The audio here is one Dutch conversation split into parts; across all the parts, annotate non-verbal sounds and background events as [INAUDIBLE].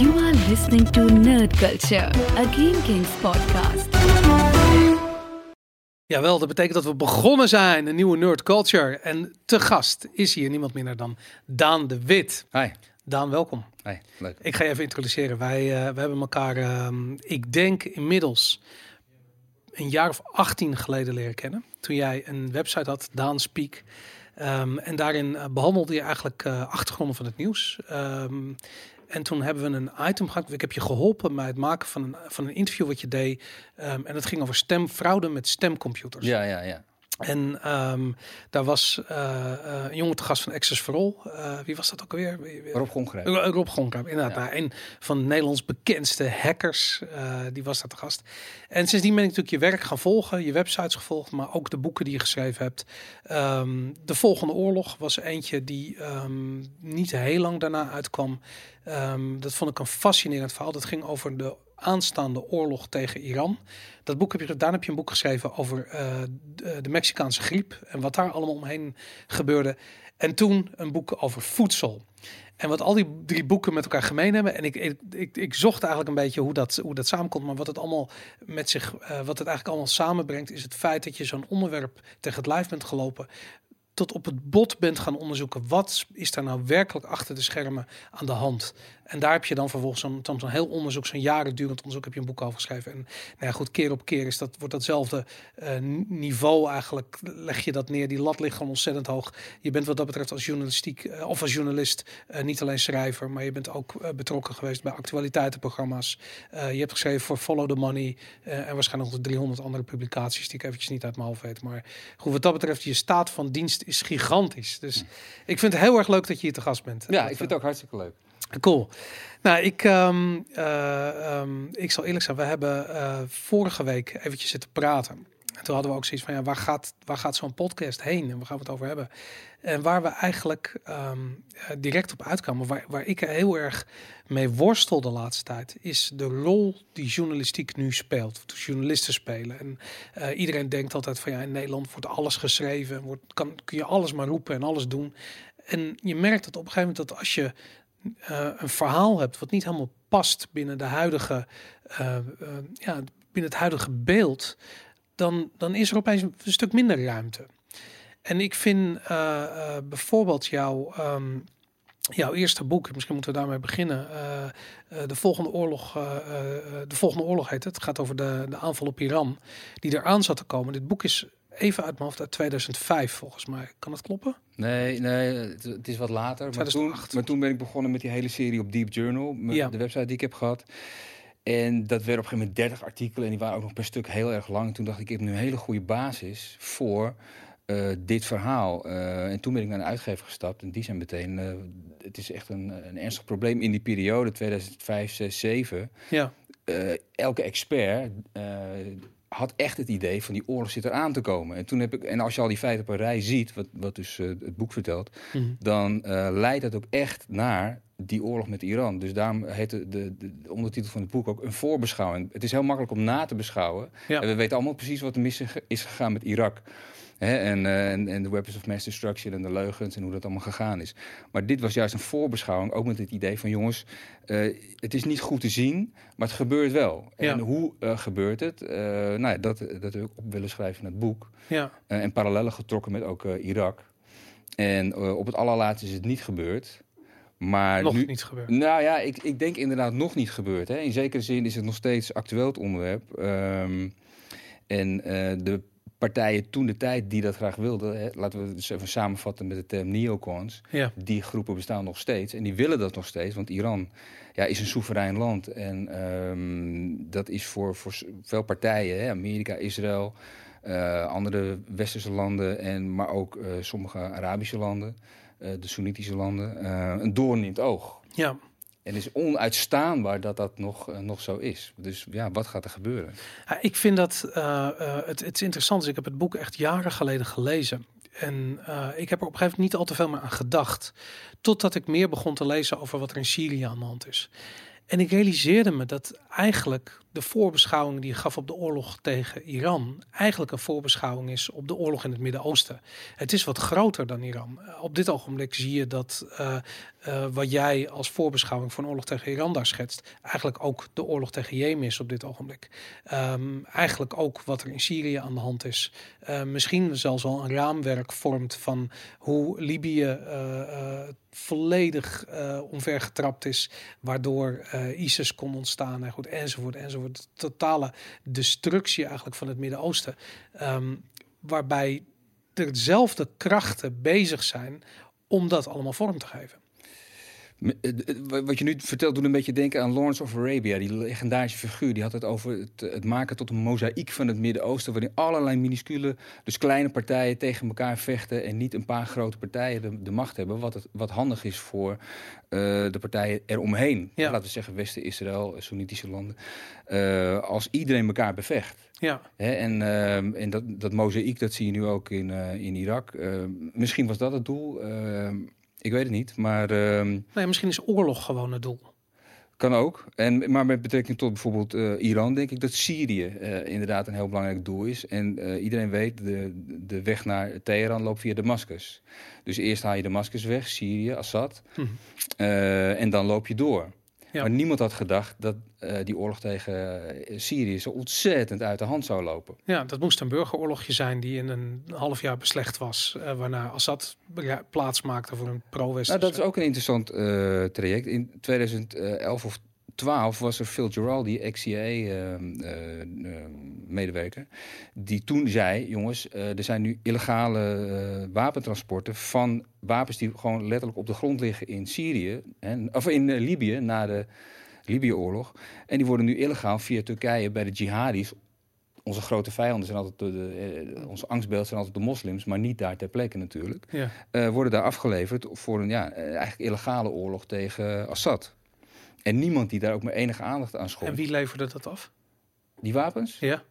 You are listening to Nerd Culture, a Game Kings podcast. Jawel, dat betekent dat we begonnen zijn, een nieuwe Nerd Culture. En te gast is hier niemand minder dan Daan de Wit. Hi. Daan, welkom. Hi, leuk. Ik ga je even introduceren. Wij eh, we hebben elkaar, ehm, ik denk inmiddels een jaar of 18 geleden leren kennen. Toen jij een website had, Daan Speak. Ehm, en daarin eh, behandelde je eigenlijk eh, achtergronden van het nieuws. Ehm, en toen hebben we een item gehad. Ik heb je geholpen bij het maken van een, van een interview wat je deed. Ehm, en dat ging over stemfraude met stemcomputers. Ja, ja, ja. En ehm, daar was eh, eh, een jongen te gast van Access for All. Eh, wie was dat ook alweer? Rob Gongreep. Uh, Rob Gonkruip, inderdaad. Ja. Nou, een van Nederlands bekendste hackers, die was daar te gast. En sindsdien ben ik natuurlijk je werk gaan volgen, je websites gevolgd, maar ook de boeken die je geschreven hebt. Ehm, de volgende oorlog was eentje die ehm, niet heel lang daarna uitkwam. Dat vond ik een fascinerend verhaal. Dat ging over de aanstaande oorlog tegen Iran. Dat boek heb je, daarna heb je een boek geschreven over eh, de, Mexicaanse griep en wat daar allemaal omheen gebeurde. En toen een boek over voedsel. En wat al die drie boeken met elkaar gemeen hebben. En ik, ik, ik, zocht eigenlijk een beetje hoe dat, hoe dat samenkomt. Maar wat het allemaal met zich, eh, wat het eigenlijk allemaal samenbrengt, is het feit dat je zo'n onderwerp tegen het lijf bent gelopen. Tot op het bot bent gaan onderzoeken. Wat is daar nou werkelijk achter de schermen aan de hand? En daar heb je dan vervolgens zo'n zo'n heel onderzoek, zo'n jarendurend onderzoek, heb je een boek over geschreven. En nou ja, goed, keer op keer is dat, wordt datzelfde eh, niveau eigenlijk, leg je dat neer. Die lat ligt gewoon ontzettend hoog. Je bent wat dat betreft als journalistiek eh, of als journalist eh, niet alleen schrijver, maar je bent ook betrokken geweest bij actualiteitenprogramma's. Je hebt geschreven voor Follow the Money en waarschijnlijk nog 300 andere publicaties die ik eventjes niet uit mijn hoofd weet. Maar goed, wat dat betreft, je staat van dienst is gigantisch. Dus ik vind het heel erg leuk dat je hier te gast bent. Ja, Dat, ik vind het ook hartstikke leuk. Cool. Nou, ik, ehm, eh, ehm, ik zal eerlijk zijn. We hebben eh, vorige week eventjes zitten praten. En toen hadden we ook zoiets van, ja, waar gaat, waar gaat zo'n podcast heen? En waar gaan we het over hebben? En waar we eigenlijk ehm, eh, direct op uitkwamen, waar, waar ik heel erg mee worstel de laatste tijd, is de rol die journalistiek nu speelt. De journalisten spelen. En iedereen denkt altijd van, ja, in Nederland wordt alles geschreven. Wordt, kan, kun je alles maar roepen en alles doen. En je merkt dat op een gegeven moment dat als je eh, een verhaal hebt wat niet helemaal past binnen de huidige, eh, eh, ja, binnen het huidige beeld, dan, dan is er opeens een stuk minder ruimte. En ik vind bijvoorbeeld jouw, ehm, jouw eerste boek, misschien moeten we daarmee beginnen. de volgende oorlog, de volgende oorlog heet het. Het gaat over de, de aanval op Iran, die eraan zat te komen. Dit boek is even uit mijn hoofd uit 2005 volgens mij. Kan dat kloppen? Nee, nee, het, het is wat later. Maar toen, 2008. maar toen ben ik begonnen met die hele serie op Deep Journal. met Ja. De website die ik heb gehad. En dat werden op een gegeven moment 30 artikelen. En die waren ook nog per stuk heel erg lang. Toen dacht ik, ik heb nu een hele goede basis voor eh, dit verhaal. Eh, en toen ben ik naar een uitgever gestapt. En die zijn meteen... eh, het is echt een, een ernstig probleem in die periode, 2005, 6, 7. Ja, elke expert had echt het idee van die oorlog zit eraan te komen. En toen heb ik, en als je al die feiten op een rij ziet, wat, wat dus eh, het boek vertelt, Mhm. dan eh, leidt dat ook echt naar die oorlog met Iran. Dus daarom heet de, de, de ondertitel van het boek ook een voorbeschouwing. Het is heel makkelijk om na te beschouwen. Ja. En we weten allemaal precies wat er mis is gegaan met Irak. Hè, en, eh, en, en de weapons of mass destruction en de leugens en hoe dat allemaal gegaan is. Maar dit was juist een voorbeschouwing, ook met het idee van jongens, eh, het is niet goed te zien, maar het gebeurt wel. Ja. En hoe eh, gebeurt het? Nou ja, dat, dat heb ik op willen schrijven in het boek. ja, en parallellen getrokken met ook Irak. En op het allerlaatste is het niet gebeurd. Maar nog nu, niet gebeurd. nou ja, ik, ik denk inderdaad nog niet gebeurd. Hè. In zekere zin is het nog steeds actueel het onderwerp. Ehm, en de partijen toen de tijd die dat graag wilden, hè, laten we het dus even samenvatten met de term neocons. Ja, Die groepen bestaan nog steeds en die willen dat nog steeds, want Iran ja, is een soeverein land. En ehm, dat is voor, voor veel partijen, hè, Amerika, Israël, eh, andere westerse landen, en, maar ook eh, sommige Arabische landen, eh, de Soenitische landen, eh, een doorn in het oog. ja. En het is onuitstaanbaar dat dat nog, eh, nog zo is. Dus ja, wat gaat er gebeuren? Ja, ik vind dat eh, eh, het, het is interessant. is, Ik heb het boek echt jaren geleden gelezen. En ik heb er op een gegeven moment niet al te veel meer aan gedacht. Totdat ik meer begon te lezen over wat er in Syrië aan de hand is. En ik realiseerde me dat eigenlijk de voorbeschouwing die gaf op de oorlog tegen Iran eigenlijk een voorbeschouwing is op de oorlog in het Midden-Oosten. Het is wat groter dan Iran. Op dit ogenblik zie je dat eh, eh, wat jij als voorbeschouwing van oorlog tegen Iran daar schetst, eigenlijk ook de oorlog tegen Jemen is op dit ogenblik. Ehm, eigenlijk ook wat er in Syrië aan de hand is. Eh, misschien zelfs al een raamwerk vormt van hoe Libië volledig omvergetrapt is, waardoor ISIS kon ontstaan en goed, enzovoort, enzovoort. De totale destructie eigenlijk van het Midden-Oosten. Ehm, waarbij dezelfde krachten bezig zijn om dat allemaal vorm te geven. Eh, eh, Wat je nu vertelt doet een beetje denken aan Lawrence of Arabia, die legendarische figuur. Die had het over het, het maken tot een mozaïek van het Midden-Oosten, waarin allerlei minuscule, dus kleine partijen tegen elkaar vechten en niet een paar grote partijen de, de macht hebben. Wat, het, wat handig is voor eh, de partijen eromheen. Ja. Laten we zeggen Westen, Israël, eh, Soenitische landen. Eh, als iedereen elkaar bevecht. Ja, Hè, en ehm, en dat, dat mozaïek, dat zie je nu ook in, eh, in Irak. Ehm, misschien was dat het doel. Ik weet het niet, maar ehm, nee, misschien is oorlog gewoon het doel. kan ook. En, maar met betrekking tot bijvoorbeeld eh, Iran, denk ik dat Syrië eh, inderdaad een heel belangrijk doel is. En eh, iedereen weet, de, de weg naar Teheran loopt via Damascus. Dus eerst haal je Damascus weg, Syrië, Assad. Hm. Eh, en dan loop je door. Ja. Maar niemand had gedacht dat eh, die oorlog tegen eh, Syrië zo ontzettend uit de hand zou lopen. Ja, dat moest een burgeroorlogje zijn die in een half jaar beslecht was. eh, waarna Assad ja, plaats maakte voor een pro-Westerse. Nou, dat is ook een interessant traject. In 2011 of 12 was er Phil Giraldi, ex-CIA-medewerker, die toen zei: jongens, eh, er zijn nu illegale eh, wapentransporten van wapens die gewoon letterlijk op de grond liggen in Syrië, hè, of in eh, Libië na de Libië-oorlog, en die worden nu illegaal via Turkije bij de jihadis. Onze grote vijanden zijn altijd de, de, eh, onze angstbeeld zijn altijd de moslims, maar niet daar ter plekke natuurlijk ja. eh, worden daar afgeleverd voor een ja, eh, eigenlijk illegale oorlog tegen Assad. En niemand die daar ook maar enige aandacht aan En schonk. wie leverde dat af? Die wapens? Ja,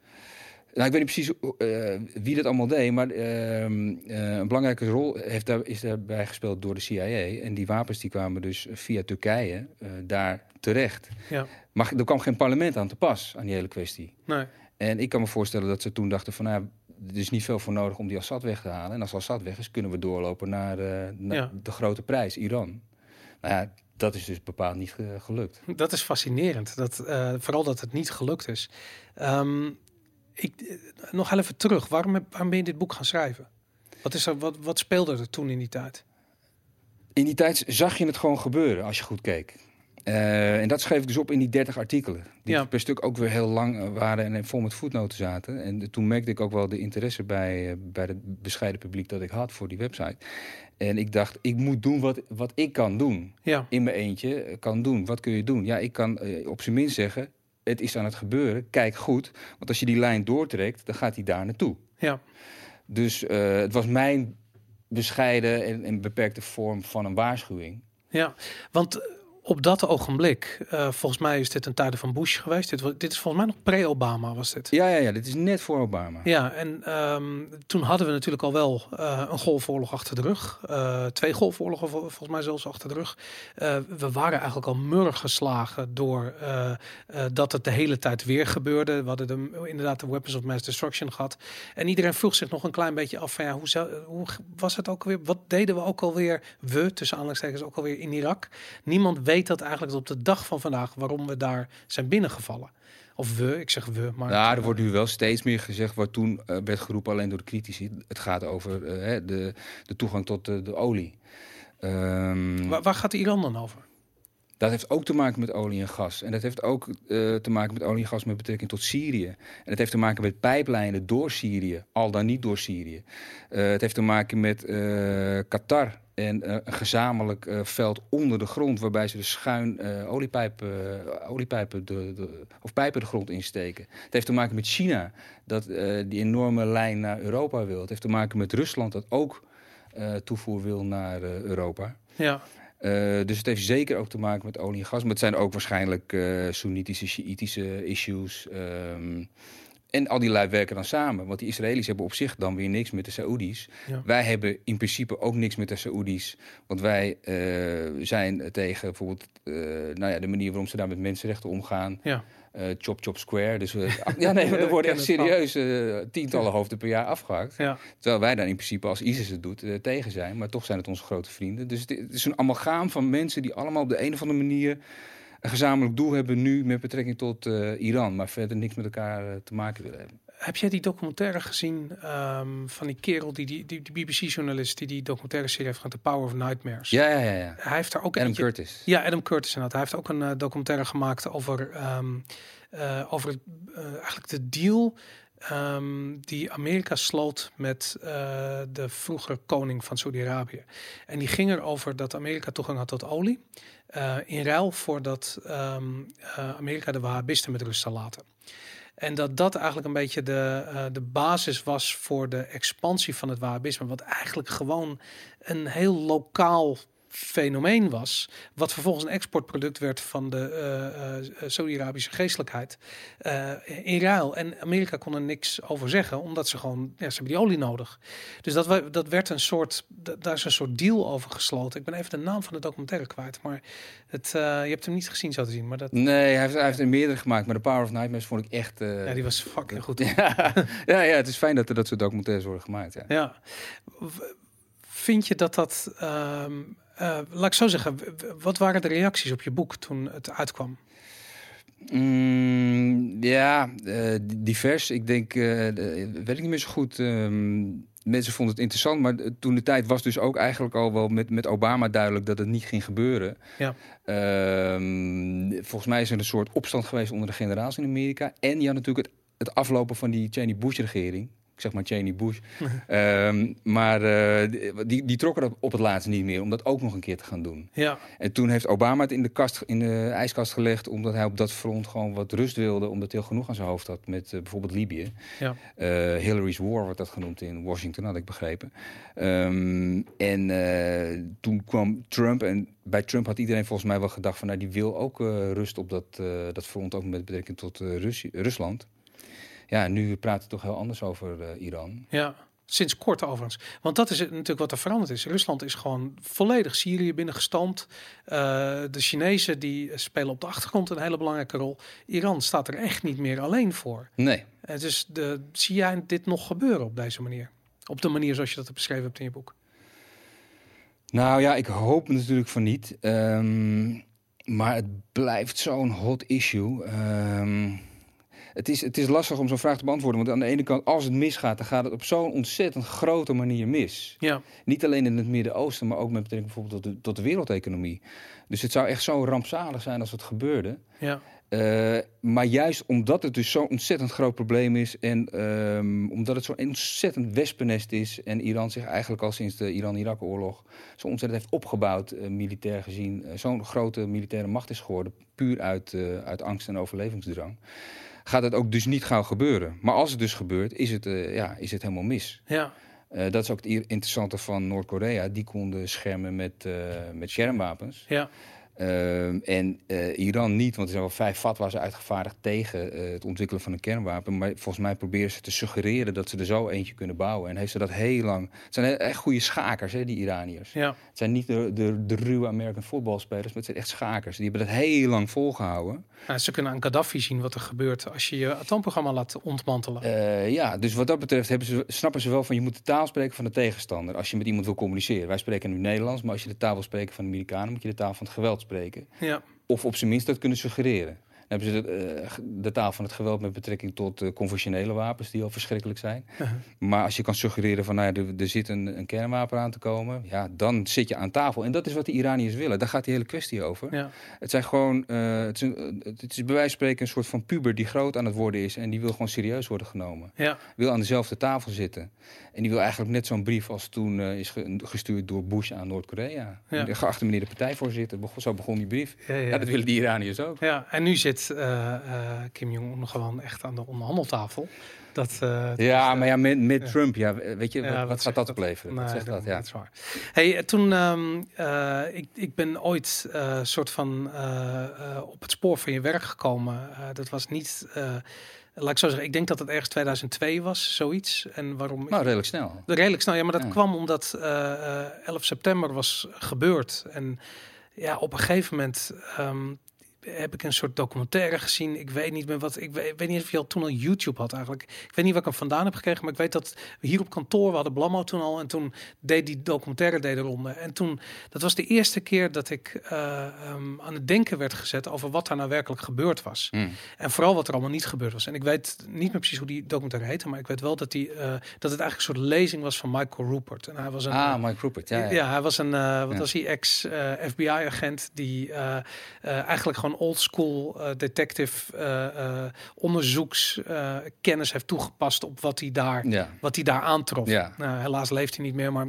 Nou, ik weet niet precies eh, wie dat allemaal deed, maar ehm, eh, een belangrijke rol heeft daar, is daarbij gespeeld door de CIA. En die wapens die kwamen dus via Turkije eh, daar terecht. ja. Maar er kwam geen parlement aan te pas aan die hele kwestie. Nee. En ik kan me voorstellen dat ze toen dachten van... Nou, er is niet veel voor nodig om die Assad weg te halen. En als Assad weg is, kunnen we doorlopen naar, naar Ja. de grote prijs, Iran. Nou ja, dat is dus bepaald niet ge- gelukt. Dat is fascinerend. Dat, eh, vooral dat het niet gelukt is. Ehm, ik, eh, nog even terug. Waarom, waarom ben je dit boek gaan schrijven? Wat, is er, wat, wat speelde er toen in die tijd? In die tijd zag je het gewoon gebeuren als je goed keek. Eh, en dat schreef ik dus op in die 30 artikelen. Die Ja. per stuk ook weer heel lang eh, waren en vol met voetnoten zaten. En de- toen merkte ik ook wel de interesse bij, eh, bij het bescheiden publiek dat ik had voor die website. En ik dacht, ik moet doen wat, wat ik kan doen. Ja, in mijn eentje kan doen. Wat kun je doen? Ja, ik kan op zijn minst zeggen, het is aan het gebeuren. Kijk goed, want als je die lijn doortrekt, dan gaat hij daar naartoe. ja, Dus het was mijn bescheiden en, en beperkte vorm van een waarschuwing. ja. Want op dat ogenblik, eh, volgens mij is dit een tijden van Bush geweest. Dit, dit is volgens mij nog pre-Obama was dit. Ja, ja, ja, dit is net voor Obama. Ja, en ehm, toen hadden we natuurlijk al wel eh, een golfoorlog achter de rug. Eh, twee golfoorlogen vol- volgens mij zelfs achter de rug. We waren eigenlijk al murg geslagen door dat het de hele tijd weer gebeurde. We hadden de, inderdaad de weapons of mass destruction gehad. En iedereen vroeg zich nog een klein beetje af van ja, hoe, zou, hoe was het ook alweer? Wat deden we ook alweer? We, tussen aanhalingstekens, ook alweer in Irak. Niemand weet dat eigenlijk op de dag van vandaag waarom we daar zijn binnengevallen. Of we, ik zeg we, maar... Ja, er wordt nu wel steeds meer gezegd, wat toen eh, werd geroepen alleen door de critici. Het gaat over eh, de, de toegang tot de, de olie. Ehm, Waar, waar gaat Iran dan over? Dat heeft ook te maken met olie en gas. En dat heeft ook eh, te maken met olie en gas met betrekking tot Syrië. En het heeft te maken met pijplijnen door Syrië, al dan niet door Syrië. Eh, het heeft te maken met eh, Qatar en een gezamenlijk veld onder de grond, waarbij ze dus schuin oliepijpen, oliepijpen de, de, of pijpen de grond insteken. Het heeft te maken met China, dat die enorme lijn naar Europa wil. Het heeft te maken met Rusland, dat ook toevoer wil naar Europa. Ja, Uh, dus het heeft zeker ook te maken met olie en gas. Maar het zijn ook waarschijnlijk uh, Soenitische, Shiïtische issues. Um, En al die lui werken dan samen. Want die Israëli's hebben op zich dan weer niks met de Saoedi's. Ja. Wij hebben in principe ook niks met de Saoedi's. Want wij eh, zijn tegen bijvoorbeeld eh, nou ja, de manier waarop ze daar met mensenrechten omgaan. Ja. Eh, chop, chop, square. Dus we, [LAUGHS] [LAUGHS] ja, nee, maar er worden echt serieus eh, tientallen hoofden per jaar afgehakt. Ja. Terwijl wij daar in principe, als ISIS het doet, eh, tegen zijn. Maar toch zijn het onze grote vrienden. Dus het, het is een amalgaam van mensen die allemaal op de een of andere manier een gezamenlijk doel hebben nu met betrekking tot Iran. Maar verder niks met elkaar te maken willen hebben. Heb jij die documentaire gezien ehm, van die kerel, die, die, die, die BBC-journalist die die documentaire serie heeft gehad, The Power of Nightmares? Ja, ja, ja. ja. Hij heeft daar ook Adam eentje- Curtis. Ja, Adam Curtis inderdaad. Hij heeft ook een eh, documentaire gemaakt over, eh, over eh, eigenlijk de deal ehm, die Amerika sloot met de vroegere koning van Saudi-Arabië. En die ging erover dat Amerika toegang had tot olie. in ruil voor dat ehm, eh, Amerika de Wahhabisten met rust zou laten. En dat dat eigenlijk een beetje de, eh, de basis was voor de expansie van het Wahhabisme. Wat eigenlijk gewoon een heel lokaal fenomeen was. Wat vervolgens een exportproduct werd van de eh, Saudi-Arabische geestelijkheid. in ruil. En Amerika kon er niks over zeggen, omdat ze gewoon, ja, ze hebben die olie nodig. Dus dat, dat werd een soort, da- daar is een soort deal over gesloten. Ik ben even de naam van de documentaire kwijt, maar het, je hebt hem niet gezien zo te zien. Maar dat, Nee, hij heeft, hij heeft er meerdere gemaakt. Maar The Power of Nightmares vond ik echt... ja, die was fucking goed. [LAUGHS] ja, ja, ja, het is fijn dat er dat soort documentaires worden gemaakt. Ja. Ja. Vind je dat dat... ehm, eh, laat ik zo zeggen, wat waren de reacties op je boek toen het uitkwam? Mm, ja, eh, divers. Ik denk, eh, weet ik niet meer zo goed. Ehm, mensen vonden het interessant, maar toen de tijd was dus ook eigenlijk al wel met, met Obama duidelijk dat het niet ging gebeuren. Ja. Ehm, volgens mij is er een soort opstand geweest onder de generaals in Amerika. En je had natuurlijk het, het aflopen van die Cheney-Bush-regering. Ik zeg maar Cheney-Bush. [LAUGHS] Ehm, maar eh, die, die trokken dat op het laatst niet meer om dat ook nog een keer te gaan doen. Ja, En toen heeft Obama het in de, kast, in de ijskast gelegd, omdat hij op dat front gewoon wat rust wilde, omdat hij al genoeg aan zijn hoofd had met eh, bijvoorbeeld Libië. ja, Eh, Hillary's War wordt dat genoemd in Washington, had ik begrepen. Ehm, en toen kwam Trump en bij Trump had iedereen volgens mij wel gedacht van, nou die wil ook rust op dat, dat front, ook met betrekking tot Rusland. Ja, nu praten we toch heel anders over eh, Iran. ja. Sinds kort overigens. Want dat is het natuurlijk wat er veranderd is. Rusland is gewoon volledig Syrië binnengestoomd. Eh, de Chinezen die spelen op de achtergrond een hele belangrijke rol. Iran staat er echt niet meer alleen voor. Nee, Het is de, zie jij dit nog gebeuren op deze manier? Op de manier zoals je dat beschreven hebt in je boek. Nou ja, ik hoop natuurlijk van niet. Ehm, maar het blijft zo'n hot issue. Ehm, het, is, het is lastig om zo'n vraag te beantwoorden. Want aan de ene kant, als het misgaat, dan gaat het op zo'n ontzettend grote manier mis. Ja, Niet alleen in het Midden-Oosten, maar ook met betrekking bijvoorbeeld tot de, tot de wereldeconomie. Dus het zou echt zo rampzalig zijn als het gebeurde. ja, Eh, maar juist omdat het dus zo'n ontzettend groot probleem is en ehm, omdat het zo'n ontzettend wespennest is en Iran zich eigenlijk al sinds de Iran-Irak-oorlog zo ontzettend heeft opgebouwd, eh, militair gezien, eh, zo'n grote militaire macht is geworden, puur uit, uit angst en overlevingsdrang, gaat het ook dus niet gauw gebeuren. Maar als het dus gebeurt, is het, eh, ja, is het helemaal mis. ja, Eh, dat is ook het interessante van Noord-Korea. Die konden schermen met, eh, met kernwapens. ja, Ehm, en eh, Iran niet, want er zijn wel vijf fatwa's uitgevaardigd tegen eh, het ontwikkelen van een kernwapen. Maar volgens mij proberen ze te suggereren dat ze er zo eentje kunnen bouwen. En heeft ze dat heel lang. Het zijn echt goede schakers, hè, die Iraniërs. ja. Het zijn niet de, de, de ruwe American voetbalspelers, maar het zijn echt schakers. Die hebben dat heel lang volgehouden. Nou, ze kunnen aan Gaddafi zien wat er gebeurt als je je atoomprogramma laat ontmantelen. Eh, ja, dus wat dat betreft hebben ze, snappen ze wel van je moet de taal spreken van de tegenstander. Als je met iemand wil communiceren. Wij spreken nu Nederlands, maar als je de taal wil spreken van de Amerikanen, moet je de taal van het geweld spreken. Ja, Of op zijn minst dat kunnen suggereren. Hebben ze de, eh, de taal van het geweld met betrekking tot eh, conventionele wapens, die al verschrikkelijk zijn. Uh-huh. Maar als je kan suggereren van, nou ja, er, er zit een, een kernwapen aan te komen, ja, dan zit je aan tafel. En dat is wat de Iraniërs willen. Daar gaat die hele kwestie over. ja, Het zijn gewoon, eh, het, is een- het is bij wijze van spreken een soort van puber die groot aan het worden is en die wil gewoon serieus worden genomen. ja, Wil aan dezelfde tafel zitten. En die wil eigenlijk net zo'n brief als toen is ge- gestuurd door Bush aan Noord-Korea. Ja. De geachte meneer de partijvoorzitter, zo begon die brief. ja, Ja, ja. dat willen die Iraniërs ook. Ja, en nu zit zit eh, eh, Kim Jong-un gewoon echt aan de onderhandeltafel. Dat, eh, Ja, maar ja, met, met Ja. Trump, ja, weet je, Ja, wat, wat gaat dat opleveren? Nee, zegt dat, ja. dat is waar. Hey, toen, ehm, eh, ik, ik ben ooit eh soort van op het spoor van je werk gekomen. Dat was niet, laat ik zo zeggen, ik denk dat het ergens 2002 was, zoiets. En waarom? Nou, redelijk snel. Redelijk snel, ja, maar dat Ja. kwam omdat eh, eh, 11 september was gebeurd. En ja, op een gegeven moment ehm, heb ik een soort documentaire gezien. Ik weet niet meer wat. Ik weet, weet niet of je al toen al YouTube had eigenlijk. Ik weet niet waar ik hem vandaan heb gekregen, maar ik weet dat we hier op kantoor we hadden Blammo toen al en toen deed die documentaire deed de ronde. En toen dat was de eerste keer dat ik eh, ehm, aan het denken werd gezet over wat daar nou werkelijk gebeurd was. Hm. En vooral wat er allemaal niet gebeurd was. En ik weet niet meer precies hoe die documentaire heette, maar ik weet wel dat, die, eh, dat het eigenlijk een soort lezing was van Michael Rupert. En hij was een, Ah, Mike Rupert, ja. ja, ja. hij was een, eh, wat was hij, ex-FBI-agent die eh, eh, eigenlijk gewoon oldschool eh detective eh, eh, onderzoekskennis heeft toegepast op wat hij daar, ja. wat hij daar aantrof. Ja. Nou, helaas leeft hij niet meer, maar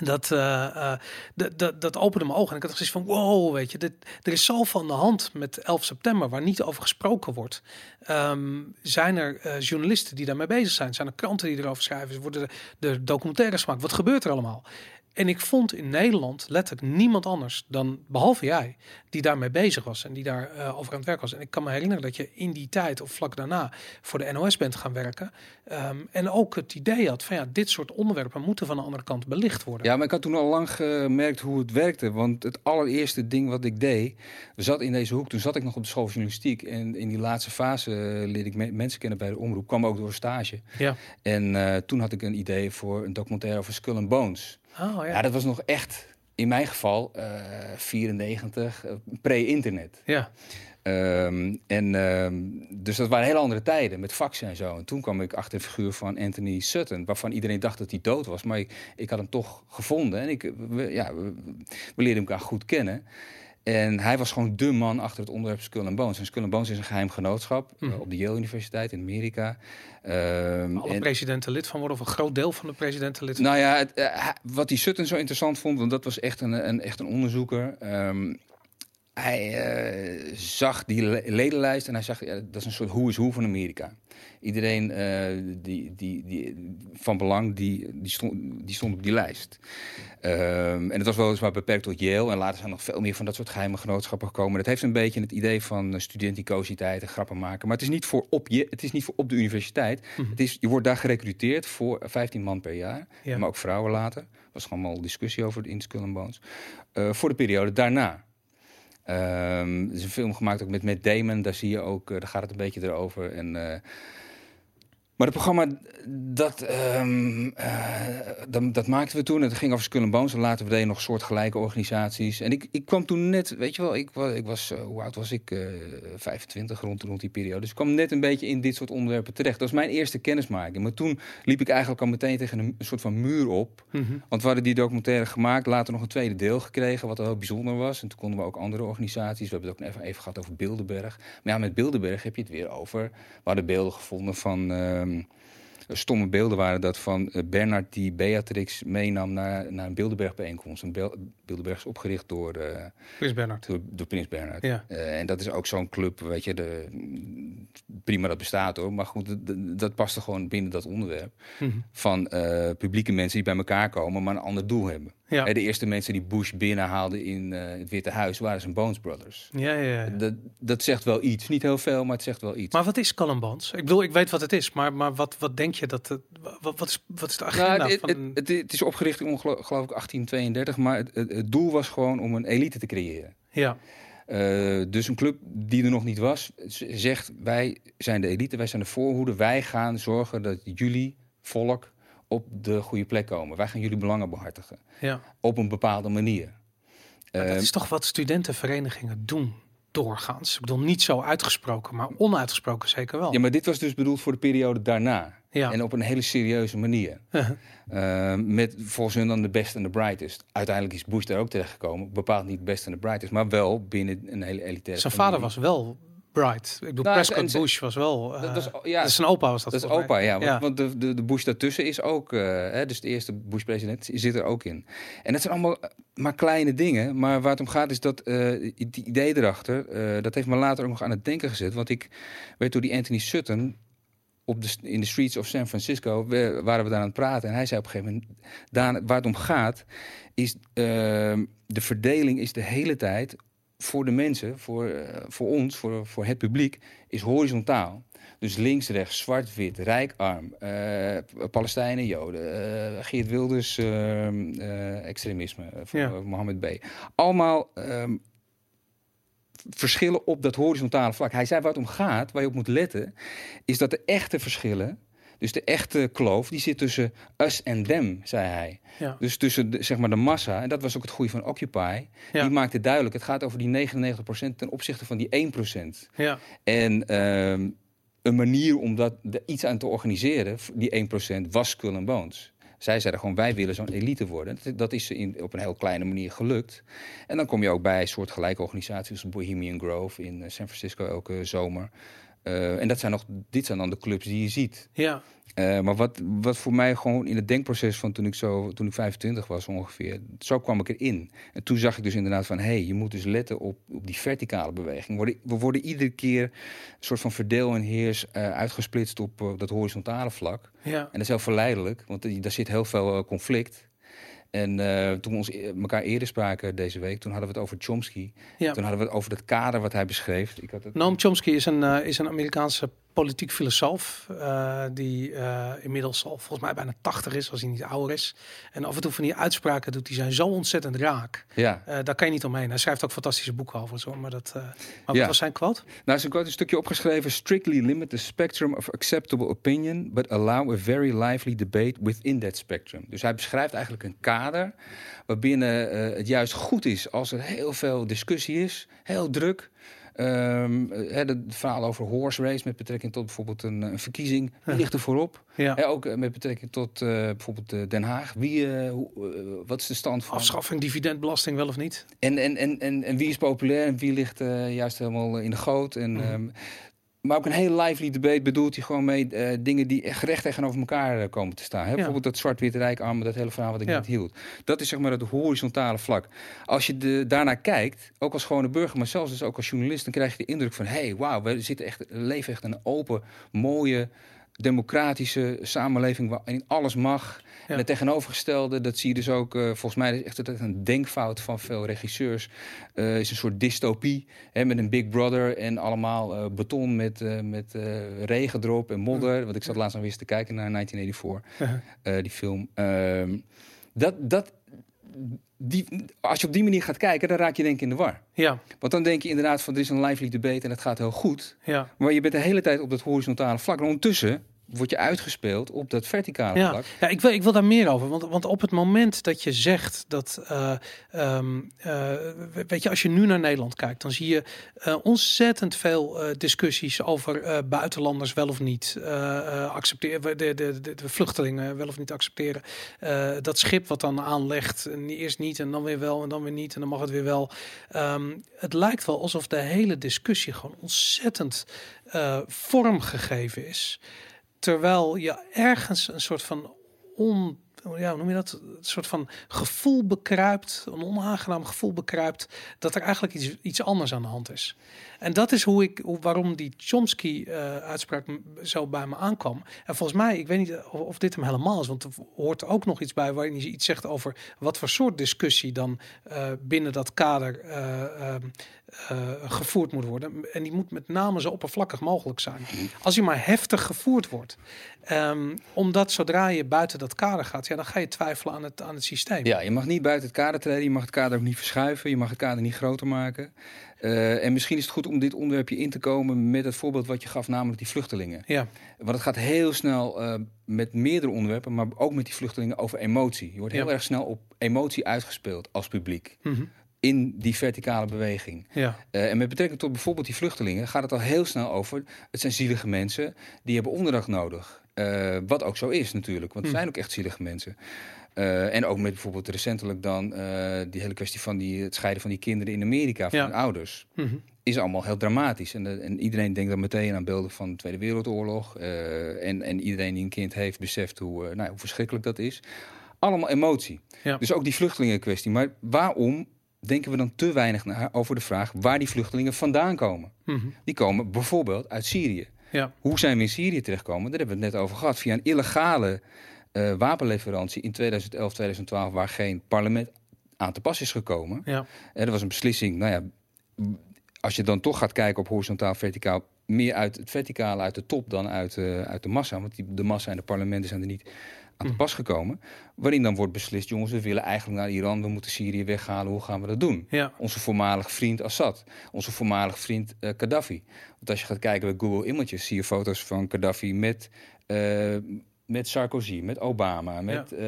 dat, eh, dat, dat, dat opende mijn ogen. En ik had zoiets van, wow, weet je, dit, er is zoveel aan de hand met 11 september waar niet over gesproken wordt. Ehm, zijn er journalisten die daarmee bezig zijn? Zijn er kranten die erover schrijven? Worden er, er documentaires gemaakt? Wat gebeurt er allemaal? En ik vond in Nederland letterlijk niemand anders dan, behalve jij, die daarmee bezig was en die daar eh, over aan het werk was. En ik kan me herinneren dat je in die tijd of vlak daarna voor de NOS bent gaan werken. Ehm, en ook het idee had van ja, dit soort onderwerpen moeten van de andere kant belicht worden. Ja, maar ik had toen al lang gemerkt hoe het werkte. Want het allereerste ding wat ik deed, we zat in deze hoek. Toen zat ik nog op de school van journalistiek. En in die laatste fase eh, leerde ik me- mensen kennen bij de omroep. Kwam ook door stage. Ja. En eh, toen had ik een idee voor een documentaire over Skull and Bones. Oh Ja, ja. dat was nog echt, in mijn geval, eh 94, eh, pre-internet. Ja. Ehm, en ehm, dus dat waren hele andere tijden met faxen en zo. En toen kwam ik achter de figuur van Anthony Sutton, waarvan iedereen dacht dat hij dood was. Maar ik, ik had hem toch gevonden en ik, we, ja, we, we leerden elkaar goed kennen. En hij was gewoon de man achter het onderwerp Skull and Bones. En Skull and Bones is een geheim genootschap eh, Mhm. op de Yale Universiteit in Amerika. Ehm, Alle en- presidenten lid van worden, of een groot deel van de presidenten lid. nou ja, het, eh, wat die Sutton zo interessant vond, want dat was echt een, een, echt een onderzoeker. Ehm, hij eh, zag die le- ledenlijst en hij zag, ja, dat is een soort hoe is hoe van Amerika. Iedereen eh, die, die, die, van belang, die, die, stond, die stond op die lijst. Ehm, en het was weliswaar beperkt tot Yale. En later zijn er nog veel meer van dat soort geheime genootschappen gekomen. Dat heeft een beetje het idee van uh, studenticositeit en grappen maken. Maar het is niet voor op, je, het is niet voor op de universiteit. Mhm. Het is, je wordt daar gerecruiteerd voor 15 man per jaar. Ja. Maar ook vrouwen later. Er was gewoon allemaal discussie over in Skull and Bones. Eh, voor de periode daarna. Ehm, er is een film gemaakt ook met Matt Damon. Daar zie je ook, eh, daar gaat het een beetje erover. En, eh, maar het programma, dat, ehm, eh, dat, dat maakten we toen. Het ging over Skull and Bones. En later we deden nog soortgelijke organisaties. En ik, ik kwam toen net, weet je wel, ik, wa- ik was, eh, hoe oud was ik? Eh 25 rond, rond die periode. Dus ik kwam net een beetje in dit soort onderwerpen terecht. Dat was mijn eerste kennismaking. Maar toen liep ik eigenlijk al meteen tegen een, soort van muur op. Mhm. Want we hadden die documentaire gemaakt, later nog een tweede deel gekregen, wat heel bijzonder was. En toen konden we ook andere organisaties. We hebben het ook even, even gehad over Bilderberg. Maar ja, met Bilderberg heb je het weer over. We hadden beelden gevonden van. Ehm, stomme beelden waren dat van eh, Bernard die Beatrix meenam naar, naar een Bilderberg-bijeenkomst. Een Bilderberg is opgericht door, eh, Prins Bernhard. door, door Prins Bernhard. Ja. Eh, en dat is ook zo'n club, weet je, de, prima dat bestaat hoor. Maar goed, dat- dat paste gewoon binnen dat onderwerp. Mhm. Van publieke mensen die bij elkaar komen, maar een ander doel hebben. Ja. De eerste mensen die Bush binnenhaalden in eh, het Witte Huis waren zijn Bones Brothers. Ja, ja, ja. Dat, dat zegt wel iets. Niet heel veel, maar het zegt wel iets. Maar wat is Bones? Ik bedoel, ik weet wat het is, maar, maar wat, wat denk je dat het, wat, wat, is, wat is de agenda Nou, het, van... het, het, het is opgericht in geloof ik 1832, maar het, doel was gewoon om een elite te creëren. ja, Eh, dus een club die er nog niet was, zegt wij zijn de elite, wij zijn de voorhoede, wij gaan zorgen dat jullie volk op de goede plek komen. Wij gaan jullie belangen behartigen ja. op een bepaalde manier. Maar dat Eh, is toch wat studentenverenigingen doen doorgaans. Ik bedoel, niet zo uitgesproken, maar onuitgesproken zeker wel. Ja, maar dit was dus bedoeld voor de periode daarna. Ja. En op een hele serieuze manier. Eh, met volgens hun dan de best en de brightest. Uiteindelijk is Bush daar ook terechtgekomen. Bepaald niet best en de brightest, maar wel binnen een hele elitaire Zijn vader was wel Bright. Ik bedoel, Nou, Prescott en Bush was wel... eh, Dat was, ja, dat is zijn opa was dat Dat is opa, ja. Want, Ja. want de, de, de Bush daartussen is ook, eh, hè, dus de eerste Bush-president zit er ook in. En dat zijn allemaal eh, maar kleine dingen. Maar waar het om gaat is dat eh die idee erachter, eh, dat heeft me later ook nog aan het denken gezet. Want ik weet door die Anthony Sutton op de, in de streets of San Francisco we- waren we daar aan het praten. En hij zei op een gegeven moment, Daan, waar het om gaat, is ehm, de verdeling is de hele tijd voor de mensen, voor, eh, voor ons, voor, voor het publiek, is horizontaal. Dus links, rechts, zwart, wit, rijk, arm, eh, Palestijnen, Joden, eh Geert Wilders, ehm, eh, extremisme, van Ja. Mohammed B. Allemaal ehm, verschillen op dat horizontale vlak. Hij zei waar het om gaat, waar je op moet letten, is dat de echte verschillen, dus de echte kloof, die zit tussen us en them, zei hij. Ja. Dus tussen de, zeg maar de massa, en dat was ook het goede van Occupy, Ja. die maakte duidelijk, het gaat over die 99% ten opzichte van die 1%. Ja. En ehm, een manier om dat, iets aan te organiseren, die 1%, was Skull and Bones. Zij zeiden gewoon, wij willen zo'n elite worden. Dat, dat is in, op een heel kleine manier gelukt. En dan kom je ook bij soortgelijke organisaties als Bohemian Grove in eh, San Francisco elke zomer. Eh, en dat zijn nog, dit zijn dan de clubs die je ziet. Ja. Eh, maar wat, wat voor mij gewoon in het denkproces van toen ik, zo, toen ik 25 was ongeveer, zo kwam ik erin. En toen zag ik dus inderdaad van, hé, hey, je moet dus letten op, op die verticale beweging. We worden, we worden iedere keer een soort van verdeel en heers eh, uitgesplitst op dat horizontale vlak. Ja. En dat is heel verleidelijk, want daar zit heel veel conflict. En eh, toen we ons e- elkaar eerder spraken deze week, toen hadden we het over Chomsky. Ja. Toen hadden we het over het kader wat hij beschreef. Ik had het, Noam Chomsky is een, eh, is een Amerikaanse politiek filosoof. eh, die eh, inmiddels al volgens mij bijna 80 is, als hij niet ouder is. En af en toe van die uitspraken doet, die zijn zo ontzettend raak. ja, Eh, daar kan je niet omheen. Hij schrijft ook fantastische boeken over. Zo, maar dat, maar wat Ja. was zijn quote? Nou, ze had een stukje opgeschreven. Strictly limit the spectrum of acceptable opinion, but allow a very lively debate within that spectrum. Dus hij beschrijft eigenlijk een kader waarbinnen het juist goed is als er heel veel discussie is, heel druk. Eh, hè, het verhaal over horse race met betrekking tot bijvoorbeeld een, een verkiezing. Wie ligt er voorop? Ja. Ook eh, met betrekking tot eh, bijvoorbeeld eh, Den Haag. Wie, eh, hoe, eh, wat is de stand van? Afschaffing, dividendbelasting, wel of niet? En, en, en, en, en wie is populair en wie ligt eh, juist helemaal in de goot. En, ehm, maar ook een heel lively debate bedoelt hij gewoon mee eh, dingen die echt recht tegenover elkaar eh, komen te staan. Hè? Bijvoorbeeld dat zwart-wit rijkarmen, dat hele verhaal wat ik Ja. net hield. Dat is zeg maar het horizontale vlak. Als je de, daarnaar kijkt, ook als gewone burger, maar zelfs dus ook als journalist, dan krijg je de indruk van, hé, hey, wauw, we zitten echt, leven echt een open, mooie, democratische samenleving waarin alles mag. Ja. En het tegenovergestelde, dat zie je dus ook, eh, volgens mij is echt een denkfout van veel regisseurs, eh, is een soort dystopie hè, met een Big Brother en allemaal eh, beton met, met regen erop en modder. Want ik zat laatst nog eens te kijken naar 1984, eh, die film. Ehm, dat, dat, die, als je op die manier gaat kijken, dan raak je denk ik in de war. Ja, Want dan denk je inderdaad van, er is een lively debate en het gaat heel goed. ja. Maar je bent de hele tijd op dat horizontale vlak. En ondertussen word je uitgespeeld op dat verticale Ja, vlak. ja ik, wil, ik wil daar meer over. Want, want op het moment dat je zegt dat. eh, ehm, eh, weet je, als je nu naar Nederland kijkt, dan zie je eh, ontzettend veel discussies over buitenlanders wel of niet accepteren. De, de, de, de vluchtelingen wel of niet accepteren. Dat schip wat dan aanlegt, en eerst niet en dan weer wel en dan weer niet en dan mag het weer wel. Ehm, het lijkt wel alsof de hele discussie gewoon ontzettend vormgegeven is. Terwijl je ergens een soort van on, ja, hoe noem je dat? Een soort van gevoel bekruipt, een onaangenaam gevoel bekruipt, dat er eigenlijk iets, iets anders aan de hand is. En dat is hoe ik, waarom die Chomsky-uitspraak zo bij me aankwam. En volgens mij, ik weet niet of, of dit hem helemaal is, want er hoort ook nog iets bij waarin hij iets zegt over wat voor soort discussie dan eh, binnen dat kader eh, eh, gevoerd moet worden. En die moet met name zo oppervlakkig mogelijk zijn. Als die maar heftig gevoerd wordt. Ehm, omdat zodra je buiten dat kader gaat, ja, dan ga je twijfelen aan het, aan het systeem. Ja, je mag niet buiten het kader treden, je mag het kader ook niet verschuiven, je mag het kader niet groter maken. Eh, en misschien is het goed om dit onderwerpje in te komen met het voorbeeld wat je gaf, namelijk die vluchtelingen. Ja, Want het gaat heel snel eh, met meerdere onderwerpen, maar ook met die vluchtelingen over emotie. Je wordt heel Ja. erg snel op emotie uitgespeeld als publiek. Mhm. In die verticale beweging. ja, Eh, en met betrekking tot bijvoorbeeld die vluchtelingen gaat het al heel snel over. Het zijn zielige mensen die hebben onderdak nodig. Eh, wat ook zo is natuurlijk, want het Hmm. zijn ook echt zielige mensen. Eh, en ook met bijvoorbeeld recentelijk dan die hele kwestie van die, het scheiden van die kinderen in Amerika van Ja. hun ouders. Mhm. Is allemaal heel dramatisch. En, en iedereen denkt dan meteen aan beelden van de Tweede Wereldoorlog. en, en iedereen die een kind heeft beseft hoe, nou, hoe verschrikkelijk dat is. Allemaal emotie. Ja. Dus ook die vluchtelingenkwestie. Maar waarom denken we dan te weinig na over de vraag waar die vluchtelingen vandaan komen? Mhm. Die komen bijvoorbeeld uit Syrië. Ja. Hoe zijn we in Syrië terechtgekomen? Daar hebben we het net over gehad. Via een illegale eh, wapenleverantie in 2011, 2012, waar geen parlement aan te pas is gekomen. Ja. Eh, Er was een beslissing, nou ja, als je dan toch gaat kijken op horizontaal, verticaal, meer uit het verticale, uit de top dan uit, eh, uit de massa. Want die, de massa en de parlementen zijn er niet aan te Mhm. pas gekomen. Waarin dan wordt beslist, jongens, we willen eigenlijk naar Iran, we moeten Syrië weghalen, hoe gaan we dat doen? Ja. Onze voormalig vriend Assad, onze voormalig vriend eh, Gaddafi. Want als je gaat kijken bij Google Images, zie je foto's van Gaddafi met, eh, met Sarkozy, met Obama, met, eh,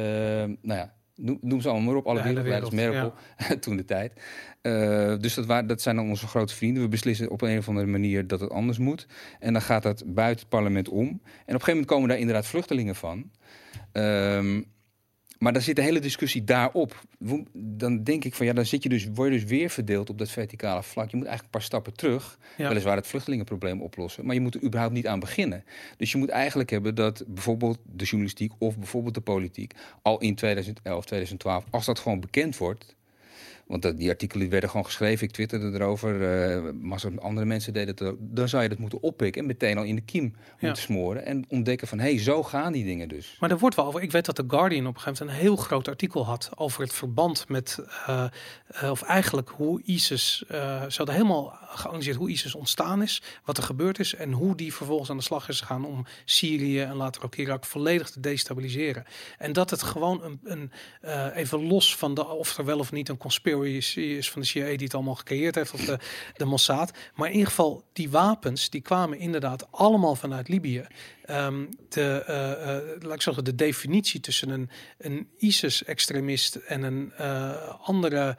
nou ja, noem, ze allemaal maar op, alle hele wereldleiders, wereld, Merkel, [LAUGHS] toen de tijd. Eh, dus dat, waren, dat zijn dan onze grote vrienden. We beslissen op een of andere manier dat het anders moet. En dan gaat dat buiten het parlement om. En op een gegeven moment komen daar inderdaad vluchtelingen van. Ehm, maar dan zit de hele discussie daarop. Dan denk ik van ja, dan zit je dus, word je dus weer verdeeld op dat verticale vlak. Je moet eigenlijk een paar stappen terug. Ja. Weliswaar het vluchtelingenprobleem oplossen. Maar je moet er überhaupt niet aan beginnen. Dus je moet eigenlijk hebben dat bijvoorbeeld de journalistiek of bijvoorbeeld de politiek al in 2011, 2012, als dat gewoon bekend wordt. Want dat, die artikelen werden gewoon geschreven. Ik twitterde erover. massa andere mensen deden het. Dan zou je dat moeten oppikken en meteen al in de kiem Ja. moeten smoren. En ontdekken van, hé, hey, zo gaan die dingen dus. Maar er wordt wel over. Ik weet dat de Guardian op een gegeven moment een heel groot artikel had over het verband met, eh, of eigenlijk hoe ISIS, eh ze hadden helemaal geanalyseerd hoe ISIS ontstaan is, wat er gebeurd is en hoe die vervolgens aan de slag is gegaan om Syrië en later ook Irak volledig te destabiliseren. En dat het gewoon een, een even los van de, of er wel of niet een conspiracy is van de CIA die het allemaal gecreëerd heeft of de, de Mossad. Maar in ieder geval, die wapens die kwamen inderdaad allemaal vanuit Libië. Ehm, de, eh, eh, laat ik zeggen, de definitie tussen een, een ISIS-extremist en een eh, andere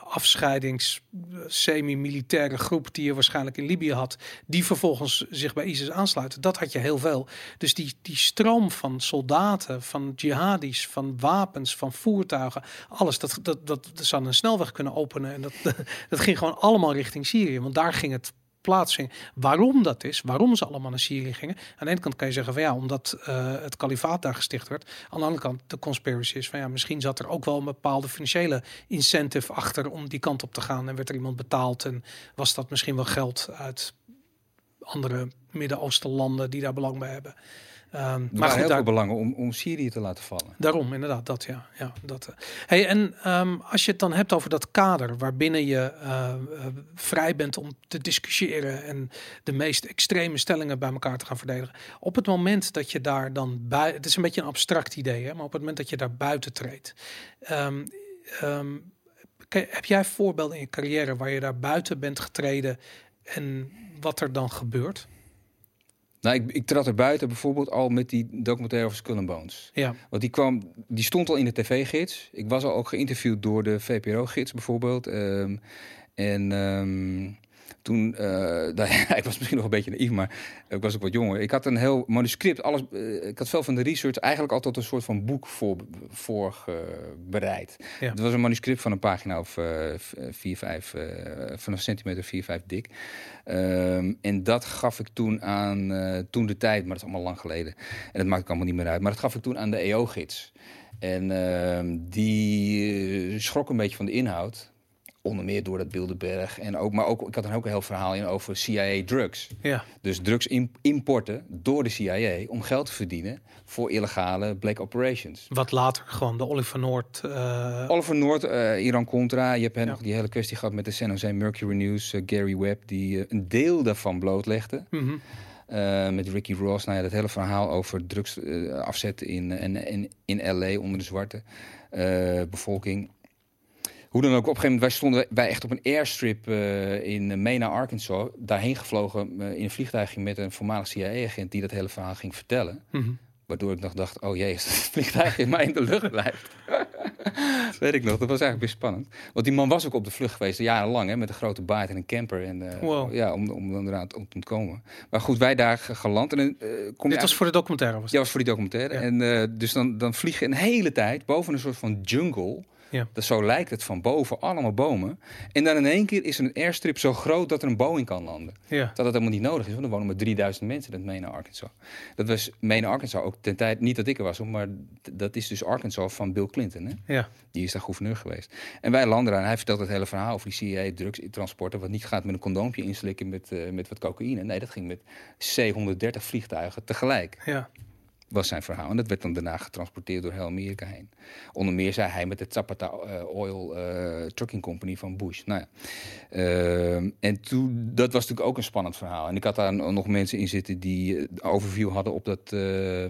afscheidings semi-militaire groep die je waarschijnlijk in Libië had, die vervolgens zich bij ISIS aansluiten, dat had je heel veel. Dus die, die stroom van soldaten, van jihadis, van wapens, van voertuigen, alles, dat, dat, dat, dat zou een snelweg kunnen openen. En dat, [LAUGHS] dat ging gewoon allemaal richting Syrië, want daar ging het Waarom dat is, waarom ze allemaal naar Syrië gingen. Aan de ene kant kan je zeggen van ja, omdat eh, het kalifaat daar gesticht werd. Aan de andere kant, de conspiracy is van ja, misschien zat er ook wel een bepaalde financiële incentive achter om die kant op te gaan. En werd er iemand betaald en was dat misschien wel geld uit andere Midden-Oosten landen die daar belang bij hebben. Ehm, maar goed, heel daar, veel belangen om, om Syrië te laten vallen. Daarom, inderdaad, dat ja. ja dat, eh. hey, en ehm, als je het dan hebt over dat kader waarbinnen je eh, eh, vrij bent om te discussiëren en de meest extreme stellingen bij elkaar te gaan verdedigen. Op het moment dat je daar dan bij, het is een beetje een abstract idee, hè, maar op het moment dat je daar buiten treedt. ehm, heb jij voorbeelden in je carrière waar je daar buiten bent getreden en wat er dan gebeurt? Nou, ik, ik trad er buiten bijvoorbeeld al met die documentaire over Skull and Bones. Ja, Want die, kwam, die stond al in de tv-gids. Ik was al ook geïnterviewd door de VPRO-gids bijvoorbeeld. Ehm, en ehm, toen, eh, [LAUGHS] nou ik was misschien nog een beetje naïef, maar ik was ook wat jonger. Ik had een heel manuscript, alles, eh, ik had veel van de research eigenlijk altijd een soort van boek voor, voorbereid. Ja. Het was een manuscript van een pagina of eh, v- vier, vijf, eh, van een centimeter, vier, vijf dik. Ehm, en dat gaf ik toen aan, eh, toen de tijd, maar dat is allemaal lang geleden. En dat maakt allemaal niet meer uit. Maar dat gaf ik toen aan de EO-gids. En ehm, die schrok een beetje van de inhoud. Onder meer door dat Bilderberg. En ook, maar ook, ik had dan ook een heel verhaal in over CIA-drugs. ja, Dus drugsimporten door de CIA om geld te verdienen voor illegale black operations. wat later gewoon de Oliver Noord. eh, Oliver Noord, eh, Iran-Contra. Je hebt Ja. nog die hele kwestie gehad met de San Jose Mercury News. eh, Gary Webb, die een deel daarvan blootlegde. Eh, met Ricky Ross. Nou ja, dat hele verhaal over drugs eh, afzetten in, en, in, in LA onder de zwarte bevolking. Hoe dan ook, op een gegeven moment, wij stonden wij echt op een airstrip eh, in Mena, Arkansas. Daarheen gevlogen eh, in een vliegtuigje met een voormalig CIA-agent die dat hele verhaal ging vertellen. Mhm. Waardoor ik nog dacht, oh jee, het [LAUGHS] vliegtuig in mij in de lucht blijft. [LAUGHS] Weet ik nog, dat was eigenlijk best spannend. Want die man was ook op de vlucht geweest, jarenlang, hè, met een grote baard en een camper. En, eh, Wow. Ja, om, om dan eraan te ontkomen. Maar goed, wij daar ge- geland. En, eh, kom Dit was voor de documentaire. Was Ja, was voor die documentaire. Ja. En eh, dus dan, dan vlieg je een hele tijd boven een soort van jungle. Ja. Dat zo lijkt het van boven, allemaal bomen. En dan in één keer is er een airstrip zo groot dat er een Boeing kan landen. ja. Dat dat helemaal niet nodig is, want er wonen maar 3000 mensen in het Mena, Arkansas. Dat was Mena, Arkansas, ook ten tijd, niet dat ik er was, maar dat is dus Arkansas van Bill Clinton. Hè? ja. Die is daar gouverneur geweest. En wij landen daar en hij vertelt het hele verhaal over die CIA drugstransporten, wat niet gaat met een condoompje inslikken met, eh, met wat cocaïne. Nee, dat ging met C-130 vliegtuigen tegelijk ja. Was zijn verhaal. En dat werd dan daarna getransporteerd door heel Amerika heen. Onder meer zei hij met de Zapata eh, Oil eh, Trucking Company van Bush. Nou ja. Ehm, en toen, dat was natuurlijk ook een spannend verhaal. En ik had daar nog mensen in zitten die eh, overview hadden op dat, eh,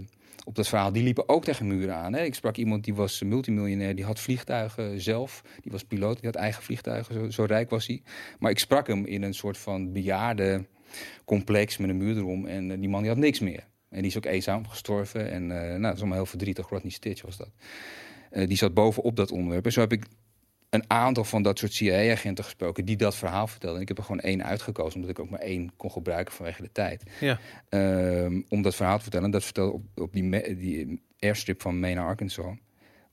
op dat verhaal. Die liepen ook tegen muren aan. Hè. Ik sprak iemand die was multimiljonair, die had vliegtuigen zelf. Die was piloot, die had eigen vliegtuigen, zo, zo rijk was hij. Maar ik sprak hem in een soort van bejaarde complex met een muur erom. En eh, die man die had niks meer. En die is ook eenzaam gestorven. En eh, nou, dat is allemaal heel verdrietig. Rodney Stitch was dat. Eh, die zat bovenop dat onderwerp. En zo heb ik een aantal van dat soort CIA-agenten gesproken die dat verhaal vertelden. En ik heb er gewoon één uitgekozen, omdat ik ook maar één kon gebruiken vanwege de tijd. Ja. Ehm, om dat verhaal te vertellen. En dat vertelde op, op die, die airstrip van Mena, Arkansas.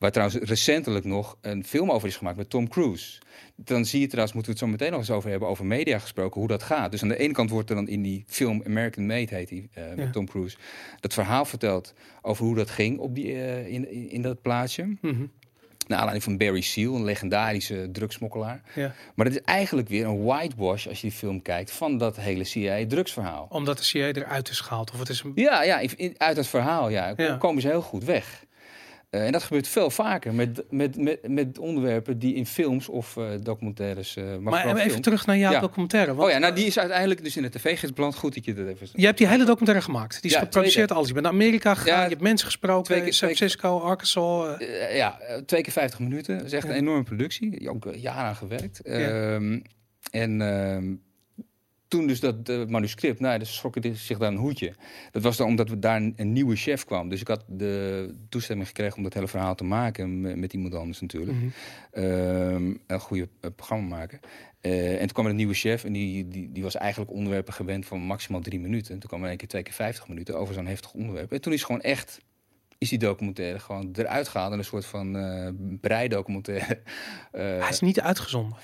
Waar trouwens recentelijk nog een film over is gemaakt met Tom Cruise. Dan zie je trouwens, moeten we het zo meteen nog eens over hebben, over media gesproken, hoe dat gaat. Dus aan de ene kant wordt er dan in die film American Made, heet die, eh, Ja. met Tom Cruise, dat verhaal verteld over hoe dat ging op die, eh, in, in, dat plaatsje. Mhm. Naar aanleiding van Barry Seal, een legendarische drugsmokkelaar. ja. Maar het is eigenlijk weer een whitewash, als je die film kijkt, van dat hele CIA-drugsverhaal. Omdat de CIA eruit is gehaald. Of het is een... Ja, ja in- in- uit het verhaal ja, Ja. komen ze heel goed weg. Eh, en dat gebeurt veel vaker met, met, met, met onderwerpen die in films of eh, documentaires. eh, maar Maar even film- terug naar jouw Ja. documentaire. Want Oh ja, nou die is uiteindelijk dus in de tv-gids beland. Goed dat je dat even. Je hebt die hele documentaire gemaakt. Die is Ja, geproduceerd alles. Je bent naar Amerika gegaan. Ja, je hebt mensen gesproken. twee keer- in San keer- Francisco, Arkansas. ja, twee keer 50 minuten. Dat is echt een enorme productie. Ook jaren aan gewerkt. Ehm, en ehm, toen dus dat eh, manuscript, nou, dus schrokken zich daar een hoedje. Dat was dan omdat we daar een, een nieuwe chef kwam. Dus ik had de toestemming gekregen om dat hele verhaal te maken me- met iemand anders natuurlijk. Ehm, een goede eh, programma maken. Eh, en toen kwam er een nieuwe chef en die, die, die was eigenlijk onderwerpen gewend van maximaal drie minuten. En toen kwam er een keer twee keer 50 minuten over zo'n heftig onderwerp. En toen is gewoon echt, is die documentaire gewoon eruit gehaald. En een soort van eh breidocumentaire. [LAUGHS] Hij is niet uitgezonden.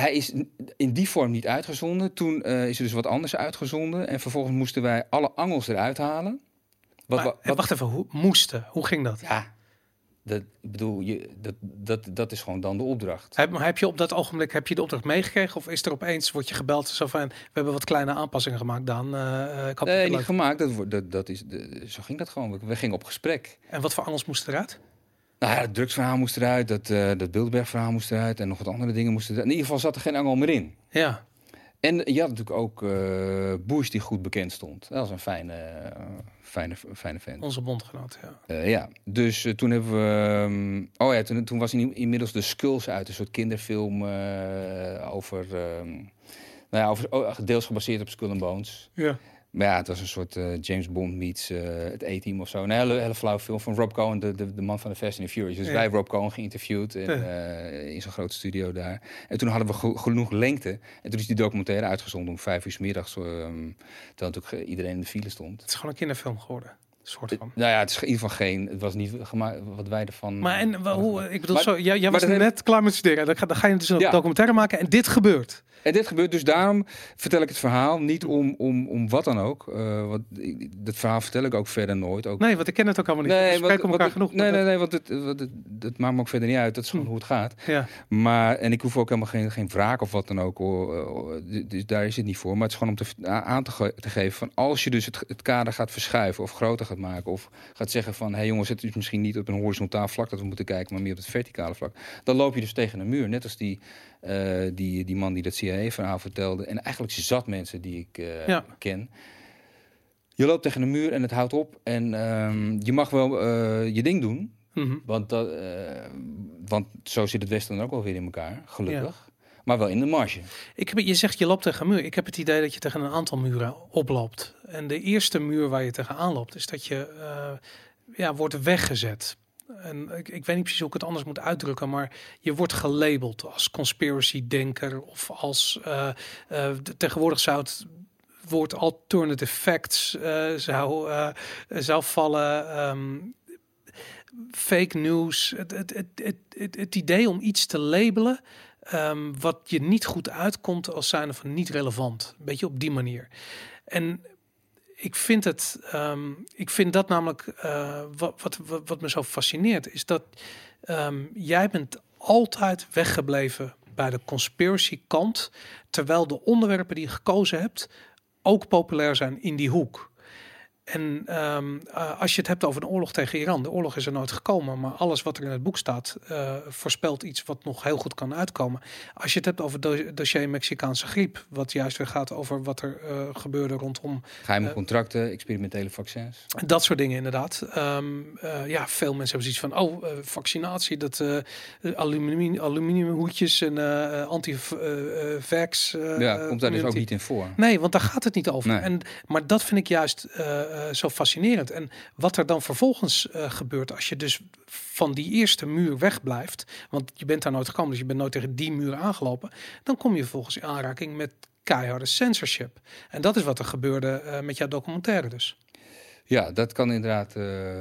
Hij is in die vorm niet uitgezonden. Toen eh, is er dus wat anders uitgezonden. En vervolgens moesten wij alle angels eruit halen. Wat, Maar, wat, wacht even, hoe moesten? Hoe ging dat? ja, dat, bedoel, je, dat, dat, dat is gewoon dan de opdracht. Heb, maar heb je op dat ogenblik heb je de opdracht meegekregen? Of is er opeens, word je gebeld zo van, we hebben wat kleine aanpassingen gemaakt dan. eh, eh, ik had Nee, niet gemaakt. Dat, dat, dat is, de, zo ging dat gewoon. We, we gingen op gesprek. En wat voor angels moesten eruit? Nou ja, het drugsverhaal moest eruit, dat, eh dat Bilderberg-verhaal moest eruit en nog wat andere dingen moesten eruit. In ieder geval zat er geen angel meer in. Ja, En je had natuurlijk ook eh Bush die goed bekend stond. Dat was een fijne, eh, fijne, fijne vent. onze bondgenoot. Ja. Ja, dus toen hebben we... ehm, oh ja, toen, toen was in, inmiddels de Skulls uit. Een soort kinderfilm over... ehm, nou ja, over, oh, deels gebaseerd op Skull and Bones. ja. Maar ja, het was een soort eh, James Bond meets eh, het A-team of zo. Een hele, hele flauwe film van Rob Cohen, de, de, de man van de Fast and the Furious. Dus Ja. wij Rob Cohen geïnterviewd eh, in zo'n grote studio daar. En toen hadden we ge- genoeg lengte. En toen is die documentaire uitgezonden om vijf uur 's middags. ehm terwijl natuurlijk iedereen in de file stond. Het is gewoon een kinderfilm geworden. Soort van. Nou ja, het is in ieder geval geen... Het was niet gemaakt wat wij ervan... Maar en hoe, ik bedoel, Maar- zo, jij, jij was net klaar met studeren. Dan ga, dan ga je dus een Ja. documentaire maken en dit gebeurt. En dit gebeurt dus daarom vertel ik het verhaal niet om, om, om wat dan ook. Eh want ik- dat verhaal vertel ik ook verder nooit. Ook Nee, want ik ken het ook allemaal niet. we want- spreken want elkaar genoeg. Nee, nee, nee, want het, want het, dat maakt me ook verder niet uit. Dat is gewoon Hm. hoe het gaat. Ja, Maar, en ik hoef ook helemaal geen, geen wraak of wat dan ook. Hoor. Eh, Dus daar is het niet voor. Maar het is gewoon om te, aan te, ge- te geven van als je dus het, het kader gaat verschuiven of groter gaat maken. Of gaat zeggen van hé hey jongens, het is misschien niet op een horizontaal vlak dat we moeten kijken, maar meer op het verticale vlak. Dan loop je dus tegen een muur. Net als die, eh, die, die man die dat CIA-verhaal vertelde. En eigenlijk zat mensen die ik eh, Ja. ken. Je loopt tegen een muur en het houdt op. En ehm, je mag wel eh, je ding doen. Mhm. Want, dat, want zo zit het Westen dan ook wel weer in elkaar, gelukkig. Maar wel in de marge. Ik heb, je zegt je loopt tegen een muur. Ik heb het idee dat je tegen een aantal muren oploopt. En de eerste muur waar je tegenaan loopt, is dat je eh, ja, wordt weggezet. en ik, ik weet niet precies hoe ik het anders moet uitdrukken, maar je wordt gelabeld als conspiracy-denker of als eh, eh, tegenwoordig zou het woord alternative facts zou, zou vallen. ehm, fake news. Het, het, het, het idee om iets te labelen ehm, wat je niet goed uitkomt als zijnde van niet relevant. Een beetje op die manier. En ik vind het, ehm, ik vind dat namelijk eh, wat, wat, wat, me zo fascineert, is dat ehm, jij bent altijd weggebleven bij de conspiracy kant, terwijl de onderwerpen die je gekozen hebt ook populair zijn in die hoek. En ehm, eh, als je het hebt over een oorlog tegen Iran, de oorlog is er nooit gekomen, maar alles wat er in het boek staat eh, voorspelt iets wat nog heel goed kan uitkomen. Als je het hebt over do dossier Mexicaanse griep, wat juist weer gaat over wat er eh, gebeurde rondom Geheime Eh, contracten, experimentele vaccins. dat soort dingen inderdaad. Ehm, eh, ja, veel mensen hebben zoiets van, oh, vaccinatie, dat aluminium, aluminiumhoedjes en anti-vax. ja, komt daar dus ook niet in voor. Nee, want daar gaat het niet over. Nee. En, maar dat vind ik juist eh, zo fascinerend. En wat er dan vervolgens eh, gebeurt als je dus van die eerste muur wegblijft, want je bent daar nooit gekomen, dus je bent nooit tegen die muur aangelopen, dan kom je vervolgens in aanraking met keiharde censorship. En dat is wat er gebeurde eh, met jouw documentaire dus. Ja, dat kan inderdaad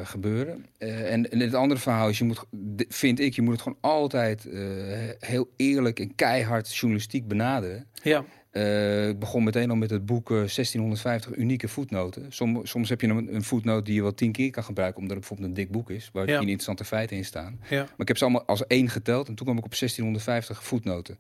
gebeuren. En, en het andere verhaal is, je moet, vind ik, je moet het gewoon altijd heel eerlijk en keihard journalistiek benaderen. Ja, Eh, ik begon meteen al met het boek eh, 1650 unieke voetnoten. Som, soms heb je een, een voetnoot die je wel tien keer kan gebruiken, omdat het bijvoorbeeld een dik boek is, waar Ja. interessante feiten in staan. ja, Maar ik heb ze allemaal als één geteld en toen kwam ik op 1650 voetnoten.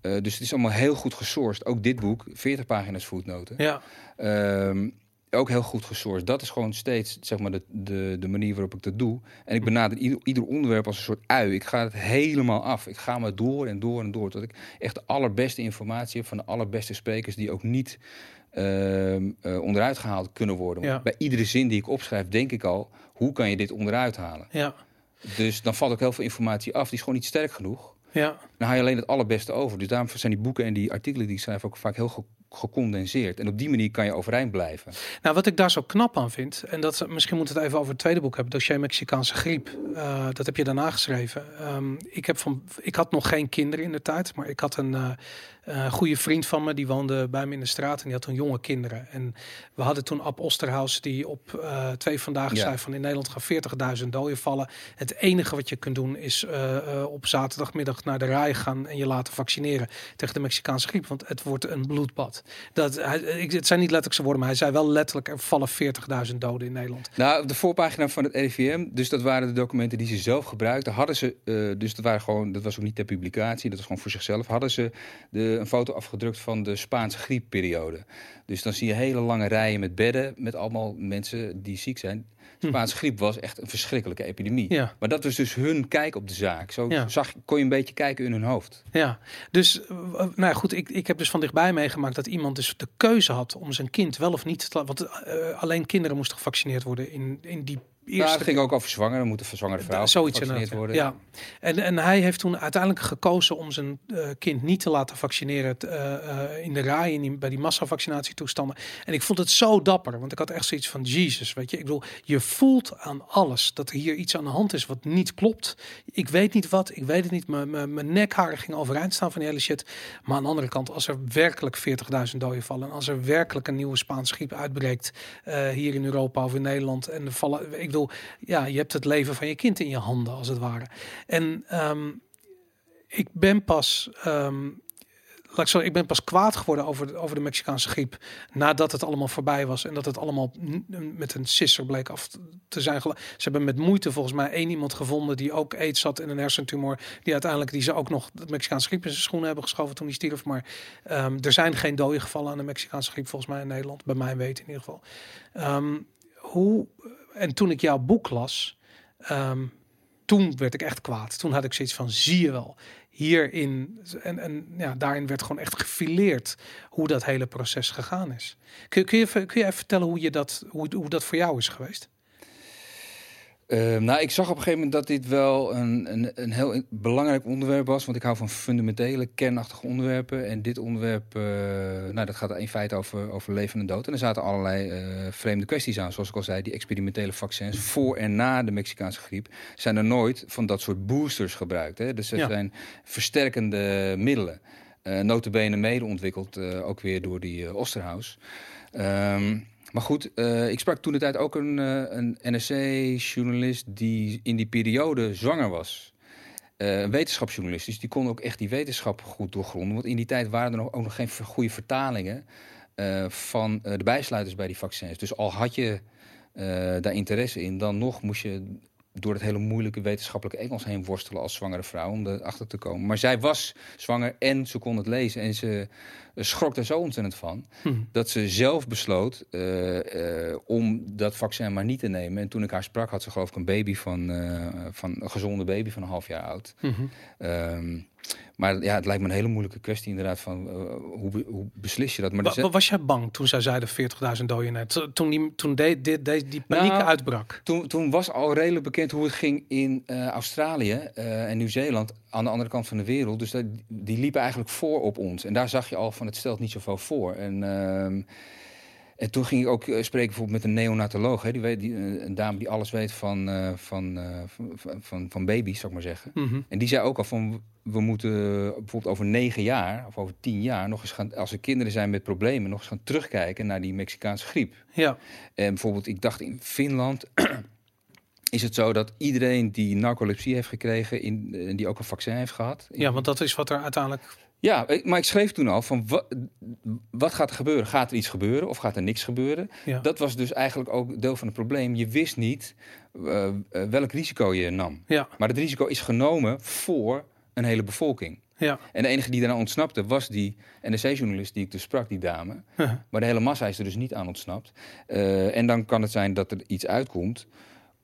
Eh, dus het is allemaal heel goed gesourced. Ook dit boek, 40 pagina's voetnoten. ja, Ehm, ook heel goed gesourced. Dat is gewoon steeds zeg maar, de, de, de manier waarop ik dat doe. En ik benader ieder, ieder onderwerp als een soort ui. Ik ga het helemaal af. Ik ga maar door en door en door. Tot ik echt de allerbeste informatie heb van de allerbeste sprekers die ook niet eh, onderuit gehaald kunnen worden. Ja. Bij iedere zin die ik opschrijf, denk ik al, hoe kan je dit onderuit halen? ja, Dus dan valt ook heel veel informatie af. Die is gewoon niet sterk genoeg. ja, Dan haal je alleen het allerbeste over. Dus daarom zijn die boeken en die artikelen die ik schrijf ook vaak heel ge- gecondenseerd. En op die manier kan je overeind blijven. Nou, wat ik daar zo knap aan vind, en dat misschien moeten we het even over het tweede boek hebben, dossier Mexicaanse griep. Eh, dat heb je daarna geschreven. Ehm, ik, heb van, ik had nog geen kinderen in de tijd, maar ik had een eh, eh, goede vriend van me, die woonde bij me in de straat en die had toen jonge kinderen. En we hadden toen Ab Osterhaus, die op eh, twee vandaag Ja. zei van in Nederland gaan 40.000 doden vallen. Het enige wat je kunt doen is eh, op zaterdagmiddag naar de RAI gaan en je laten vaccineren tegen de Mexicaanse griep, want het wordt een bloedbad. Dat, hij, ik, het zijn niet letterlijk zijn woorden, maar hij zei wel letterlijk er vallen 40.000 doden in Nederland. Nou, de voorpagina van het RIVM, dus dat waren de documenten die ze zelf gebruikten, hadden ze, dus dat waren gewoon, dat was ook niet ter publicatie, dat was gewoon voor zichzelf, hadden ze de, een foto afgedrukt van de Spaanse griepperiode. Dus dan zie je hele lange rijen met bedden, met allemaal mensen die ziek zijn. Spaanse griep was echt een verschrikkelijke epidemie. Ja. Maar dat was dus hun kijk op de zaak. Zo Ja. zag, kon je een beetje kijken in hun hoofd. Ja, dus uh, nou ja, goed, ik, ik heb dus van dichtbij meegemaakt dat iemand dus de keuze had om zijn kind wel of niet te. Want uh, alleen kinderen moesten gevaccineerd worden in, in die eerste. Het ging ook over zwangeren, moeten zwangere vrouwen Zoiets gevaccineerd worden. Ja, en, en hij heeft toen uiteindelijk gekozen om zijn uh, kind niet te laten vaccineren uh, in de RAI, in die, bij die massavaccinatietoestanden. En ik vond het zo dapper, want ik had echt zoiets van, Jezus, weet je, ik bedoel, je voelt aan alles dat er hier iets aan de hand is wat niet klopt. Ik weet niet wat, ik weet het niet, mijn nekharen gingen overeind staan van die hele shit. Maar aan de andere kant, als er werkelijk 40.000 doden vallen, en als er werkelijk een nieuwe Spaanse griep uitbreekt hier in Europa of in Nederland, en er vallen, ik ja, je hebt het leven van je kind in je handen, als het ware. En um, ik ben pas, um, ik, zo, ik ben pas kwaad geworden over, over de Mexicaanse griep nadat het allemaal voorbij was en dat het allemaal met een sisser bleek af te zijn. Ze hebben met moeite volgens mij één iemand gevonden die ook aids had en een hersentumor, die uiteindelijk die ze ook nog de Mexicaanse griep in zijn schoenen hebben geschoven toen hij stierf. Maar um, er zijn geen dode gevallen aan de Mexicaanse griep volgens mij in Nederland, bij mij weten in ieder geval. Hoe en toen ik jouw boek las, um, toen werd ik echt kwaad. Toen had ik zoiets van, zie je wel, hierin, en, en ja, daarin werd gewoon echt gefileerd hoe dat hele proces gegaan is. Kun, kun, je, kun je even vertellen hoe, je dat, hoe, hoe dat voor jou is geweest? Uh, nou, ik zag op een gegeven moment dat dit wel een, een, een heel belangrijk onderwerp was. Want ik hou van fundamentele, kernachtige onderwerpen. En dit onderwerp, eh, nou, dat gaat in feite over, over leven en dood. En er zaten allerlei eh, vreemde kwesties aan. Zoals ik al zei, die experimentele vaccins voor en na de Mexicaanse griep... zijn er nooit van dat soort boosters gebruikt. Hè? Dus dat Ja. zijn versterkende middelen. Eh notabene mede ontwikkeld, ook weer door die Osterhaus. Ehm, maar goed, eh, ik sprak toen de tijd ook een, eh, een NRC-journalist die in die periode zwanger was. Eh, een wetenschapsjournalist, dus die kon ook echt die wetenschap goed doorgronden. Want in die tijd waren er nog, ook nog geen goede vertalingen van de bijsluiters bij die vaccins. Dus al had je daar interesse in, dan nog moest je door het hele moeilijke wetenschappelijke Engels heen worstelen als zwangere vrouw om erachter te komen. Maar zij was zwanger en ze kon het lezen en ze eh, schrok er zo ontzettend van Hm. dat ze zelf besloot eh, eh, om dat vaccin maar niet te nemen. En toen ik haar sprak, had ze geloof ik een baby van, van een gezonde baby van een half jaar oud. Ehm, maar ja, het lijkt me een hele moeilijke kwestie inderdaad van eh, hoe, hoe beslis je dat? Maar Wa- zijn- wa- was jij bang toen zij zeiden 40.000 doden net? Toen die, toen de, die paniek Nou, uitbrak? Toen, toen was al redelijk bekend hoe het ging in eh, Australië eh, en Nieuw-Zeeland aan de andere kant van de wereld. Dus dat, die liepen eigenlijk voor op ons. En daar zag je al van het stelt niet zoveel voor. En, ehm, en toen ging ik ook eh, spreken bijvoorbeeld met een neonatoloog. Hè, die weet, die, eh, een dame die alles weet van, eh, van, van, van, van, baby's, zou ik maar zeggen. Mhm. En die zei ook al van we moeten bijvoorbeeld over negen jaar of over tien jaar nog eens gaan, als er kinderen zijn met problemen, nog eens gaan terugkijken naar die Mexicaanse griep. Ja, En bijvoorbeeld, ik dacht in Finland [CLEARS THROAT] is het zo dat iedereen die narcolepsie heeft gekregen, in, die ook een vaccin heeft gehad. ja, want dat is wat er uiteindelijk... Ja, maar ik schreef toen al van wa- wat gaat er gebeuren? Gaat er iets gebeuren of gaat er niks gebeuren? Ja. Dat was dus eigenlijk ook deel van het probleem. Je wist niet eh, eh, welk risico je nam. Ja, Maar het risico is genomen voor een hele bevolking. ja. En de enige die daarna ontsnapte was die NRC-journalist die ik dus sprak, die dame. Huh. Maar de hele massa is er dus niet aan ontsnapt. Eh, en dan kan het zijn dat er iets uitkomt.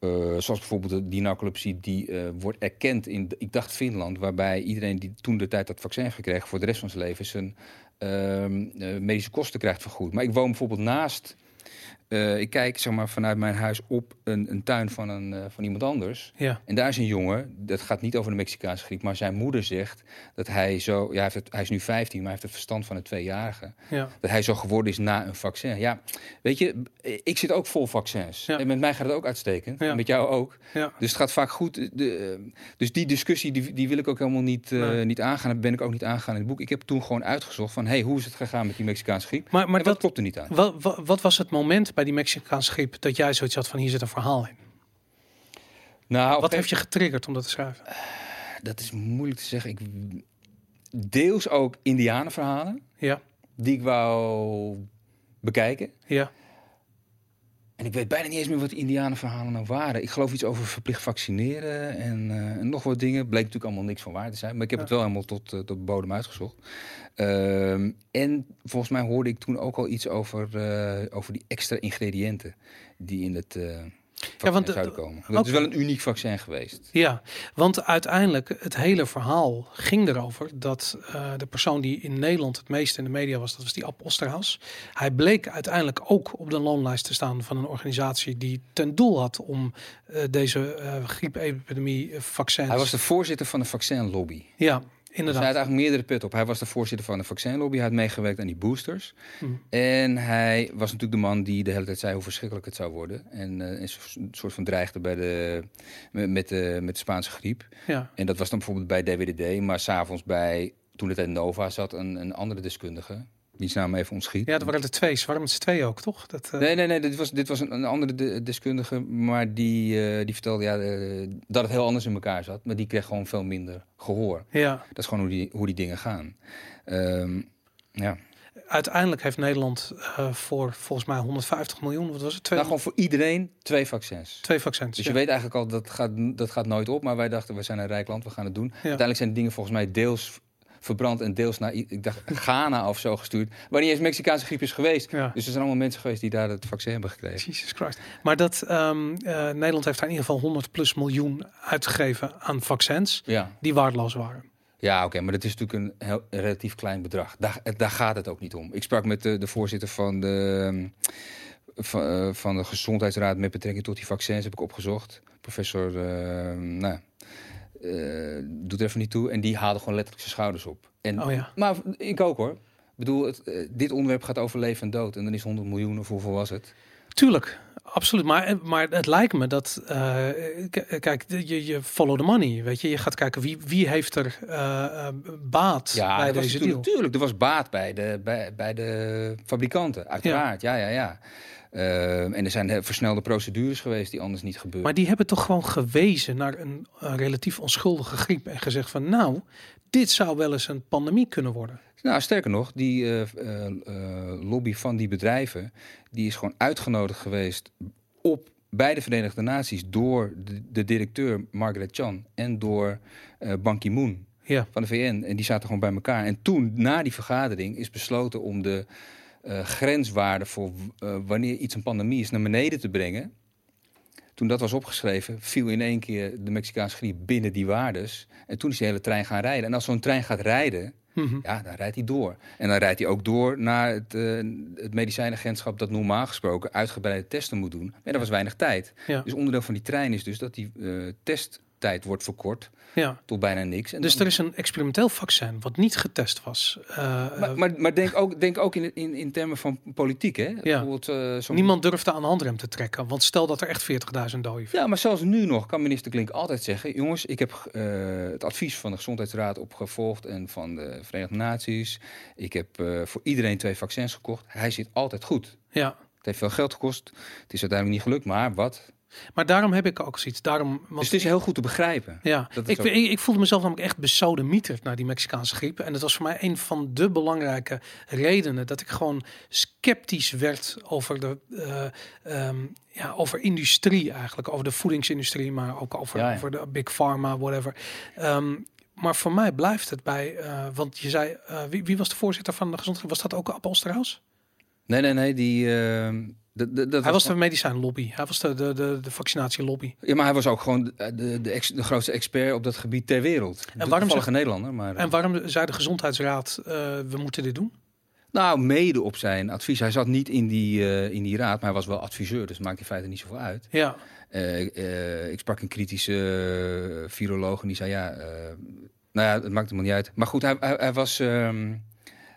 Eh, zoals bijvoorbeeld de- narcolepsie die eh, wordt erkend in, ik dacht Finland, waarbij iedereen die toen de tijd dat vaccin gekregen voor de rest van zijn leven zijn ehm, eh, medische kosten krijgt vergoed. Maar ik woon bijvoorbeeld naast, eh, ik kijk zeg maar vanuit mijn huis op een, een tuin van, een, eh, van iemand anders. Ja, En daar is een jongen, dat gaat niet over de Mexicaanse griep, maar zijn moeder zegt dat hij zo, ja, hij, heeft het, hij is nu 15, maar hij heeft het verstand van een tweejarige. ja. Dat hij zo geworden is na een vaccin. Ja, weet je, ik zit ook vol vaccins. Ja. En met mij gaat het ook uitstekend. Ja. En met jou ook. ja. Dus het gaat vaak goed. De, eh, dus die discussie die, die wil ik ook helemaal niet, eh, Nee. niet aangaan. Dat ben ik ook niet aangaan in het boek. Ik heb toen gewoon uitgezocht van, hey, hoe is het gegaan met die Mexicaanse griep? Maar, maar en wat dat, klopt er niet aan? wat, wat, wat was het moment bij die Mexicaanse griep dat jij zoiets had van hier zit een verhaal in? Nou, Wat heeft je getriggerd om dat te schrijven? dat is moeilijk te zeggen. Ik, deels ook indianenverhalen Ja, die ik wou bekijken. ja, En ik weet bijna niet eens meer wat die indianenverhalen nou waren. Ik geloof iets over verplicht vaccineren en, eh, en nog wat dingen. Bleek natuurlijk allemaal niks van waar te zijn. Maar ik heb Ja. het wel helemaal tot, tot de bodem uitgezocht. Ehm, en volgens mij hoorde ik toen ook al iets over, eh, over die extra ingrediënten die in het vaccin want de- zouden komen. Is wel een uniek vaccin geweest. ja. Want uiteindelijk, het hele verhaal ging erover dat eh, de persoon die in Nederland het meest in de media was, dat was die Ab Osterhaus. Hij bleek uiteindelijk ook op de loonlijst te staan van een organisatie die ten doel had om eh, deze eh griepepidemie vaccins... Hij was de voorzitter van de vaccinlobby. Ja, Dus hij inderdaad. had eigenlijk meerdere pet op. Hij was de voorzitter van de vaccinlobby. Hij had meegewerkt aan die boosters. Hm. En hij was natuurlijk de man die de hele tijd zei hoe verschrikkelijk het zou worden. En eh, een soort van dreigde bij de, met, met, de, met de Spaanse griep. Ja, En dat was dan bijvoorbeeld bij DWDD. Maar s'avonds bij, toen het in Nova zat, een, een andere deskundige. Wiens naam even ontschiet. ja, dat waren er twee. Ze waren met z'n twee ook, toch? Dat, eh, Nee, nee, nee. Dit was, dit was een, een andere de- deskundige. Maar die, eh, die vertelde ja, eh, dat het heel anders in elkaar zat. Maar die kreeg gewoon veel minder gehoor. Ja, Dat is gewoon hoe die, hoe die dingen gaan. Ehm, ja. uiteindelijk heeft Nederland voor volgens mij 150 miljoen, wat was het? Twee, Nou, gewoon voor iedereen twee vaccins. twee vaccins. Dus ja. je weet eigenlijk al, dat gaat, dat gaat nooit op. Maar wij dachten, we zijn een rijk land, we gaan het doen. Uiteindelijk zijn de dingen volgens mij deels verbrand en deels naar, ik dacht, Ghana of zo gestuurd. Waar niet eens Mexicaanse griep is geweest. Ja. Dus er zijn allemaal mensen geweest die daar het vaccin hebben gekregen. Jesus Christ. Maar dat ehm, eh, Nederland heeft daar in ieder geval 100 plus miljoen uitgegeven aan vaccins Ja, die waardeloos waren. ja oké, maar dat is natuurlijk een, heel, relatief klein bedrag. Daar, daar gaat het ook niet om. Ik sprak met de, de voorzitter van de, van, eh, van de gezondheidsraad met betrekking tot die vaccins heb ik opgezocht. Professor, eh, nou, eh, doet er even niet toe. En die haalde gewoon letterlijk zijn schouders op. En, Oh ja. Maar ik ook hoor. Ik bedoel, het, eh, dit onderwerp gaat over leven en dood. En dan is 100 miljoen of hoeveel was het? Tuurlijk, absoluut. Maar, maar het lijkt me dat, eh, k- kijk, je, je follow the money, weet je. Je gaat kijken wie, wie heeft er eh, eh, baat bij deze deal. natuurlijk, tuurlijk, er was baat bij de, bij, bij de fabrikanten, uiteraard. Ja, ja, ja. Eh, en er zijn versnelde procedures geweest die anders niet gebeuren. Maar die hebben toch gewoon gewezen naar een, eh, relatief onschuldige griep en gezegd van nou, dit zou wel eens een pandemie kunnen worden. Nou, sterker nog, die eh, eh, eh, lobby van die bedrijven, die is gewoon uitgenodigd geweest op bij de Verenigde Naties door de, de directeur Margaret Chan en door eh, Ban Ki-moon Ja, van de VN. En die zaten gewoon bij elkaar. En toen, na die vergadering, is besloten om de eh, grenswaarde voor eh, wanneer iets een pandemie is naar beneden te brengen. Toen dat was opgeschreven, viel in één keer de Mexicaanse griep binnen die waardes. En toen is die hele trein gaan rijden. En als zo'n trein gaat rijden, Mhm. ja, dan rijdt hij door. En dan rijdt hij ook door naar het, eh, het medicijnagentschap dat normaal gesproken uitgebreide testen moet doen. Maar er was weinig tijd. ja, Dus onderdeel van die trein is dus dat die eh, testtijd wordt verkort ja. tot bijna niks. En Dus dan- er is een experimenteel vaccin wat niet getest was. Eh, maar, maar, maar denk ook, denk ook in, in, in termen van politiek, hè? Bijvoorbeeld, eh, zo'n- niemand durfde aan de handrem te trekken. Want stel dat er echt 40.000 doden Ja, maar zelfs nu nog kan minister Klink altijd zeggen... jongens, ik heb eh, het advies van de Gezondheidsraad opgevolgd... en van de Verenigde Naties. Ik heb voor iedereen twee vaccins gekocht. Hij zit altijd goed. Ja, Het heeft veel geld gekost. Het is uiteindelijk niet gelukt, maar wat? Maar daarom heb ik ook zoiets. Daarom, want Dus het is heel goed te begrijpen. Ja, ik, ook- ik, ik voelde mezelf namelijk echt besodemieterd naar die Mexicaanse griep. En dat was voor mij een van de belangrijke redenen dat ik gewoon sceptisch werd over de eh, ehm, ja, over industrie eigenlijk, over de voedingsindustrie, maar ook over, Ja, ja. over de big pharma, whatever. Ehm, maar voor mij blijft het bij, eh, want je zei, eh, wie, wie was de voorzitter van de gezondheid? Was dat ook Osterhaus? Nee, nee, nee. Die, eh, dat- dat Hij was de medicijnlobby. Hij was de, de, de, de vaccinatielobby. Ja, maar hij was ook gewoon de, de, de, ex- de grootste expert op dat gebied ter wereld. En waarom een Nederlander, maar... En waarom zei de gezondheidsraad, eh, we moeten dit doen? Nou, mede op zijn advies. Hij zat niet in die, eh, in die raad, maar hij was wel adviseur. Dus het maakt in feite niet zoveel uit. Ja, Eh, eh, ik sprak een kritische eh, viroloog en die zei ja, eh, nou ja, het maakt helemaal niet uit. Maar goed, hij, hij, hij was, ehm, eh,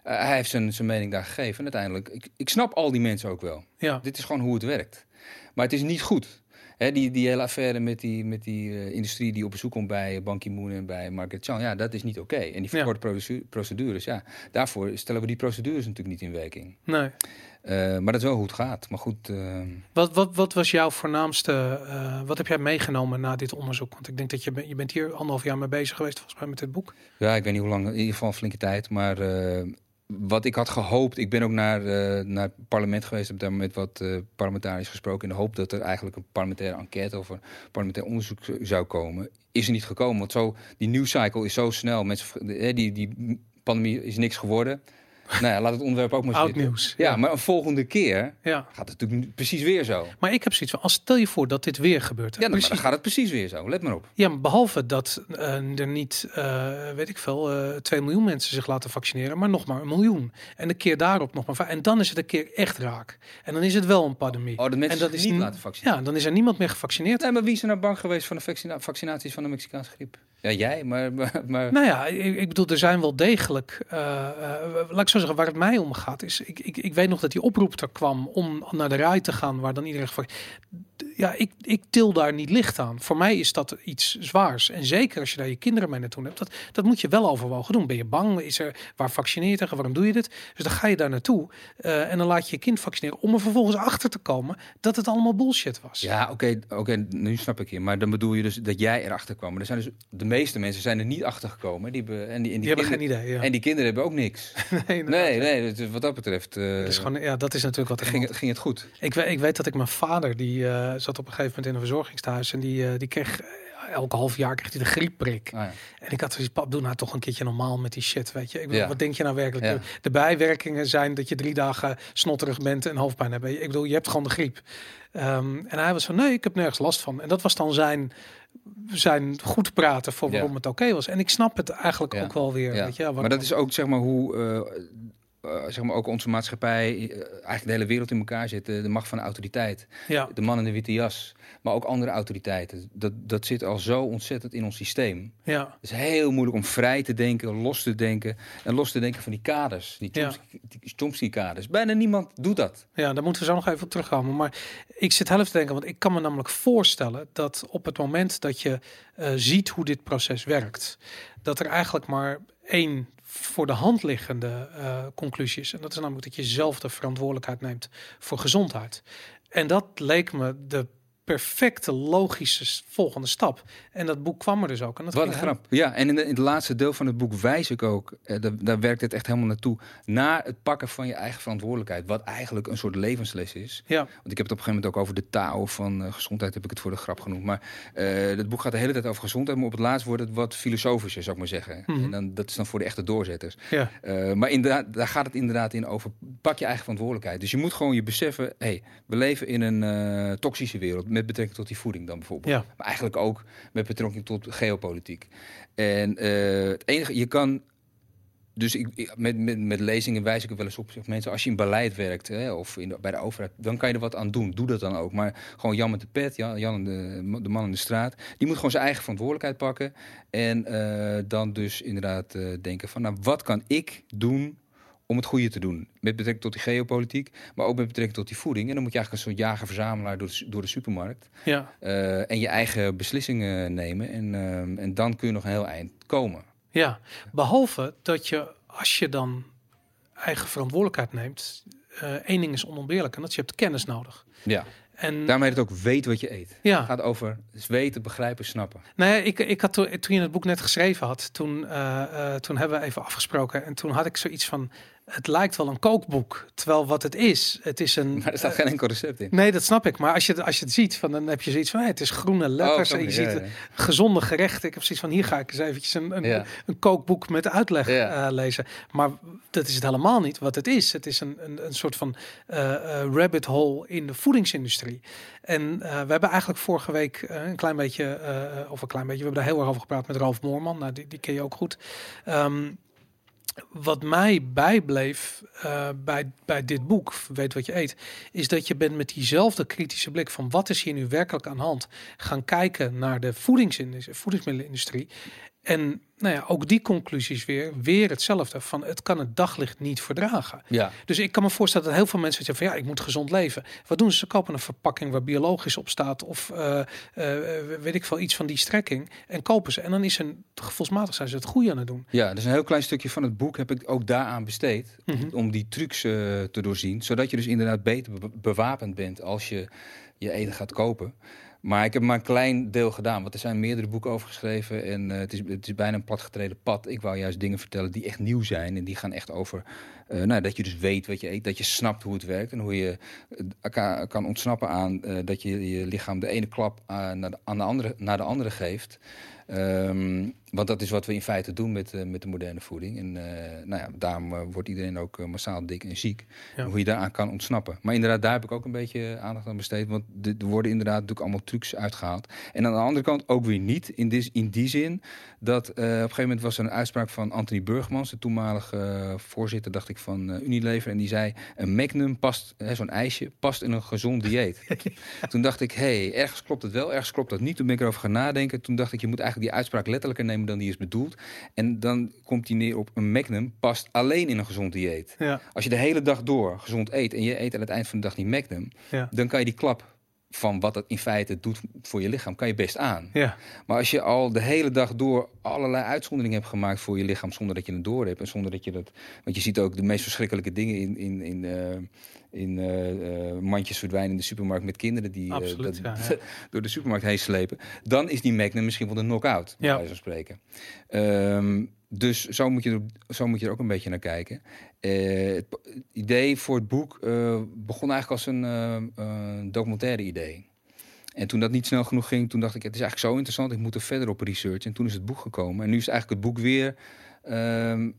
hij heeft zijn, zijn mening daar gegeven. En uiteindelijk, ik, ik snap al die mensen ook wel. ja. Dit is gewoon hoe het werkt. Maar het is niet goed. Die, die hele affaire met die, met die eh, industrie die op bezoek komt bij Ban Ki-moon en bij Margaret Chan, ja, dat is niet oké. En die verkorte procedu- procedures, ja, daarvoor stellen we die procedures natuurlijk niet in werking. Nee. Eh, maar dat is wel hoe het gaat. Maar goed, eh, Wat, wat, wat was jouw voornaamste, eh, wat heb jij meegenomen na dit onderzoek? Want ik denk dat je, ben- je bent hier anderhalf jaar mee bezig geweest volgens mij met dit boek. Ja, ik weet niet hoe lang, in ieder geval een flinke tijd. Maar eh, wat ik had gehoopt, ik ben ook naar, eh, naar het parlement geweest, heb daar met wat eh, parlementariërs gesproken. In de hoop dat er eigenlijk een parlementaire enquête of een parlementair onderzoek zou komen. Is er niet gekomen, want zo, die nieuwscycle is zo snel. Mensen, die, die pandemie is niks geworden. Nou ja, laat het onderwerp ook maar Oud zitten. nieuws. Ja, maar een volgende keer ja. gaat het natuurlijk precies weer zo. Maar ik heb zoiets van, als stel je voor dat dit weer gebeurt. Ja, dan, Precies. dan gaat het precies weer zo. Let maar op. Ja, maar behalve dat eh, er niet, eh, weet ik veel, eh 2 miljoen mensen zich laten vaccineren, maar nog maar een miljoen. En de keer daarop nog maar. En dan is het een keer echt raak. En dan is het wel een pandemie. Oh, de mensen en dat is niet laten vaccineren. Ja, dan is er niemand meer gevaccineerd. Nee, maar wie is er nou bang geweest van de vaccina- vaccinaties van de Mexicaanse griep? Ja, jij, maar... [LAUGHS] maar, maar- Nou ja, ik, bedoel, er zijn wel degelijk. eh, laat ik zo zeggen, waar het mij om gaat, is. Ik, ik, ik weet nog dat die oproep er kwam om naar de rij te gaan, waar dan iedereen. Ja, ik, ik til daar niet licht aan. Voor mij is dat iets zwaars. En zeker als je daar je kinderen mee naartoe hebt, dat, dat moet je wel overwogen doen. Ben je bang? Is er, waar vaccineer je tegen? Waarom doe je dit? Dus dan ga je daar naartoe eh, en dan laat je je kind vaccineren om er vervolgens achter te komen dat het allemaal bullshit was. Ja, oké, oké, nu snap ik je. Maar dan bedoel je dus dat jij erachter kwam. Maar er zijn dus, de meeste mensen zijn er niet achter gekomen. Die hebben, en die, en Die geen idee. Ja. En die kinderen hebben ook niks. [LAUGHS] nee, Nee, nee, dus wat dat betreft eh, Dat is, gewoon, ja, dat is natuurlijk wat er ging, het, ging het goed. Ik weet, ik weet dat ik mijn vader, die eh, zat op een gegeven moment in een verzorgingstehuis en die, eh, die kreeg eh, elke half jaar kreeg hij de griepprik. Ah, ja. En ik had zoiets, pap, doe nou toch een keertje normaal met die shit, weet je. Ik bedoel, Ja. wat denk je nou werkelijk? Ja. De, bijwerkingen zijn dat je drie dagen snotterig bent en hoofdpijn hebt. Ik bedoel, je hebt gewoon de griep. Ehm, en hij was van, nee, ik heb nergens last van. En dat was dan zijn, zijn goed praten voor waarom het oké was. En ik snap het eigenlijk ook wel weer, Ja. weet je. ja, Maar dat is ook zeg maar hoe, eh, eh, zeg maar ook onze maatschappij, eh, eigenlijk de hele wereld in elkaar zit. De, de macht van de autoriteit. Ja, De man in de witte jas. Maar ook andere autoriteiten. Dat, dat zit al zo ontzettend in ons systeem. ja, Het is heel moeilijk om vrij te denken, los te denken. En los te denken van die kaders, die Ja. Chomsky-kaders. Bijna niemand doet dat. ja, daar moeten we zo nog even op terugkomen. Maar ik zit half te denken, want ik kan me namelijk voorstellen dat op het moment dat je eh, ziet hoe dit proces werkt, dat er eigenlijk maar één voor de hand liggende eh, conclusie is. En dat is namelijk dat je zelf de verantwoordelijkheid neemt voor gezondheid. En dat leek me de perfecte logische volgende stap. En dat boek kwam er dus ook. En dat Wat een grap. Ja, en in, de- in het laatste deel van het boek wijs ik ook, eh, daar, daar werkt het echt helemaal naartoe, naar het pakken van je eigen verantwoordelijkheid. Wat eigenlijk een soort levensles is. Ja, Want ik heb het op een gegeven moment ook over de taal van eh, gezondheid, heb ik het voor de grap genoemd. Maar eh het boek gaat de hele tijd over gezondheid, maar op het laatst wordt het wat filosofischer, zou ik maar zeggen. Mhm. En dan, dat is dan voor de echte doorzetters. ja, Eh, maar inderdaad, daar gaat het inderdaad in over. Pak je eigen verantwoordelijkheid. Dus je moet gewoon je beseffen: hé, we leven in een toxische wereld. Met betrekking tot die voeding dan bijvoorbeeld. Ja. Maar eigenlijk ook met betrekking tot geopolitiek. En eh, het enige, je kan. Dus ik, met, met, met lezingen wijs ik er wel eens op. Zeg, mensen, als je in beleid werkt hè, of in de, bij de overheid, dan kan je er wat aan doen. Doe dat dan ook. Maar gewoon Jan met de pet, Jan, Jan de, de man in de straat, die moet gewoon zijn eigen verantwoordelijkheid pakken. En eh, dan dus inderdaad eh, denken van, nou, wat kan ik doen om het goede te doen? Met betrekking tot die geopolitiek, maar ook met betrekking tot die voeding. En dan moet je eigenlijk een soort jager-verzamelaar door door de supermarkt. ja, eh, en je eigen beslissingen nemen. En, ehm, en dan kun je nog een heel eind komen. ja. Behalve dat je, als je dan eigen verantwoordelijkheid neemt, eh één ding is onontbeerlijk. En dat is je hebt kennis nodig. Ja. En Daarmee het ook weet wat je eet. ja, Het gaat over dus weten, begrijpen, snappen. Nou ja, ik, ik had toen, toen je het boek net geschreven had, toen, eh, toen hebben we even afgesproken. En toen had ik zoiets van, het lijkt wel een kookboek. Terwijl wat het is, het is een... Maar er staat eh, geen enkel recept in. Nee, dat snap ik. Maar als je, als je het ziet, van, dan heb je zoiets van, hey, het is groene letters. Oh, en je ziet ja, gezonde gerechten. Ik heb zoiets van, hier ga ik eens eventjes een, een, Ja. een kookboek met uitleg eh, lezen. Maar dat is het helemaal niet wat het is. Het is een, een, een soort van eh, rabbit hole in de voedingsindustrie. En we hebben eigenlijk vorige week een klein beetje, of een klein beetje, we hebben daar heel erg over gepraat met Ralf Moorman. Nou, die, die ken je ook goed. Ehm, wat mij bijbleef eh, bij, bij dit boek, Weet wat je eet, is dat je bent met diezelfde kritische blik van wat is hier nu werkelijk aan de hand, gaan kijken naar de voedingsindustrie, voedingsmiddelenindustrie. En nou ja, ook die conclusies weer, weer hetzelfde van het kan het daglicht niet verdragen. Ja. Dus ik kan me voorstellen dat heel veel mensen zeggen van ja, ik moet gezond leven. Wat doen ze? Ze kopen een verpakking waar biologisch op staat of eh, eh, weet ik veel, iets van die strekking en kopen ze. En dan is een gevoelsmatig zijn ze het goede aan het doen. ja, dus een heel klein stukje van het boek heb ik ook daaraan besteed. Mhm. Om die trucs eh, te doorzien. Zodat je dus inderdaad beter be- bewapend bent als je je eten gaat kopen. Maar ik heb maar een klein deel gedaan. Want er zijn meerdere boeken over geschreven. En eh, het, is, het is bijna een platgetreden pad. Ik wou juist dingen vertellen die echt nieuw zijn. En die gaan echt over eh, nou, dat je dus weet wat je eet. Dat je snapt hoe het werkt. En hoe je ka- kan ontsnappen aan dat je je lichaam de ene klap naar, de, aan de andere, naar de andere geeft. Ehm, want dat is wat we in feite doen met, eh, met de moderne voeding. En eh, nou ja, daarom eh, wordt iedereen ook massaal dik en ziek. Ja. En Hoe je daaraan kan ontsnappen. Maar inderdaad, daar heb ik ook een beetje aandacht aan besteed. Want er worden inderdaad natuurlijk allemaal trucs uitgehaald. En aan de andere kant ook weer niet. In, dis- in die zin dat op een gegeven moment was er een uitspraak van Anthony Burgmans, de toenmalige voorzitter, dacht ik, van Unilever. En die zei: een Magnum past, zo'n ijsje, past in een gezond dieet. [LAUGHS] Toen dacht ik, hé, hey, ergens klopt het wel, ergens klopt dat niet. Toen ben ik erover gaan nadenken. Toen dacht ik, je moet eigenlijk die uitspraak letterlijker nemen dan die is bedoeld. En dan komt die neer op een Magnum past alleen in een gezond dieet. Ja, Als je de hele dag door gezond eet en je eet aan het eind van de dag die Magnum, ja, dan kan je die klap van wat het in feite doet voor je lichaam, kan je best aan. ja, Maar als je al de hele dag door allerlei uitzonderingen hebt gemaakt voor je lichaam zonder dat je het door hebt en zonder dat je dat, want je ziet ook de meest verschrikkelijke dingen in in in eh, in eh, eh, mandjes verdwijnen in de supermarkt met kinderen die Absoluut, dat- ja, ja. [LAUGHS] door de supermarkt heen slepen, dan is die Magnum misschien wel de knock-out, bij Ja. wijze van spreken. Ehm, dus zo moet, je zo moet je er ook een beetje naar kijken. Eh, het idee voor het boek eh, begon eigenlijk als een eh, eh, documentaire idee. En toen dat niet snel genoeg ging, toen dacht ik, het is eigenlijk zo interessant, ik moet er verder op researchen. En toen is het boek gekomen. En nu is eigenlijk het boek weer ehm,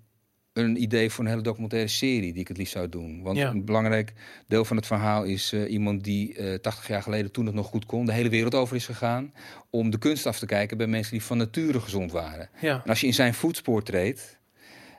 een idee voor een hele documentaire serie die ik het liefst zou doen. Want Ja. een belangrijk deel van het verhaal is eh, iemand die eh 80 jaar geleden, toen het nog goed kon, de hele wereld over is gegaan om de kunst af te kijken bij mensen die van nature gezond waren. ja, En als je in zijn voetspoor treedt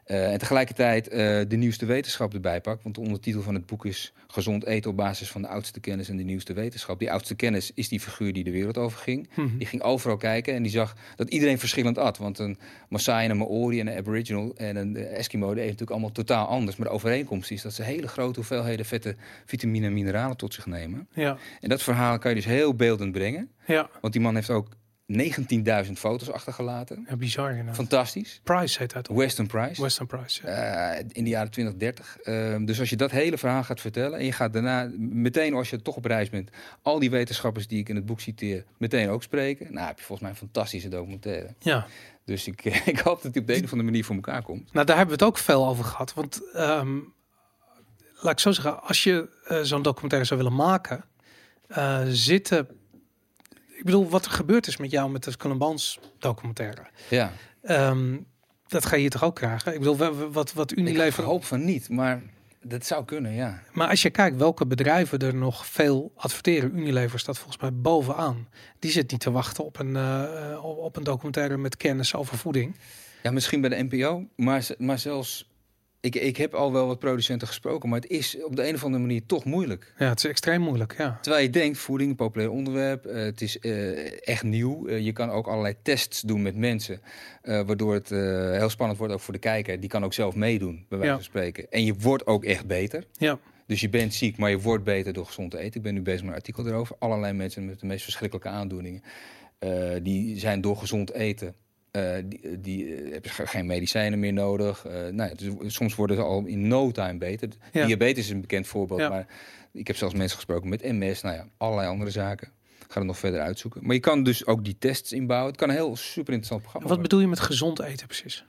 Eh, en tegelijkertijd eh, de nieuwste wetenschap erbij pak. Want de ondertitel van het boek is Gezond eten op basis van de oudste kennis en de nieuwste wetenschap. Die oudste kennis is die figuur die de wereld over ging. Mhm. Die ging overal kijken en die zag dat iedereen verschillend at. Want een Maasai en een Maori en een Aboriginal en een Eskimo... die eten natuurlijk allemaal totaal anders. Maar de overeenkomst is dat ze hele grote hoeveelheden vetten, vitamine en mineralen tot zich nemen. Ja, En dat verhaal kan je dus heel beeldend brengen. ja. Want die man heeft ook 19.000 foto's achtergelaten. ja bizar inderdaad. Fantastisch. Price heet dat. Western Price. Western Price. Ja. Eh, in de jaren 20, 30. Ehm, dus als je dat hele verhaal gaat vertellen en je gaat daarna meteen als je toch op reis bent, al die wetenschappers die ik in het boek citeer, meteen ook spreken. Nou, heb je volgens mij een fantastische documentaire. ja. Dus ik, [LAUGHS] ik hoop dat die op de een of andere manier voor elkaar komt. Nou, daar hebben we het ook veel over gehad. Want ehm, laat ik zo zeggen, als je eh, zo'n documentaire zou willen maken, eh, zitten. Ik bedoel, wat er gebeurd is met jou met de Columbans documentaire. Ja, Ehm, dat ga je hier toch ook krijgen? Ik bedoel, wa- wa- wat, wat ik Unilever. hoop van niet, maar dat zou kunnen, ja. Maar als je kijkt welke bedrijven er nog veel adverteren, Unilever staat volgens mij bovenaan. Die zit niet te wachten op een, eh, op een documentaire met kennis over voeding. Ja, misschien bij de NPO, maar, maar zelfs... Ik, ik heb al wel wat producenten gesproken, maar het is op de een of andere manier toch moeilijk. Ja, het is extreem moeilijk. Ja, Terwijl je denkt, voeding, een populair onderwerp, eh, het is eh, echt nieuw. Eh, je kan ook allerlei tests doen met mensen, waardoor het heel spannend wordt ook voor de kijker. Die kan ook zelf meedoen, bij wijze Ja. van spreken. En je wordt ook echt beter. ja, Dus je bent ziek, maar je wordt beter door gezond te eten. Ik ben nu bezig met een artikel erover. Allerlei mensen met de meest verschrikkelijke aandoeningen, die zijn door gezond eten. Eh, die die eh, hebben ge- geen medicijnen meer nodig. Eh, nou ja, dus soms worden ze al in no time beter. Ja. Diabetes is een bekend voorbeeld. Ja. Maar ik heb zelfs mensen gesproken met MS. Nou ja, allerlei andere zaken. Ga het nog verder uitzoeken. Maar je kan dus ook die tests inbouwen. Het kan een heel super interessant programma wat worden. bedoel je met gezond eten precies?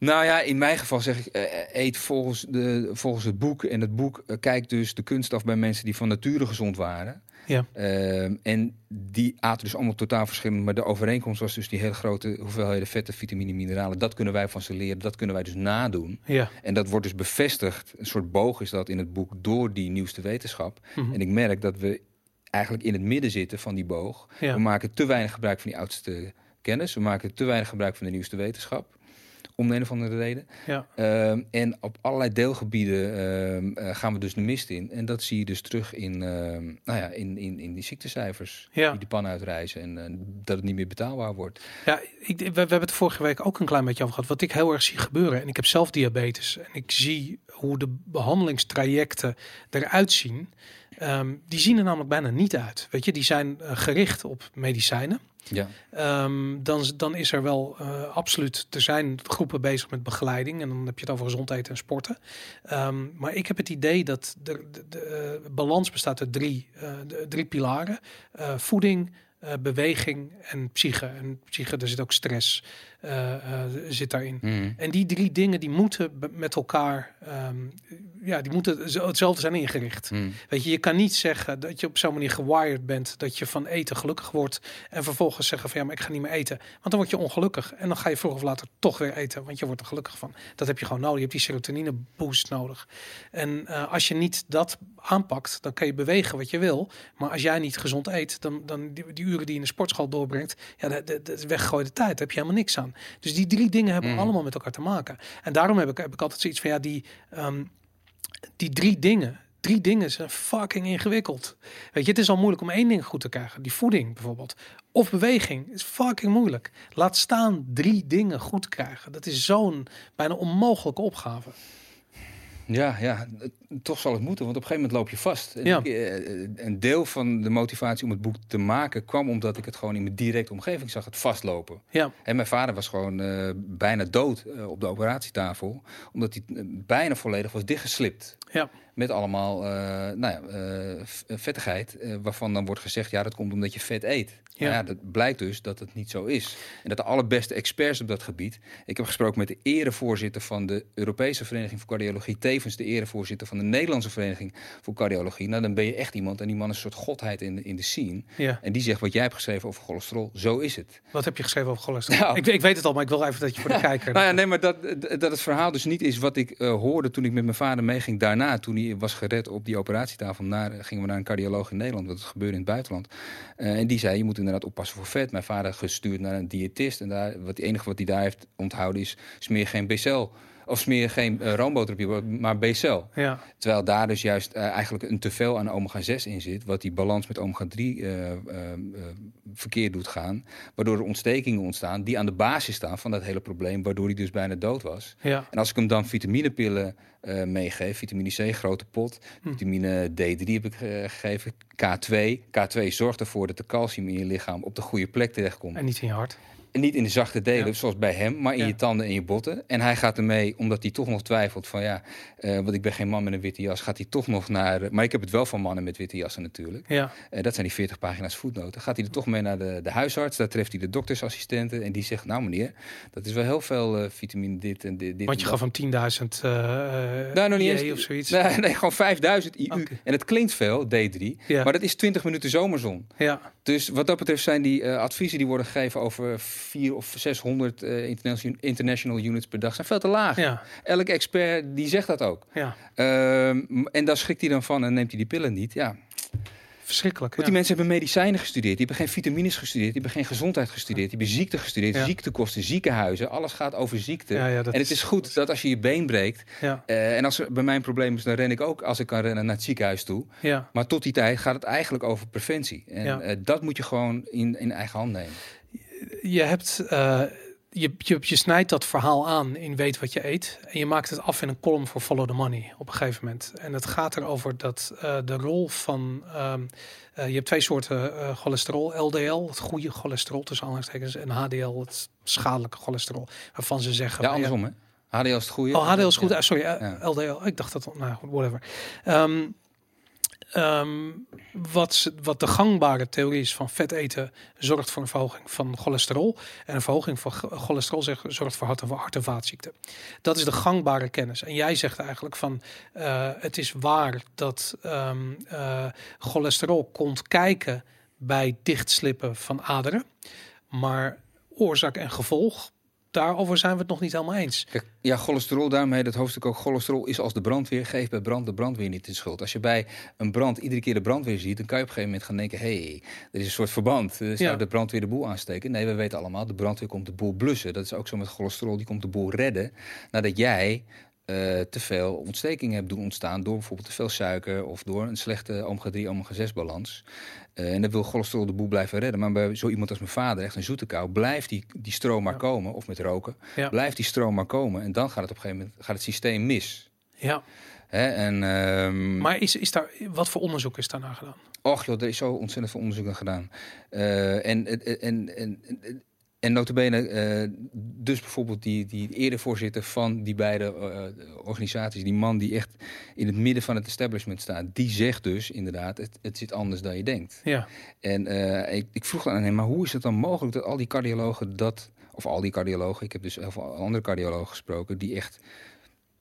Nou ja, in mijn geval zeg ik, eh, eet volgens, de, volgens het boek. En het boek eh, kijkt dus de kunst af bij mensen die van nature gezond waren. Ja. Ehm, en die aten dus allemaal totaal verschillend. Maar de overeenkomst was dus die hele grote hoeveelheden vetten, vitamine, mineralen. Dat kunnen wij van ze leren. Dat kunnen wij dus nadoen. Ja, En dat wordt dus bevestigd. Een soort boog is dat in het boek door die nieuwste wetenschap. Mhm. En ik merk dat we eigenlijk in het midden zitten van die boog. ja. We maken te weinig gebruik van die oudste kennis. We maken te weinig gebruik van de nieuwste wetenschap. Om de een of andere reden. ja. Ehm, en op allerlei deelgebieden ehm, eh, gaan we dus de mist in. En dat zie je dus terug in, ehm, nou ja, in, in, in die ziektecijfers. Ja. Die de pan uitreizen. En eh, dat het niet meer betaalbaar wordt. Ja, ik, we, we hebben het vorige week ook een klein beetje over gehad. Wat ik heel erg zie gebeuren. En ik heb zelf diabetes. En ik zie hoe de behandelingstrajecten eruit zien. Ehm, die zien er namelijk bijna niet uit. Weet je, die zijn eh, gericht op medicijnen. Ja. Ehm, dan, dan is er wel eh, absoluut, er zijn groepen bezig met begeleiding en dan heb je het over gezond eten en sporten. Ehm, maar ik heb het idee dat de, de, de eh, balans bestaat uit drie, de- drie pilaren. Voeding, beweging en psyche. En psyche, er zit ook stress zit daarin. Mhm. En die drie dingen die moeten met elkaar, ehm, ja, die moeten hetzelfde zijn ingericht. Mhm. Weet je, je kan niet zeggen dat je op zo'n manier gewired bent dat je van eten gelukkig wordt en vervolgens zeggen van ja, maar ik ga niet meer eten. Want dan word je ongelukkig en dan ga je vroeg of later toch weer eten, want je wordt er gelukkig van. Dat heb je gewoon nodig. Je hebt die serotonine boost nodig. En eh, als je niet dat aanpakt, dan kan je bewegen wat je wil. Maar als jij niet gezond eet, dan, dan die, die uren die je in de sportschool doorbrengt, ja, dat, dat, dat is weggegooide tijd. Daar heb je helemaal niks aan. Dus die drie dingen hebben Mm. allemaal met elkaar te maken. En daarom heb ik, heb ik altijd zoiets van ja, die, ehm, die drie dingen. Drie dingen zijn fucking ingewikkeld. Weet je, het is al moeilijk om één ding goed te krijgen. Die voeding bijvoorbeeld. Of beweging is fucking moeilijk. Laat staan drie dingen goed krijgen. Dat is zo'n bijna onmogelijke opgave. Ja, ja, toch zal het moeten, want op een gegeven moment loop je vast. En Ja. eh, een deel van de motivatie om het boek te maken kwam omdat ik het gewoon in mijn directe omgeving zag, het vastlopen. Ja, En mijn vader was gewoon eh, bijna dood eh, op de operatietafel, omdat hij bijna volledig was dichtgeslipt. Ja, Met allemaal eh, nou ja, eh, v- vettigheid, eh, waarvan dan wordt gezegd, ja, dat komt omdat je vet eet. Ja. Ja. ja, dat blijkt dus dat het niet zo is. En dat de allerbeste experts op dat gebied. Ik heb gesproken met de erevoorzitter van de Europese Vereniging voor Cardiologie, tevens de erevoorzitter van de Nederlandse Vereniging voor Cardiologie. Nou, dan ben je echt iemand en die man is een soort godheid in de, in de scene. ja. En die zegt wat jij hebt geschreven over cholesterol, zo is het. Wat heb je geschreven over cholesterol? Nou. ik, ik weet het al, maar ik wil even dat je voor de [LAUGHS] kijker... Nou ja, nee, maar dat, dat het verhaal dus niet is wat ik eh, hoorde toen ik met mijn vader meeging. Daarna, toen hij was gered op die operatietafel, naar, gingen we naar een cardioloog in Nederland. Dat gebeurde in het buitenland. Eh, en die zei, je moet inderdaad oppassen voor vet. Mijn vader gestuurd naar een diëtist. En daar, wat het enige wat hij daar heeft onthouden is, smeer geen BCL Of smeer je geen uh, roomboter op maar B-cel. Ja. Terwijl daar dus juist uh, eigenlijk een teveel aan omega-6 in zit, wat die balans met omega-3 uh, verkeerd doet gaan. Waardoor er ontstekingen ontstaan die aan de basis staan van dat hele probleem, waardoor hij dus bijna dood was. Ja. En als ik hem dan vitaminepillen meegeef, vitamine C, grote pot, Hm. vitamine D3 heb ik gegeven, K2. K2 zorgt ervoor dat de calcium in je lichaam op de goede plek terechtkomt. En niet in je hart. Niet in de zachte delen, Ja. zoals bij hem, maar in Ja. je tanden en je botten. En hij gaat ermee, omdat hij toch nog twijfelt van ja, eh, want ik ben geen man met een witte jas, gaat hij toch nog naar. Maar ik heb het wel van mannen met witte jassen natuurlijk. Ja. Eh, dat zijn die 40 pagina's voetnoten. Gaat hij er toch mee naar de, de huisarts, daar treft hij de doktersassistenten en die zegt, nou meneer, dat is wel heel veel eh, vitamine dit en dit. Want je gaf dat." hem 10.000 uh, Nou, nog niet IE eens. of zoiets. Nee, nee, gewoon 5000 IU. En het klinkt veel, D3, Ja. maar dat is 20 minuten zomerzon. Ja. Dus wat dat betreft zijn die eh, adviezen die worden gegeven over 4 of 600 eh, international, international units per dag zijn veel te laag. Ja. Elke expert die zegt dat ook. Ja. Ehm, en daar schrikt hij dan van en neemt hij die pillen niet. Ja. Verschrikkelijk. Want die mensen hebben medicijnen gestudeerd, die hebben geen vitamines gestudeerd, die hebben geen gezondheid gestudeerd, die hebben ziekte gestudeerd, ziektekosten, ziekenhuizen, alles gaat over ziekte. En het is goed dat als je je been breekt, eh, en als er bij mij een probleem is, dan ren ik ook als ik kan rennen naar het ziekenhuis toe. Ja. Maar tot die tijd gaat het eigenlijk over preventie. En eh, dat moet je gewoon in, in eigen hand nemen. Je hebt... eh, je, je, je snijdt dat verhaal aan in Weet wat je eet. En je maakt het af in een column voor Follow the Money op een gegeven moment. En het gaat erover dat eh, de rol van. ehm, eh, je hebt twee soorten cholesterol: LDL, het goede cholesterol tussen aanhalingstekens, en HDL, het schadelijke cholesterol. Waarvan ze zeggen. Ja, andersom hè? HDL is het goede. Oh, HDL is goed. Ja. Eh, Sorry, Ja. LDL. Ik dacht dat. Nou whatever. Ehm, ehm, wat, wat de gangbare theorie is van vet eten zorgt voor een verhoging van cholesterol. En een verhoging van cho- cholesterol zorgt voor hart- hart- en vaatziekten. Dat is de gangbare kennis. En jij zegt eigenlijk van eh, het is waar dat ehm, eh, cholesterol komt kijken bij dichtslippen van aderen. Maar oorzaak en gevolg, daarover zijn we het nog niet helemaal eens. Kijk, ja, cholesterol, daarom heet het hoofdstuk ook cholesterol is als de brandweer. Geef bij brand de brandweer niet de schuld. Als je bij een brand iedere keer de brandweer ziet, dan kan je op een gegeven moment gaan denken, hé, hey, er is een soort verband. Eh, Zou Ja. de brandweer de boel aansteken? Nee, we weten allemaal, de brandweer komt de boel blussen. Dat is ook zo met cholesterol, die komt de boel redden. Nadat jij eh, te veel ontstekingen hebt doen ontstaan door bijvoorbeeld te veel suiker of door een slechte omega-3, omega-6 balans. Eh, en dan wil cholesterol de boel blijven redden. Maar bij zo iemand als mijn vader, echt een zoete kou, blijft die, die stroom maar Ja. komen. Of met roken. Ja. Blijft die stroom maar komen. En dan gaat het op een gegeven moment gaat het systeem mis. Ja, Hè? En, ehm, maar is, is daar, wat voor onderzoek is daarna gedaan? Och joh, er is zo ontzettend veel onderzoek aan gedaan. Eh, en, en, en, en, en, en notabene, eh, dus bijvoorbeeld die, die eerder voorzitter van die beide eh, organisaties, die man die echt in het midden van het establishment staat, die zegt dus inderdaad, het, het zit anders dan je denkt. Ja, En eh, ik, ik vroeg dan aan hem, maar hoe is het dan mogelijk dat al die cardiologen dat, of al die cardiologen, ik heb dus heel veel andere cardiologen gesproken, die echt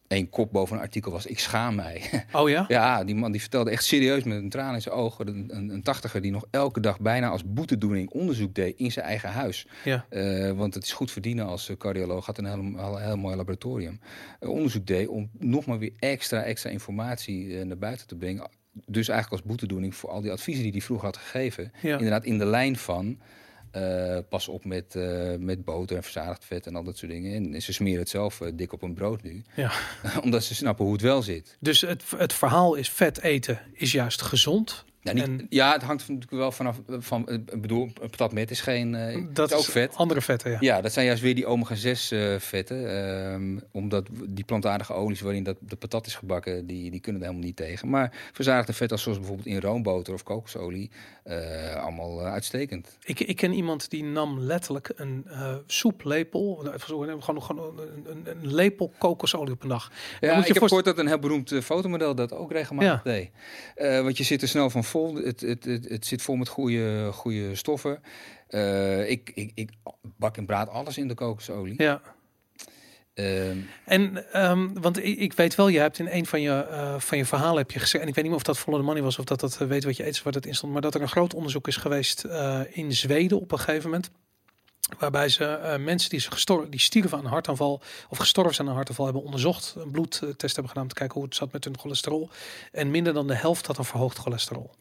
één kop boven een artikel was, ik schaam mij. [LAUGHS] oh ja? Ja, die man die vertelde echt serieus met een traan in zijn ogen. Een, een, een tachtiger die nog elke dag bijna als boetedoening onderzoek deed in zijn eigen huis. Ja, Eh, want het is goed verdienen als eh, cardioloog. Had een heel, heel, mooi laboratorium. Eh, onderzoek deed om nog maar weer extra, extra informatie naar buiten te brengen. Dus eigenlijk als boetedoening voor al die adviezen die hij vroeger had gegeven. ja. Inderdaad in de lijn van... eh, pas op met, eh, met boter en verzadigd vet en al dat soort dingen. En ze smeren het zelf eh, dik op een brood nu. ja. [LAUGHS] Omdat ze snappen hoe het wel zit. Dus het, het verhaal is vet eten is juist gezond. Ja, niet, En- ja, het hangt natuurlijk wel vanaf. Van, eh, ik bedoel, patat met is geen. eh, Dat is ook vet. andere vetten, ja. Ja, dat zijn juist weer die omega-6 eh, vetten. ehm, omdat die plantaardige olies waarin dat de patat is gebakken, die, die kunnen er helemaal niet tegen. Maar verzadigde vetten zoals bijvoorbeeld in roomboter of kokosolie, allemaal uitstekend. Ik, ik ken iemand die nam letterlijk een soeplepel, eh, gewoon, gewoon, gewoon een, een, een lepel kokosolie op een dag. Ja, moet ik heb gehoord dat een heel beroemd fotomodel dat ook regelmatig deed. Eh, want je zit er snel van vol. Het, het, het, het zit vol met goede, goede stoffen. Eh, ik, ik, ik bak en braad alles in de kokosolie. Ja. Ehm, En, ehm, want ik, ik weet wel, je hebt in een van je, eh, van je verhalen heb je gezegd, en ik weet niet meer of dat the Money was of dat dat eh, weet wat je eet, waar dat in stond, maar dat er een groot onderzoek is geweest in Zweden op een gegeven moment. Waarbij ze eh, mensen die, gestorven, die stierven aan een hartaanval of gestorven zijn aan een hartaanval hebben onderzocht, een bloedtest hebben gedaan om te kijken hoe het zat met hun cholesterol. En minder dan de helft had een verhoogd cholesterol.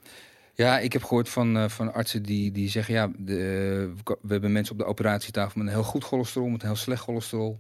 Ja, ik heb gehoord van, eh, van artsen die, die zeggen... ja, de, we hebben mensen op de operatietafel met een heel goed cholesterol... met een heel slecht cholesterol.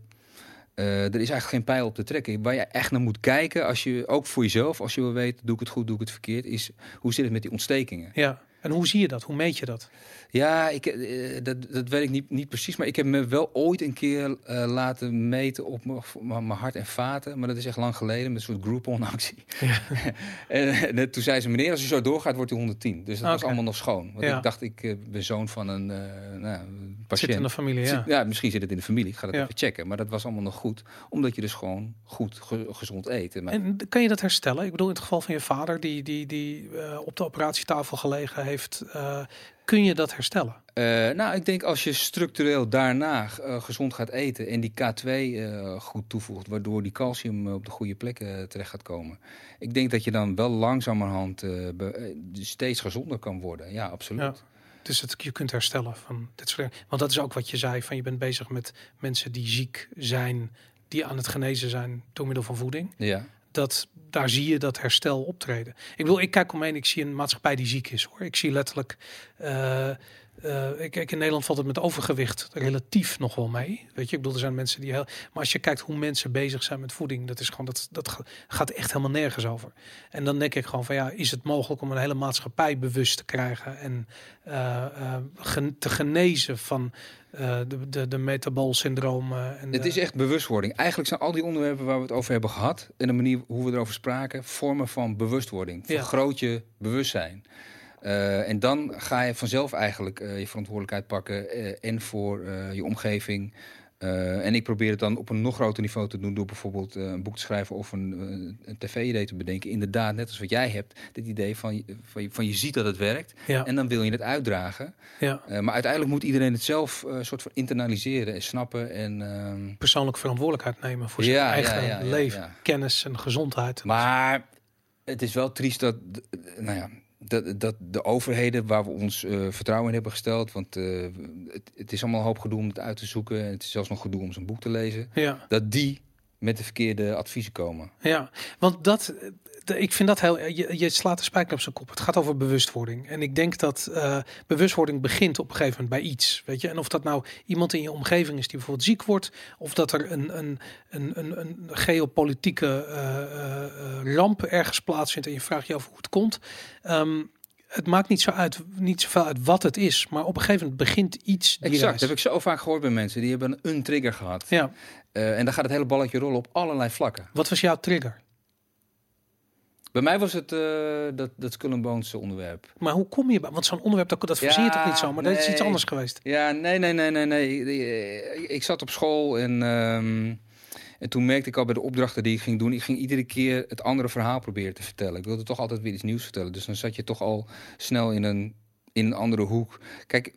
Eh, er is eigenlijk geen pijl op te trekken. Waar je echt naar moet kijken, als je, ook voor jezelf, als je wil weten, doe ik het goed, doe ik het verkeerd, is hoe zit het met die ontstekingen? Ja. En hoe zie je dat? Hoe meet je dat? Ja, ik, eh, dat, dat weet ik niet, niet precies. Maar ik heb me wel ooit een keer eh, laten meten op mijn- hart en vaten. Maar dat is echt lang geleden met een soort Groupon actie. [LAUGHS] [LAUGHS] en, en toen zei ze, meneer, als u zo doorgaat, wordt u 110. Dus dat was allemaal nog schoon. Want Ja. ik dacht, ik eh, ben zoon van een, eh nou, een Zit patiënt. in de familie, ja. Ja, misschien zit het in de familie. Ik ga dat Ja. even checken. Maar dat was allemaal nog goed. Omdat je dus gewoon goed, ge- gezond eet. En mijn- En kan je dat herstellen? Ik bedoel, in het geval van je vader, die, die, die eh, op de operatietafel gelegen heeft, eh, kun je dat herstellen? Eh, nou, ik denk als je structureel daarna eh, gezond gaat eten en die K2 eh, goed toevoegt, waardoor die calcium op de goede plekken terecht gaat komen. Ik denk dat je dan wel langzamerhand steeds gezonder kan worden. Ja, absoluut. Ja. Dus het, je kunt herstellen van dit soort. Want dat is ook wat je zei, van je bent bezig met mensen die ziek zijn, die aan het genezen zijn door middel van voeding. Ja. Dat daar zie je dat herstel optreden. Ik bedoel, ik kijk omheen, ik zie een maatschappij die ziek is hoor. Ik zie letterlijk, eh, eh, ik, kijk, in Nederland valt het met overgewicht relatief nog wel mee. Weet je, ik bedoel, er zijn mensen die heel. Maar als je kijkt hoe mensen bezig zijn met voeding, dat is gewoon dat dat ga- gaat echt helemaal nergens over. En dan denk ik gewoon van ja, is het mogelijk om een hele maatschappij bewust te krijgen en eh, te genezen van eh, de, de, de metaboolsyndromen. En Het de- is echt bewustwording. Eigenlijk zijn al die onderwerpen waar we het over hebben gehad en de manier hoe we erover spraken, vormen van bewustwording. Ja. Vergroot je bewustzijn. Eh, en dan ga je vanzelf eigenlijk eh, je verantwoordelijkheid pakken eh, en voor eh, je omgeving. Eh, en ik probeer het dan op een nog groter niveau te doen door bijvoorbeeld eh, een boek te schrijven of een, eh, een tv-idee te bedenken. Inderdaad, net als wat jij hebt, dit idee van, je- van, je, van je ziet dat het werkt ja, en dan wil je het uitdragen. ja, maar uiteindelijk moet iedereen het zelf soort van internaliseren en snappen. En, ehm, persoonlijke verantwoordelijkheid nemen voor zijn Ja, eigen leven, kennis en gezondheid. Maar het is wel triest dat, nou ja, dat, dat de overheden waar we ons eh, vertrouwen in hebben gesteld, want eh, het, het is allemaal een hoop gedoe om het uit te zoeken. En het is zelfs nog gedoe om zo'n boek te lezen. Ja, Dat die met de verkeerde adviezen komen. ja, want dat, ik vind dat heel, je, je slaat de spijker op zijn kop. Het gaat over bewustwording. En ik denk dat eh, bewustwording begint op een gegeven moment bij iets. Weet je, en of dat nou iemand in je omgeving is die bijvoorbeeld ziek wordt, of dat er een, een, een, een, een geopolitieke eh, eh, eh, ramp ergens plaatsvindt en je vraagt je af hoe het komt. Ehm, het maakt niet zo uit, niet zoveel uit wat het is, maar op een gegeven moment begint iets. die Exact, dat heb ik zo vaak gehoord bij mensen. Die hebben een trigger gehad. Ja, Eh, en dan gaat het hele balletje rollen op allerlei vlakken. wat was jouw trigger? Bij mij was het eh, dat, dat Skull and Bones onderwerp. Maar hoe kom je bij? Want zo'n onderwerp, dat, dat verzin je toch niet zo? Maar dat is iets anders geweest. Ja, nee, nee, nee, nee, nee. Ik- zat op school en, ehm, en toen merkte ik al bij de opdrachten die ik ging doen, ik ging iedere keer het andere verhaal proberen te vertellen. Ik wilde toch altijd weer iets nieuws vertellen. Dus dan zat je toch al snel in een, in een andere hoek. Kijk,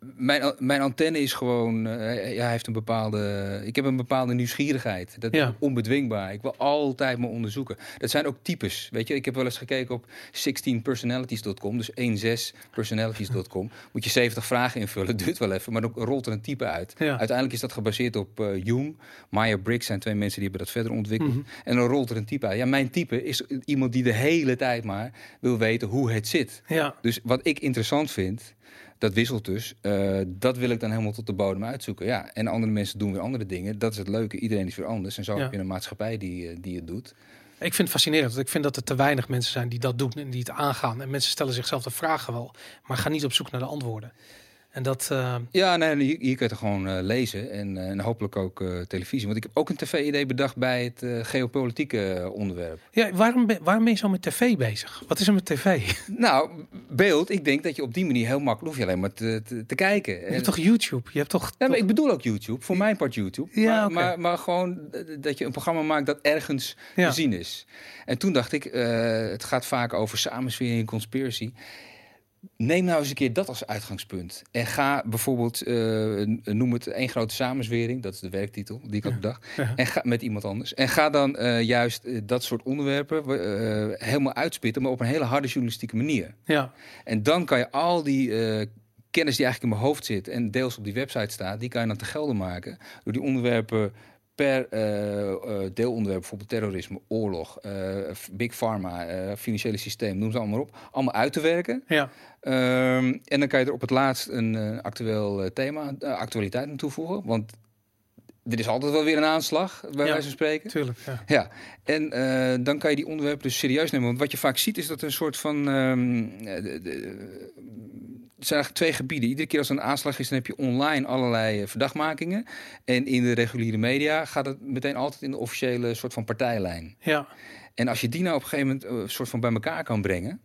mijn, mijn antenne is gewoon, eh, ja, hij heeft een bepaalde, ik heb een bepaalde nieuwsgierigheid. Dat Ja. is onbedwingbaar. Ik wil altijd me onderzoeken. Dat zijn ook types, weet je. Ik heb wel eens gekeken op 16personalities.com, dus 16personalities.com. Moet je 70 vragen invullen, [LAUGHS] duurt wel even, maar dan rolt er een type uit. Ja. Uiteindelijk is dat gebaseerd op eh Jung. Myers-Briggs zijn twee mensen die hebben dat verder ontwikkeld. Mhm. En dan rolt er een type uit. Ja, mijn type is iemand die de hele tijd maar wil weten hoe het zit. Ja, Dus wat ik interessant vind, dat wisselt dus. eh, dat wil ik dan helemaal tot de bodem uitzoeken. Ja, en andere mensen doen weer andere dingen. Dat is het leuke. Iedereen is weer anders. En zo Ja. heb je een maatschappij die, eh, die het doet. ik vind het fascinerend. want Ik vind dat er te weinig mensen zijn die dat doen en die het aangaan. En mensen stellen zichzelf de vragen wel, maar gaan niet op zoek naar de antwoorden. En dat, eh, Ja, nee, hier, hier kun je het gewoon eh, lezen. En, eh, en hopelijk ook televisie. Want ik heb ook een tv-idee bedacht bij het geopolitieke onderwerp. ja, waarom, ben, waarom ben je zo met tv bezig? Wat is er met tv? [LAUGHS] Nou, beeld. Ik denk dat je op die manier heel makkelijk... hoef je alleen maar te, te, te kijken. Je En- hebt toch YouTube? Je hebt toch... Ja, maar ik bedoel ook YouTube. Voor mijn part YouTube. Ja, maar, maar, maar gewoon dat je een programma maakt dat ergens Ja. te zien is. En toen dacht ik, het gaat vaak over samenswering en conspiracy. Neem nou eens een keer dat als uitgangspunt. En ga bijvoorbeeld, eh, noem het één grote samenzwering. Dat is de werktitel die ik had bedacht. Ja. En ga met iemand anders. En ga dan eh, juist eh, dat soort onderwerpen helemaal uitspitten. Maar op een hele harde journalistieke manier. Ja, En dan kan je al die kennis die eigenlijk in mijn hoofd zit en deels op die website staat, die kan je dan te gelden maken door die onderwerpen per eh, eh, deelonderwerp, bijvoorbeeld terrorisme, oorlog, eh, big pharma, eh, financiële systeem, noem ze allemaal op, allemaal uit te werken. ja, Ehm, en dan kan je er op het laatst een actueel thema, actualiteit aan toevoegen. Want er is altijd wel weer een aanslag, bij Ja. wijze van spreken. Tuurlijk, ja. Ja, en dan kan je die onderwerpen dus serieus nemen. Want wat je vaak ziet is dat er een soort van... ehm, eh, de- de- het zijn eigenlijk twee gebieden. Iedere keer als er een aanslag is, dan heb je online allerlei eh, verdachtmakingen. En in de reguliere media gaat het meteen altijd in de officiële soort van partijlijn. ja. En als je die nou op een gegeven moment eh, een soort van bij elkaar kan brengen...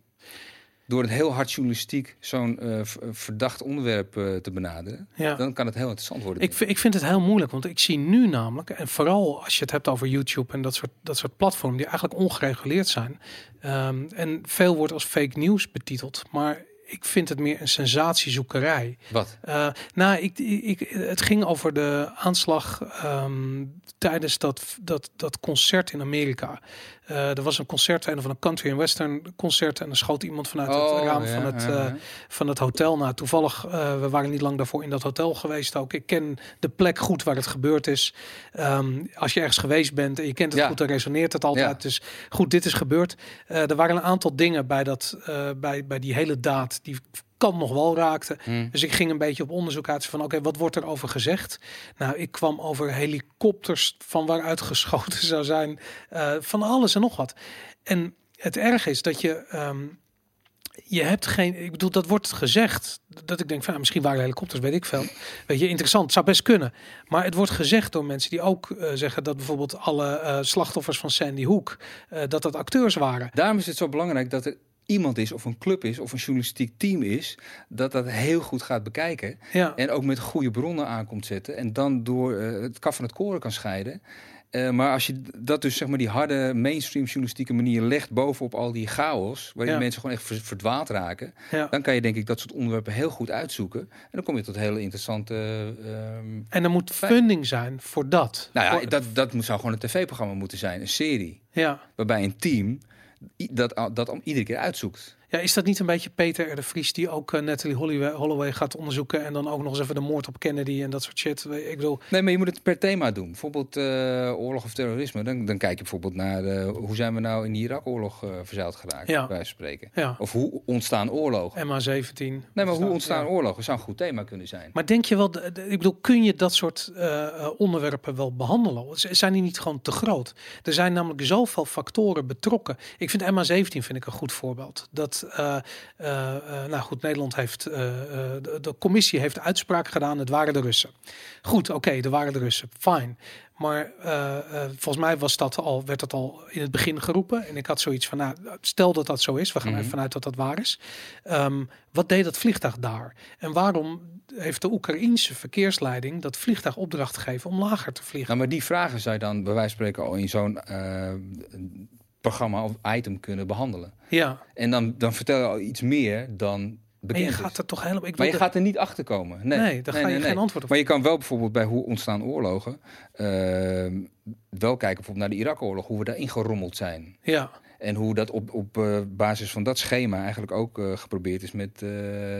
door het heel hard journalistiek zo'n eh, verdacht onderwerp eh, te benaderen... ja. dan kan het heel interessant worden. Ik, vind- ik vind het heel moeilijk, want ik zie nu namelijk, en vooral als je het hebt over YouTube en dat soort, dat soort platformen die eigenlijk ongereguleerd zijn. ehm, en veel wordt als fake news betiteld, maar ik vind het meer een sensatiezoekerij. Wat? Eh, nou, ik, ik, het ging over de aanslag ehm, tijdens dat, dat, dat concert in Amerika. Eh, er was een concert, een of een country en western concert, en er schoot iemand vanuit het Oh, raam ja, van het, ja, eh, van het hotel. Nou, toevallig, eh, we waren niet lang daarvoor in dat hotel geweest ook. Ik ken de plek goed waar het gebeurd is. Ehm, als je ergens geweest bent en je kent het goed, dan resoneert het altijd. Dus goed, dit is gebeurd. Er waren een aantal dingen bij, dat, bij, bij die hele daad die kan nog wel raakte. Hm. Dus ik ging een beetje op onderzoek uit van oké, wat wordt er over gezegd? Nou, ik kwam over helikopters van waaruit [LAUGHS] geschoten zou zijn, eh, van alles en nog wat. En het erg is dat je ehm, je hebt geen, ik bedoel, dat wordt gezegd dat ik denk van nou, misschien waren helikopters, weet ik veel. Weet je, interessant, zou best kunnen. Maar het wordt gezegd door mensen die ook eh, zeggen dat bijvoorbeeld alle eh, slachtoffers van Sandy Hook dat dat acteurs waren. Daarom is het zo belangrijk dat er iemand is, of een club is, of een journalistiek team is, dat dat heel goed gaat bekijken. Ja, En ook met goede bronnen aankomt zetten. En dan door eh, het kaf van het koren kan scheiden. Eh, maar als je dat dus zeg maar die harde mainstream journalistieke manier legt bovenop al die chaos, waarin Ja. mensen gewoon echt ver- verdwaald raken, ja. dan kan je denk ik dat soort onderwerpen heel goed uitzoeken. En dan kom je tot hele interessante. ehm, En er moet funding zijn voor dat. nou ja, Voor- dat, dat moet- zou gewoon een tv-programma moeten zijn, een serie. ja. Waarbij een team dat, dat om iedere keer uitzoekt. Ja, is dat niet een beetje Peter R. de Vries die ook uh, Natalie Holloway, Holloway gaat onderzoeken en dan ook nog eens even de moord op Kennedy en dat soort shit? Ik bedoel, Nee, maar je moet het per thema doen. Bijvoorbeeld eh, oorlog of terrorisme. Dan, dan kijk je bijvoorbeeld naar eh, hoe zijn we nou in de Irak-oorlog eh verzeild geraakt, Ja. bij spreken. ja, Of hoe ontstaan oorlogen. MH17. Nee, maar hoe ontstaan ja. oorlogen zou een goed thema kunnen zijn. Maar denk je wel, de- de- ik bedoel, kun je dat soort eh, eh, onderwerpen wel behandelen? Zijn die niet gewoon te groot? Er zijn namelijk zoveel factoren betrokken. Ik vind MH17 vind ik een goed voorbeeld. Dat, eh, eh, eh, nou goed, Nederland heeft, de, de commissie heeft uitspraak gedaan. Het waren de Russen. Goed, oké, er waren de Russen. Fine. Maar volgens mij was dat al, werd dat al in het begin geroepen. En ik had zoiets van, nou, stel dat dat zo is. We gaan Mhm. ervan uit dat dat waar is. Ehm, wat deed dat vliegtuig daar? En waarom heeft de Oekraïense verkeersleiding dat vliegtuig opdracht gegeven om lager te vliegen? Nou, maar die vragen zou je dan bij wijze van spreken al in zo'n programma of item kunnen behandelen. Ja, En dan, dan vertel je al iets meer dan maar bekend je is. gaat er toch helemaal... Ik Maar je gaat er niet achter komen. Nee, Nee, daar ga je geen antwoord op. Maar je kan wel bijvoorbeeld bij hoe ontstaan oorlogen... ehm, wel kijken bijvoorbeeld naar de Irak-oorlog... hoe we daarin gerommeld zijn. Ja, En hoe dat op, op eh, basis van dat schema eigenlijk ook eh, geprobeerd is met eh,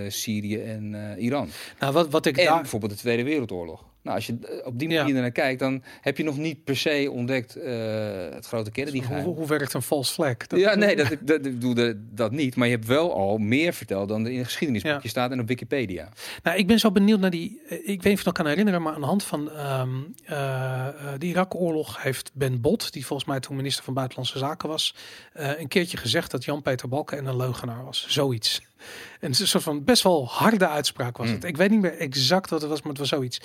Syrië en Iran. nou wat, wat ik En daar... bijvoorbeeld de Tweede Wereldoorlog. Nou, als je eh, op die Ja. manier naar kijkt, dan heb je nog niet per se ontdekt eh, het grote Kennedy Hoe, hoe werkt een false flag? Dat- Ja, nee, dat, dat, bedoelde dat niet. Maar je hebt wel al meer verteld dan er in een geschiedenisboekje Ja. staat en op Wikipedia. Nou, ik ben zo benieuwd naar die. eh, Ik weet niet of je nog kan herinneren, maar aan de hand van eh, de Irak-oorlog heeft Ben Bot, die volgens mij toen minister van Buitenlandse Zaken was, een keertje gezegd dat Jan-Peter Balken een leugenaar was. Zoiets. En het is een soort van best wel harde uitspraak was Hmm. het. Ik weet niet meer exact wat het was, maar het was zoiets.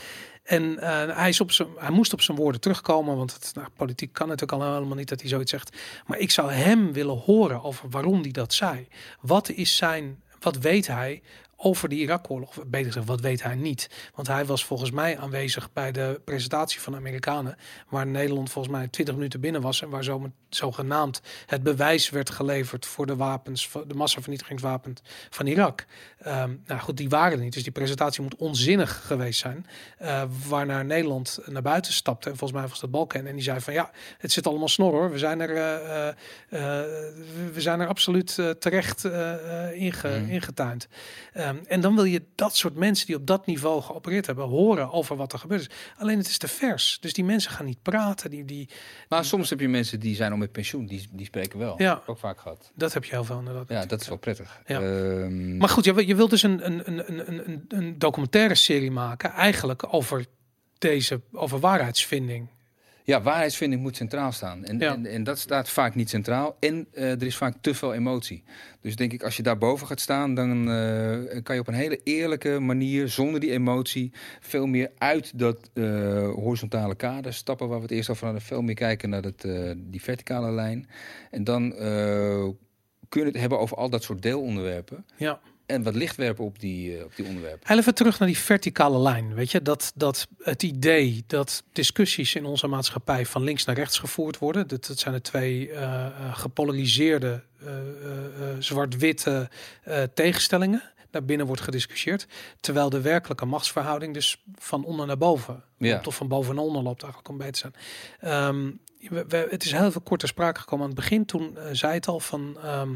En eh, hij, op zijn, hij moest op zijn woorden terugkomen, want het, nou, politiek kan natuurlijk al helemaal niet dat hij zoiets zegt. Maar ik zou hem willen horen over waarom hij dat zei. Wat is zijn, wat weet hij over de Irak-oorlog? Beter gezegd, wat weet hij niet? Want hij was volgens mij aanwezig bij de presentatie van de Amerikanen, waar Nederland volgens mij 20 minuten binnen was en waar zo, zogenaamd het bewijs werd geleverd voor de wapens, de massavernietigingswapens van Irak. Ehm, nou goed, die waren er niet, dus die presentatie moet onzinnig geweest zijn. Eh waarna Nederland naar buiten stapte. En volgens mij was dat Balken. En die zei van ja, het zit allemaal snor hoor. We zijn er, eh, eh, we zijn er absoluut terecht inge, Mhm. ingetuind. Ehm, en dan wil je dat soort mensen die op dat niveau geopereerd hebben, horen over wat er gebeurd is. Alleen het is te vers. Dus die mensen gaan niet praten. Die, die, Maar soms heb je mensen die zijn al met pensioen, die, die spreken wel. Ja. Ook vaak gehad. dat heb je heel veel inderdaad. Ja, dat is wel prettig. Ja. Ehm, Maar goed, je, wil- je wilt dus een, een, een, een, een, een documentaire serie maken, eigenlijk over deze over waarheidsvinding. Ja, waarheidsvinding moet centraal staan. En, Ja. en, en dat staat vaak niet centraal. En eh, er is vaak te veel emotie. Dus denk ik, als je daarboven gaat staan, dan eh, kan je op een hele eerlijke manier, zonder die emotie, veel meer uit dat eh, horizontale kader stappen waar we het eerst over hadden. Veel meer kijken naar dat, die verticale lijn. En dan kun je het hebben over al dat soort deelonderwerpen. Ja. En wat licht werpen op die, eh, op die onderwerpen. En even terug naar die verticale lijn. Weet je, dat, dat het idee dat discussies in onze maatschappij van links naar rechts gevoerd worden. Dat, dat zijn de twee eh, eh, gepolariseerde zwart-witte tegenstellingen. Daarbinnen wordt gediscussieerd. Terwijl de werkelijke machtsverhouding dus van onder naar boven Ja. loopt. Of van boven naar onder loopt eigenlijk om bij te zijn. Ehm, we, we- het is heel veel korte sprake gekomen aan het begin. Toen zei het al van ehm,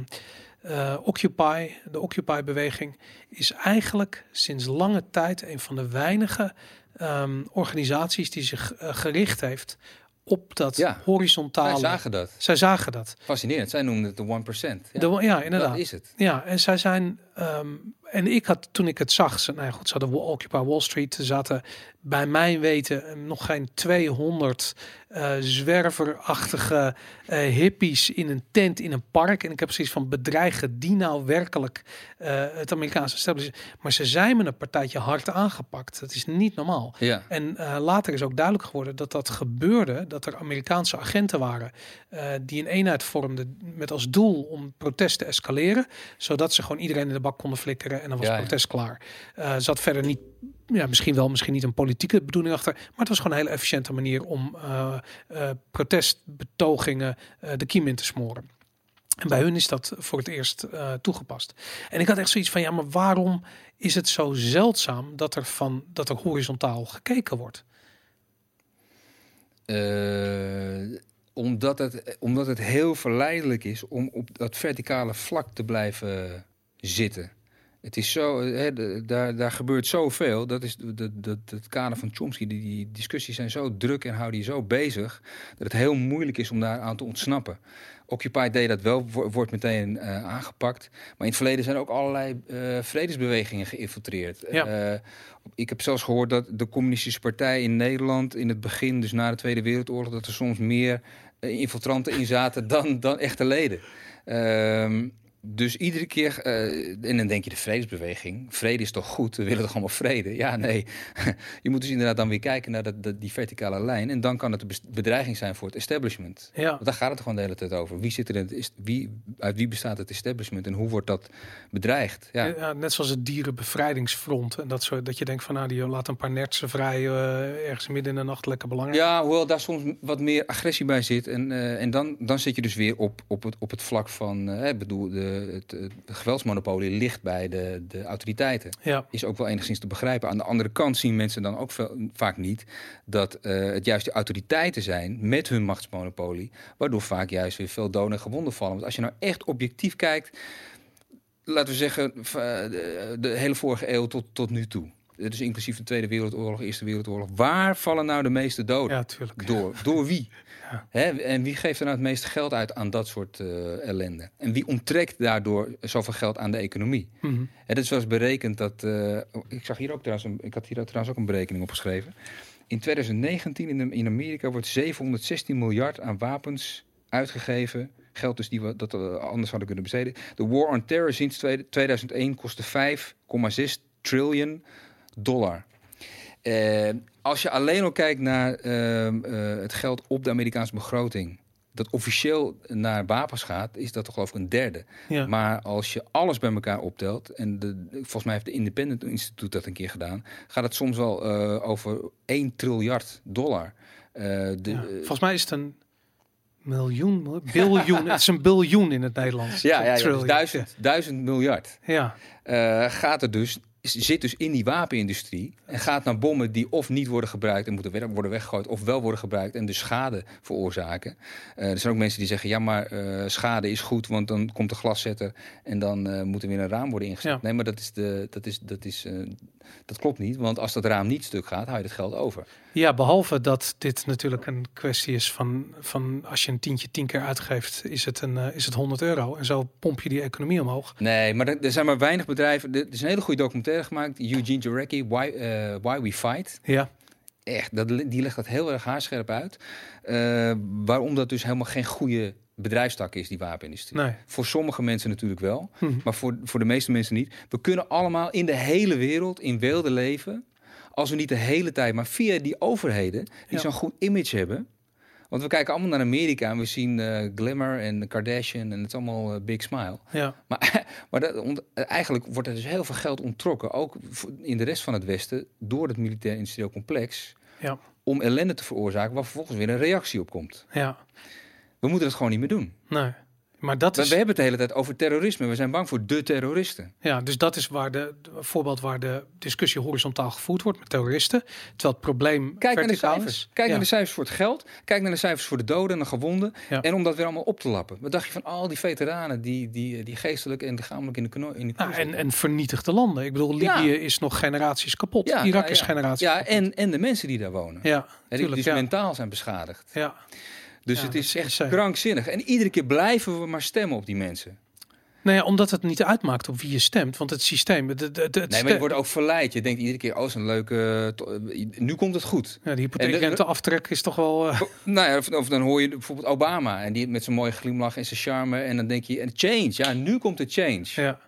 eh, Occupy, de Occupy-beweging, is eigenlijk sinds lange tijd een van de weinige ehm, organisaties die zich eh, gericht heeft op dat Ja, horizontale. Wij zagen dat. Zij zagen dat. Fascinerend. Zij noemden het de 1%. Ja, De- ja, inderdaad. dat is het. Ja, en zij zijn. Ehm, en ik had toen ik het zag, ze, nou ja, goed, ze hadden Occupy Wall Street. Zaten bij mijn weten eh, nog geen 200 eh, zwerverachtige eh, hippies in een tent in een park. En ik heb precies van bedreigen die nou werkelijk het Amerikaanse establishment. Maar ze zijn me een partijtje hard aangepakt. Dat is niet normaal. Ja. En later is ook duidelijk geworden dat dat gebeurde, dat er Amerikaanse agenten waren die een eenheid vormden met als doel om protest te escaleren, zodat ze gewoon iedereen in de bak konden flikkeren en dan was het ja. protest klaar. Eh zat verder niet, ja, misschien wel, misschien niet een politieke bedoeling achter, maar het was gewoon een hele efficiënte manier om eh, eh, protestbetogingen de kiem in te smoren. En bij hun is dat voor het eerst toegepast. En ik had echt zoiets van, ja, maar waarom is het zo zeldzaam dat er, van, dat er horizontaal gekeken wordt? Omdat, het, omdat het heel verleidelijk is om op dat verticale vlak te blijven zitten. Het is zo, hè, de- daar, daar gebeurt zoveel. Dat is de, de, de- het kader van Chomsky. Die, die discussies zijn zo druk en houden je zo bezig. dat het heel moeilijk is om daar aan te ontsnappen. Occupy deed dat wel, wo- wordt meteen eh, aangepakt. Maar in het verleden zijn ook allerlei eh, vredesbewegingen geïnfiltreerd. Ja. Eh, ik heb zelfs gehoord dat de Communistische Partij in Nederland in het begin, dus na de Tweede Wereldoorlog, dat er soms meer infiltranten in zaten dan, dan echte leden. Ehm, dus iedere keer, eh, en dan denk je de vredesbeweging, vrede is toch goed, we willen toch allemaal vrede? Ja, nee. [LAUGHS] je moet dus inderdaad dan weer kijken naar dat, dat, die verticale lijn en dan kan het een bedreiging zijn voor het establishment. Ja. Want daar gaat het gewoon de hele tijd over. Wie zit er in het, is- wie, uit wie bestaat het establishment en hoe wordt dat bedreigd? Ja. Ja. net zoals het dierenbevrijdingsfront. En dat, soort, dat je denkt van nou, die laat een paar nertsen vrij eh, ergens midden in de nacht lekker belangrijk. Ja, hoewel daar soms wat meer agressie bij zit. En, eh, en dan, dan zit je dus weer op, op, het, op het vlak van... ik bedoel, de, het, het geweldsmonopolie ligt bij de, de autoriteiten. Ja. Is ook wel enigszins te begrijpen. Aan de andere kant zien mensen dan ook veel, vaak niet... dat eh, het juist de autoriteiten zijn met hun machtsmonopolie... waardoor vaak juist weer veel doden en gewonden vallen. Want als je nou echt objectief kijkt... laten we zeggen, eh, de, de hele vorige eeuw tot, tot nu toe... Dus inclusief de Tweede Wereldoorlog, Eerste Wereldoorlog. Waar vallen nou de meeste doden? Ja, tuurlijk. Door, door wie? Ja. Hè? En wie geeft er nou het meeste geld uit aan dat soort eh, ellende? En wie onttrekt daardoor zoveel geld aan de economie? Mhm. Het is wel eens berekend dat. eh, ik zag hier ook trouwens, een, ik had hier trouwens ook een berekening opgeschreven. In 2019 in, de- in Amerika wordt 716 miljard aan wapens uitgegeven. Geld dus die we dat we anders hadden kunnen besteden. De war on terror sinds tweede- 2001 kostte 5,6 triljoen dollar. Eh, als je alleen al kijkt naar ehm, eh, het geld op de Amerikaanse begroting, dat officieel naar wapens gaat, is dat toch geloof ik een derde. Ja. Maar als je alles bij elkaar optelt, en de, volgens mij heeft de Independent Instituut dat een keer gedaan, gaat het soms wel eh, over 1 triljard dollar. Eh, de, Ja. Volgens mij is het een miljoen, mil- biljoen. het is een biljoen in het Nederlands. ja, ja, ja, dus duizend, duizend miljard. Ja, gaat er dus, zit dus in die wapenindustrie en gaat naar bommen die of niet worden gebruikt en moeten worden weggegooid, of wel worden gebruikt en dus schade veroorzaken. Eh, er zijn ook mensen die zeggen, ja, maar eh, schade is goed, want dan komt de glaszetter en dan eh, moet er weer een raam worden ingezet. Ja. Nee, maar dat, is de, dat, is, dat, is, dat klopt niet, want als dat raam niet stuk gaat, hou je het geld over. Ja, behalve dat dit natuurlijk een kwestie is van, van als je een tientje tien keer uitgeeft, is het, een, eh, is het 100 euro. En zo pomp je die economie omhoog. Nee, maar er, er zijn maar weinig bedrijven. Er is een hele goede documentaire gemaakt, Eugene Jarecki, Why, eh, Why We Fight. Ja, echt, dat, die legt dat heel erg haarscherp uit. Uh, waarom dat dus helemaal geen goede bedrijfstak is, die wapenindustrie. Nee. Voor sommige mensen natuurlijk wel, Hm. maar voor, voor de meeste mensen niet. We kunnen allemaal in de hele wereld in weelde leven, als we niet de hele tijd, maar via die overheden die Ja. zo'n goed image hebben. Want we kijken allemaal naar Amerika en we zien eh, Glimmer en Kardashian en het is allemaal eh, big smile. Ja, Maar, [LAUGHS] maar dat, eigenlijk wordt er dus heel veel geld ontrokken, ook in de rest van het Westen, door het militair-industrieel complex, ja, om ellende te veroorzaken waar vervolgens weer een reactie op komt. ja. We moeten dat gewoon niet meer doen. Nee. Maar dat is, we hebben het de hele tijd over terrorisme. We zijn bang voor de terroristen. ja, dus dat is waar de, voorbeeld waar de discussie horizontaal gevoerd wordt met terroristen. Terwijl het probleem Kijk naar de cijfers. is. Kijk ja. naar de cijfers voor het geld. Kijk naar de cijfers voor de doden en de gewonden. Ja. En om dat weer allemaal op te lappen. Wat dacht je van al die veteranen die, die, die geestelijk en lichamelijk in de knooi in de Nou, en, en vernietigde landen. Ik bedoel, Ja. Libië is nog generaties kapot. Ja, Irak is generaties Ja, kapot. en, en de mensen die daar wonen. Ja, Hè, die tuurlijk, ja. mentaal zijn beschadigd. ja. Dus Ja, het is echt krankzinnig. En iedere keer blijven we maar stemmen op die mensen. Nou ja, omdat het niet uitmaakt op wie je stemt. Want het systeem... Het, het, het Nee, maar je wordt ook verleid. Je denkt iedere keer, oh, zo'n leuke... to- Nu komt het goed. ja, die hypotheekrenteaftrek is toch wel... eh, Nou ja, of, of dan hoor je bijvoorbeeld Obama en die met zijn mooie glimlach en zijn charme. En dan denk je, en change, ja, nu komt de change. ja,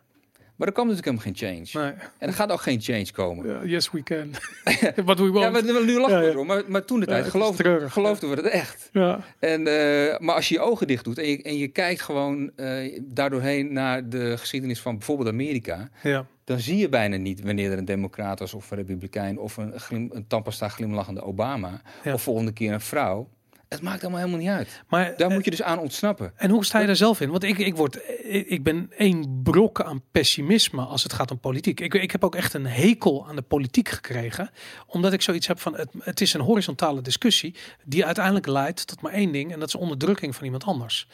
Maar er komt natuurlijk helemaal geen change. nee. En er gaat ook geen change komen. Yes, we can. [LAUGHS] But we won't. Ja, maar nu lachen we erom. Maar, maar toen de tijd geloofden, geloofden we het echt. Ja, En, eh, maar als je je ogen dicht doet en je, en je kijkt gewoon eh, daardoorheen naar de geschiedenis van bijvoorbeeld Amerika, ja. dan zie je bijna niet wanneer er een democraat was of een republikein of een, glim, een tandpasta glimlachende Obama Ja. of volgende keer een vrouw. Het maakt allemaal helemaal niet uit. Maar, Daar eh, moet je dus aan ontsnappen. En hoe sta je daar zelf in? Want ik, ik, word, ik, ik ben één brok aan pessimisme als het gaat om politiek. Ik, ik heb ook echt een hekel aan de politiek gekregen. Omdat ik zoiets heb van, het, het is een horizontale discussie die uiteindelijk leidt tot maar één ding. En dat is onderdrukking van iemand anders.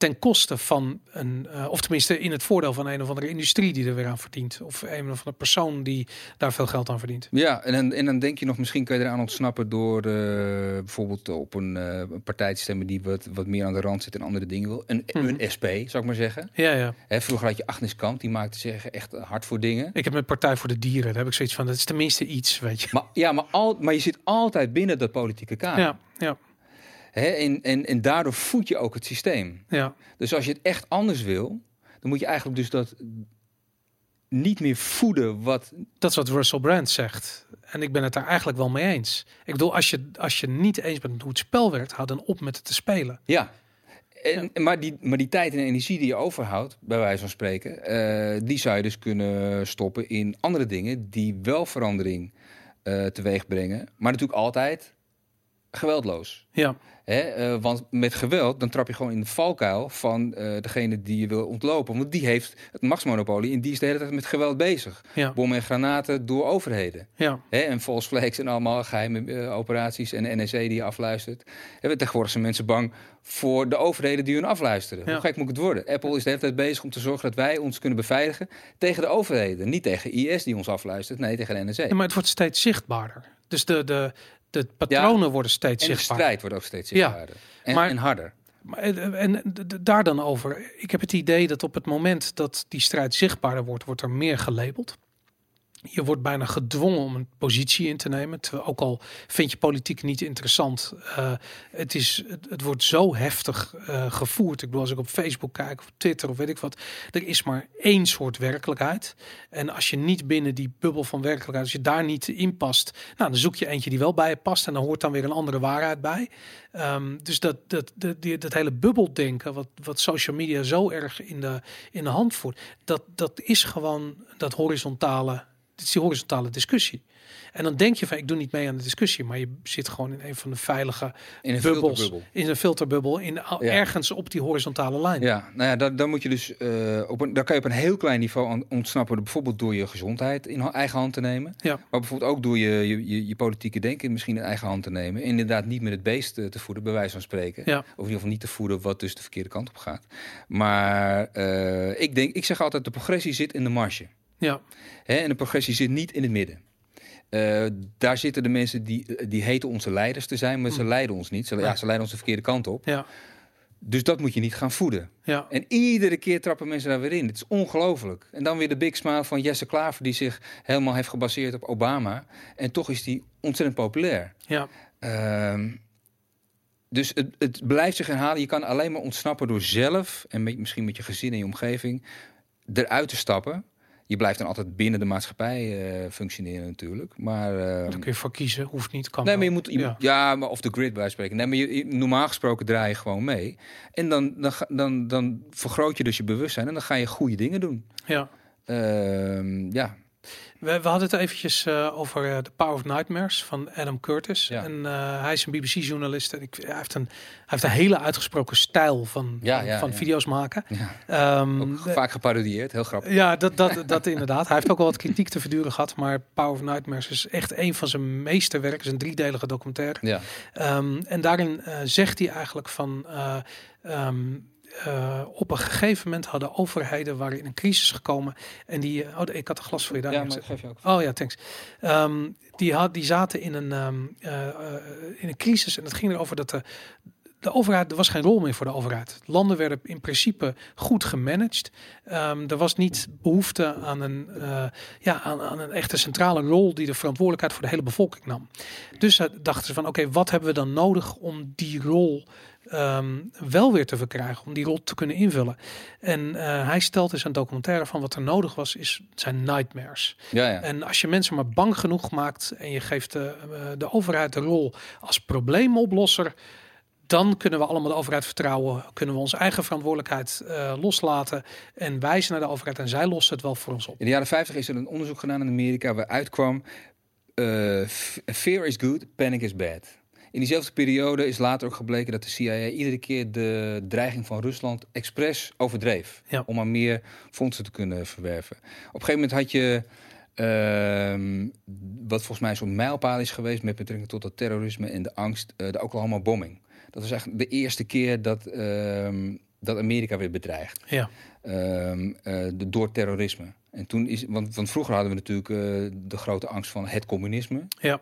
Ten koste van een, eh, of tenminste in het voordeel van een of andere industrie die er weer aan verdient. Of een of andere persoon die daar veel geld aan verdient. Ja, en dan, en dan denk je nog, misschien kun je eraan ontsnappen door eh, bijvoorbeeld op een, een partij te stemmen die wat, wat meer aan de rand zit en andere dingen wil. Een, Mhm. een SP, zou ik maar zeggen. Ja, ja. Hè, vroeger had je Agnes Kamp, die maakte zich echt hard voor dingen. Ik heb met Partij voor de Dieren, daar heb ik zoiets van, dat is tenminste iets, weet je. Maar, ja, maar, al, maar je zit altijd binnen dat politieke kader. Ja, ja, Hè, en, en, en daardoor voed je ook het systeem. ja. Dus als je het echt anders wil, dan moet je eigenlijk dus dat niet meer voeden wat... Dat is wat Russell Brand zegt. En ik ben het daar eigenlijk wel mee eens. Ik bedoel, als je, als je niet eens bent met hoe het spel werkt, hou dan op met het te spelen. Ja. En, Maar, die, maar die tijd en energie die je overhoudt, bij wijze van spreken, eh, die zou je dus kunnen stoppen in andere dingen die wel verandering eh teweeg brengen. Maar natuurlijk altijd geweldloos. Ja, Hè? eh, want met geweld, dan trap je gewoon in de valkuil van eh, degene die je wil ontlopen. Want die heeft het machtsmonopolie en die is de hele tijd met geweld bezig. ja, Bommen en granaten door overheden. ja. Hè? En false flags en allemaal geheime eh, operaties en de NSC die je afluistert. Hebben tegenwoordig zijn mensen bang voor de overheden die hun afluisteren. Ja. Hoe gek moet het worden? Apple is de hele tijd bezig om te zorgen dat wij ons kunnen beveiligen tegen de overheden. Niet tegen IS die ons afluistert, nee, tegen de NSC. Ja, maar het wordt steeds zichtbaarder. Dus de, de, de patronen worden steeds en de strijd wordt ook steeds Ja. zichtbaarder. En, Maar- en harder. Maar, eh, En d- d- daar dan over. Ik heb het idee dat op het moment dat die strijd zichtbaarder wordt, wordt er meer gelabeld. Je wordt bijna gedwongen om een positie in te nemen. Ook al vind je politiek niet interessant. eh, het, is, het, wordt zo heftig eh, gevoerd. Ik bedoel, als ik op Facebook kijk of Twitter of weet ik wat. Er is maar één soort werkelijkheid. En als je niet binnen die bubbel van werkelijkheid, als je daar niet in past. Nou, dan zoek je eentje die wel bij je past. En dan hoort dan weer een andere waarheid bij. Ehm, dus dat, dat, dat, dat hele bubbeldenken, wat, wat social media zo erg in de, in de hand voert, dat, dat is gewoon dat horizontale, dit is die horizontale discussie. En dan denk je van, ik doe niet mee aan de discussie, maar je zit gewoon in een van de veilige In een bubbels, filterbubbel. in een filterbubbel, in, Ja. ergens op die horizontale lijn. Ja, nou ja, daar, daar moet je dus eh, op een, daar kan je op een heel klein niveau ontsnappen, door bijvoorbeeld door je gezondheid in eigen hand te nemen. Ja. Maar bijvoorbeeld ook door je, je, je, je politieke denken misschien in eigen hand te nemen. En inderdaad niet met het beest eh, te voeden, bij wijze van spreken. Ja. Of in ieder geval niet te voeden wat dus de verkeerde kant op gaat. Maar eh, ik denk, ik zeg altijd, de progressie zit in de marge. Ja, Hè? En de progressie zit niet in het midden. Eh, daar zitten de mensen die, die heten onze leiders te zijn, maar ze Hm. leiden ons niet. Ze, ja, ze leiden ons de verkeerde kant op. ja, Dus dat moet je niet gaan voeden. Ja. En iedere keer trappen mensen daar weer in. Het is ongelooflijk. En dan weer de big smile van Jesse Klaver, die zich helemaal heeft gebaseerd op Obama. En toch is die ontzettend populair. Ja. Ehm, dus het, het blijft zich herhalen. Je kan alleen maar ontsnappen door zelf en met, misschien met je gezin en je omgeving eruit te stappen. Je blijft dan altijd binnen de maatschappij eh, functioneren natuurlijk. Maar, uh, Daar kun je voor kiezen, hoeft niet, kan nee, maar je moet, je ja. moet- ja, maar of de grid bij spreken. Nee, maar je, normaal gesproken draai je gewoon mee. En dan, dan, dan, dan vergroot je dus je bewustzijn en dan ga je goede dingen doen. ja. Ehm, ja, We, we hadden het eventjes eh, over eh, The Power of Nightmares van Adam Curtis. Ja. En eh, hij is een BBC-journalist. En ik, hij, heeft een, hij heeft een hele uitgesproken stijl van, Ja, van, ja, van ja. video's maken. ja. Ehm, vaak geparodieerd, heel grappig. ja, dat, dat, [LAUGHS] dat inderdaad. Hij heeft ook wel wat kritiek te verduren gehad. Maar Power of Nightmares is echt een van zijn meeste werken. Het is een driedelige documentaire. Ja, Ehm, en daarin zegt hij eigenlijk van. eh, eh, op een gegeven moment hadden overheden waren in een crisis gekomen. En die. eh, oh, ik had een glas voor je daar. ja maar geef je ook. Oh ja, thanks. Ehm, die, had, die zaten in een, eh, in een crisis en het ging erover dat de, de overheid, er was geen rol meer voor de overheid. Landen werden in principe goed gemanaged. Ehm, er was niet behoefte aan een, ja, aan, aan een echte centrale rol die de verantwoordelijkheid voor de hele bevolking nam. Dus eh, dachten ze van oké, wat hebben we dan nodig om die rol ehm, wel weer te verkrijgen, om die rol te kunnen invullen. En eh, hij stelt in zijn documentaire van wat er nodig was, is, zijn nightmares. Ja, ja. En als je mensen maar bang genoeg maakt en je geeft de, eh, de overheid de rol als probleemoplosser, dan kunnen we allemaal de overheid vertrouwen. Kunnen we onze eigen verantwoordelijkheid eh, loslaten en wijzen naar de overheid en zij lossen het wel voor ons op. In de jaren 50 is er een onderzoek gedaan in Amerika waaruit kwam: fear is good, panic is bad. In diezelfde periode is later ook gebleken dat de CIA iedere keer de dreiging van Rusland expres overdreef. Ja. Om maar meer fondsen te kunnen verwerven. Op een gegeven moment had je. ehm, wat volgens mij zo'n mijlpaal is geweest met betrekking tot het terrorisme en de angst, eh, de Oklahoma bombing. Dat was eigenlijk de eerste keer dat, ehm, dat Amerika werd bedreigd Ja, ehm, eh, de, door terrorisme. En toen is, want, want vroeger hadden we natuurlijk eh, de grote angst van het communisme, ja,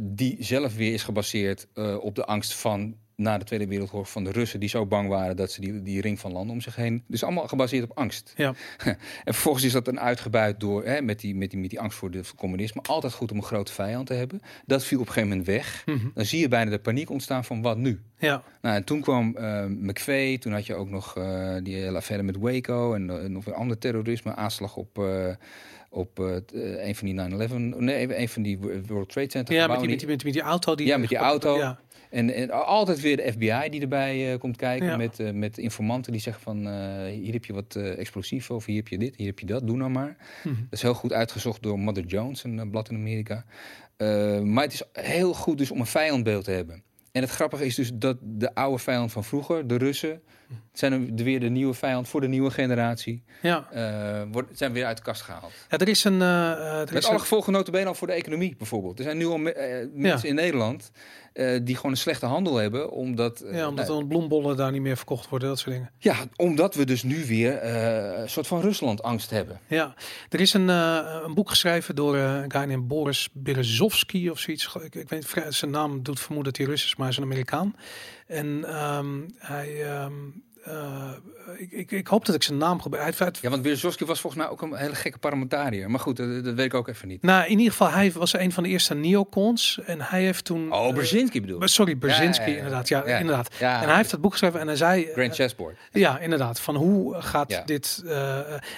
die zelf weer is gebaseerd eh, op de angst van na de Tweede Wereldoorlog van de Russen, die zo bang waren dat ze die, die ring van landen om zich heen. Dus allemaal gebaseerd op angst. ja, [LAUGHS] En vervolgens is dat dan uitgebuit door, hè, met, die, met, die, met die angst voor de voor communisme, altijd goed om een grote vijand te hebben. Dat viel op een gegeven moment weg. mhm, Dan zie je bijna de paniek ontstaan van wat nu? ja, Nou, en toen kwam eh McVeigh, toen had je ook nog eh, die hele affaire met Waco en eh, nog weer ander terrorisme, aanslag op, eh, op eh, eh, een van die 9-11, nee, een van die World Trade Center. ja met, die, met, die, met, die, met die auto. Die Ja, met die auto. Ja, En, en altijd weer de FBI die erbij eh, komt kijken Ja. met, eh, met informanten die zeggen van hier heb je wat explosieven of hier heb je dit, hier heb je dat, doe nou maar. mhm, Dat is heel goed uitgezocht door Mother Jones, een blad in Amerika. Maar het is heel goed dus om een vijandbeeld te hebben. En het grappige is dus dat de oude vijand van vroeger, de Russen, zijn er weer de nieuwe vijand voor de nieuwe generatie. ja. eh, wordt, zijn weer uit de kast gehaald. ja, er is een. eh, er Met is alle gevolgen notabene al voor de economie bijvoorbeeld. Er zijn nu al me- mensen in Nederland die gewoon een slechte handel hebben. Omdat, ja, omdat nou, dan bloembollen daar niet meer verkocht worden, dat soort dingen. ja, omdat we dus nu weer een soort van Rusland angst hebben. Ja, er is een, een boek geschreven door een guy named Boris Berezovsky of zoiets. Ik, ik weet zijn naam doet vermoeden dat hij Rus is, maar hij is een Amerikaan. En ehm, hij, ehm, eh, ik, ik, ik hoop dat ik zijn naam gebruik. Hij Ja, want Wierzowski was volgens mij ook een hele gekke parlementariër. Maar goed, dat, dat weet ik ook even niet. Nou, in ieder geval, hij was een van de eerste neocons en hij heeft toen. Oh, eh, Brzezinski bedoel ik. Sorry, Brzezinski, Ja, ja, ja. inderdaad. Ja, inderdaad. En hij heeft het boek geschreven en hij zei. eh, Grand Chessboard. Ja, inderdaad. Van hoe gaat dit.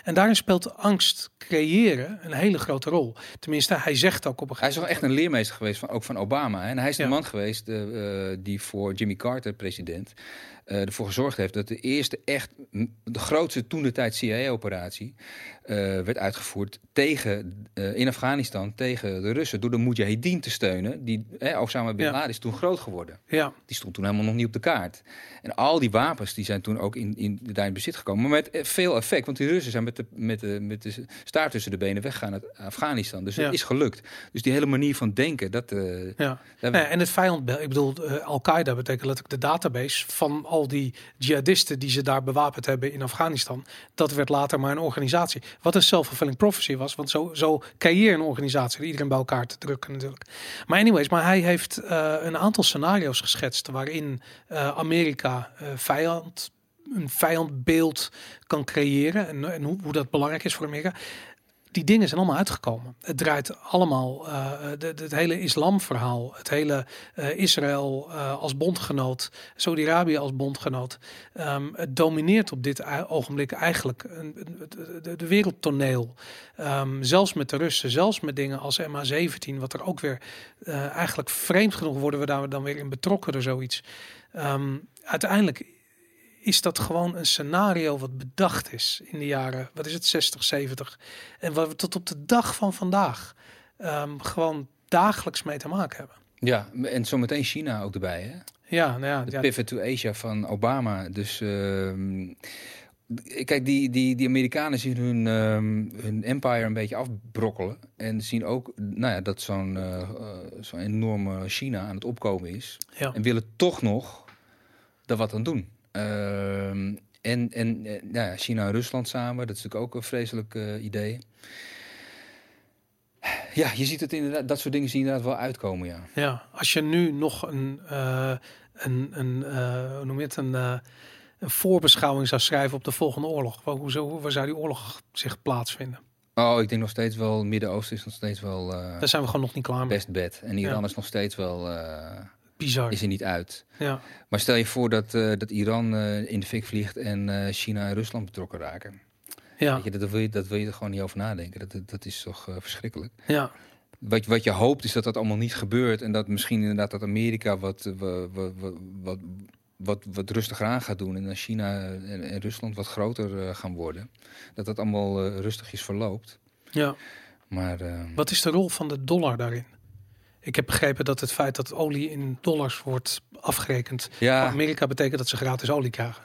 en daarin speelt angst creëren een hele grote rol. Tenminste, hij zegt ook op een Hij is gegeven wel echt een leermeester geweest, van, ook van Obama. hè. En hij is de man geweest die voor Jimmy Carter, president, ervoor gezorgd heeft dat de eerste echt, de grootste toen de tijd CIA-operatie eh, werd uitgevoerd tegen, eh, in Afghanistan tegen de Russen door de Mujahideen te steunen. Die, eh, Osama Bin Ja. Laden is toen groot geworden. Ja, Die stond toen helemaal nog niet op de kaart. En al die wapens die zijn toen ook in, in, daar in bezit gekomen. Maar met eh, veel effect. Want die Russen zijn met de, met de, met de staart tussen de benen weggegaan uit Afghanistan. Dus Ja. het is gelukt. Dus die hele manier van denken, dat... eh, ja. Nee, en het vijandbeeld, ik bedoel, eh, Al-Qaeda betekent letterlijk de database van al die jihadisten die ze daar bewapend hebben in Afghanistan, dat werd later maar een organisatie. Wat een self-fulfilling prophecy was, want zo, zo creëer je een organisatie, iedereen bij elkaar te drukken natuurlijk. Maar anyways, maar hij heeft uh, een aantal scenario's geschetst waarin uh, Amerika uh, vijand een vijandbeeld kan creëren. En, en hoe, hoe, dat belangrijk is voor Amerika die dingen zijn allemaal uitgekomen. Het draait allemaal, uh, het hele islamverhaal, het hele uh, Israël uh, als bondgenoot, Saudi-Arabië als bondgenoot. Um, het domineert op dit ogenblik eigenlijk een, de, de, wereldtoneel. Um, zelfs met de Russen, zelfs met dingen als MH17, wat er ook weer eigenlijk vreemd genoeg worden we daar dan weer in betrokken door zoiets. Um, uiteindelijk is dat gewoon een scenario wat bedacht is in de jaren, wat is het, 60, 70. En waar we tot op de dag van vandaag um, gewoon dagelijks mee te maken hebben. Ja, en zometeen China ook erbij, hè? Ja, nou ja. De ja. pivot to Asia van Obama. Dus uh, kijk, die, die, die Amerikanen zien hun, uh, hun empire een beetje afbrokkelen. En zien ook nou ja, dat zo'n uh, zo'n enorme China aan het opkomen is. Ja. En willen toch nog daar wat aan doen. Uh, en en nou ja, China en Rusland samen, dat is natuurlijk ook een vreselijk uh, idee. Ja, je ziet het inderdaad, dat soort dingen zien inderdaad wel uitkomen, ja. Ja, als je nu nog een, uh, een, een hoe noem je het, een, een voorbeschouwing zou schrijven op de volgende oorlog, waar, hoe, zo, waar zou die oorlog zich plaatsvinden? Oh, ik denk nog steeds wel, Midden-Oosten is nog steeds wel... Daar zijn we gewoon nog niet klaar mee. Best bed. En Iran ja. is nog steeds wel... Bizar. Is er niet uit. Ja. Maar stel je voor dat, uh, dat Iran uh, in de fik vliegt en uh, China en Rusland betrokken raken. Ja. Weet je, dat, wil je, dat wil je er gewoon niet over nadenken. Dat, dat is toch verschrikkelijk. Ja. Wat, wat je hoopt is dat dat allemaal niet gebeurt. En dat misschien inderdaad dat Amerika wat, wat, wat, wat, wat, wat rustiger aan gaat doen. En dan China en, en Rusland wat groter gaan worden. Dat dat allemaal rustigjes verloopt. Ja. Maar, wat is de rol van de dollar daarin? Ik heb begrepen dat het feit dat olie in dollars wordt afgerekend. Ja. Voor Amerika betekent dat ze gratis olie krijgen.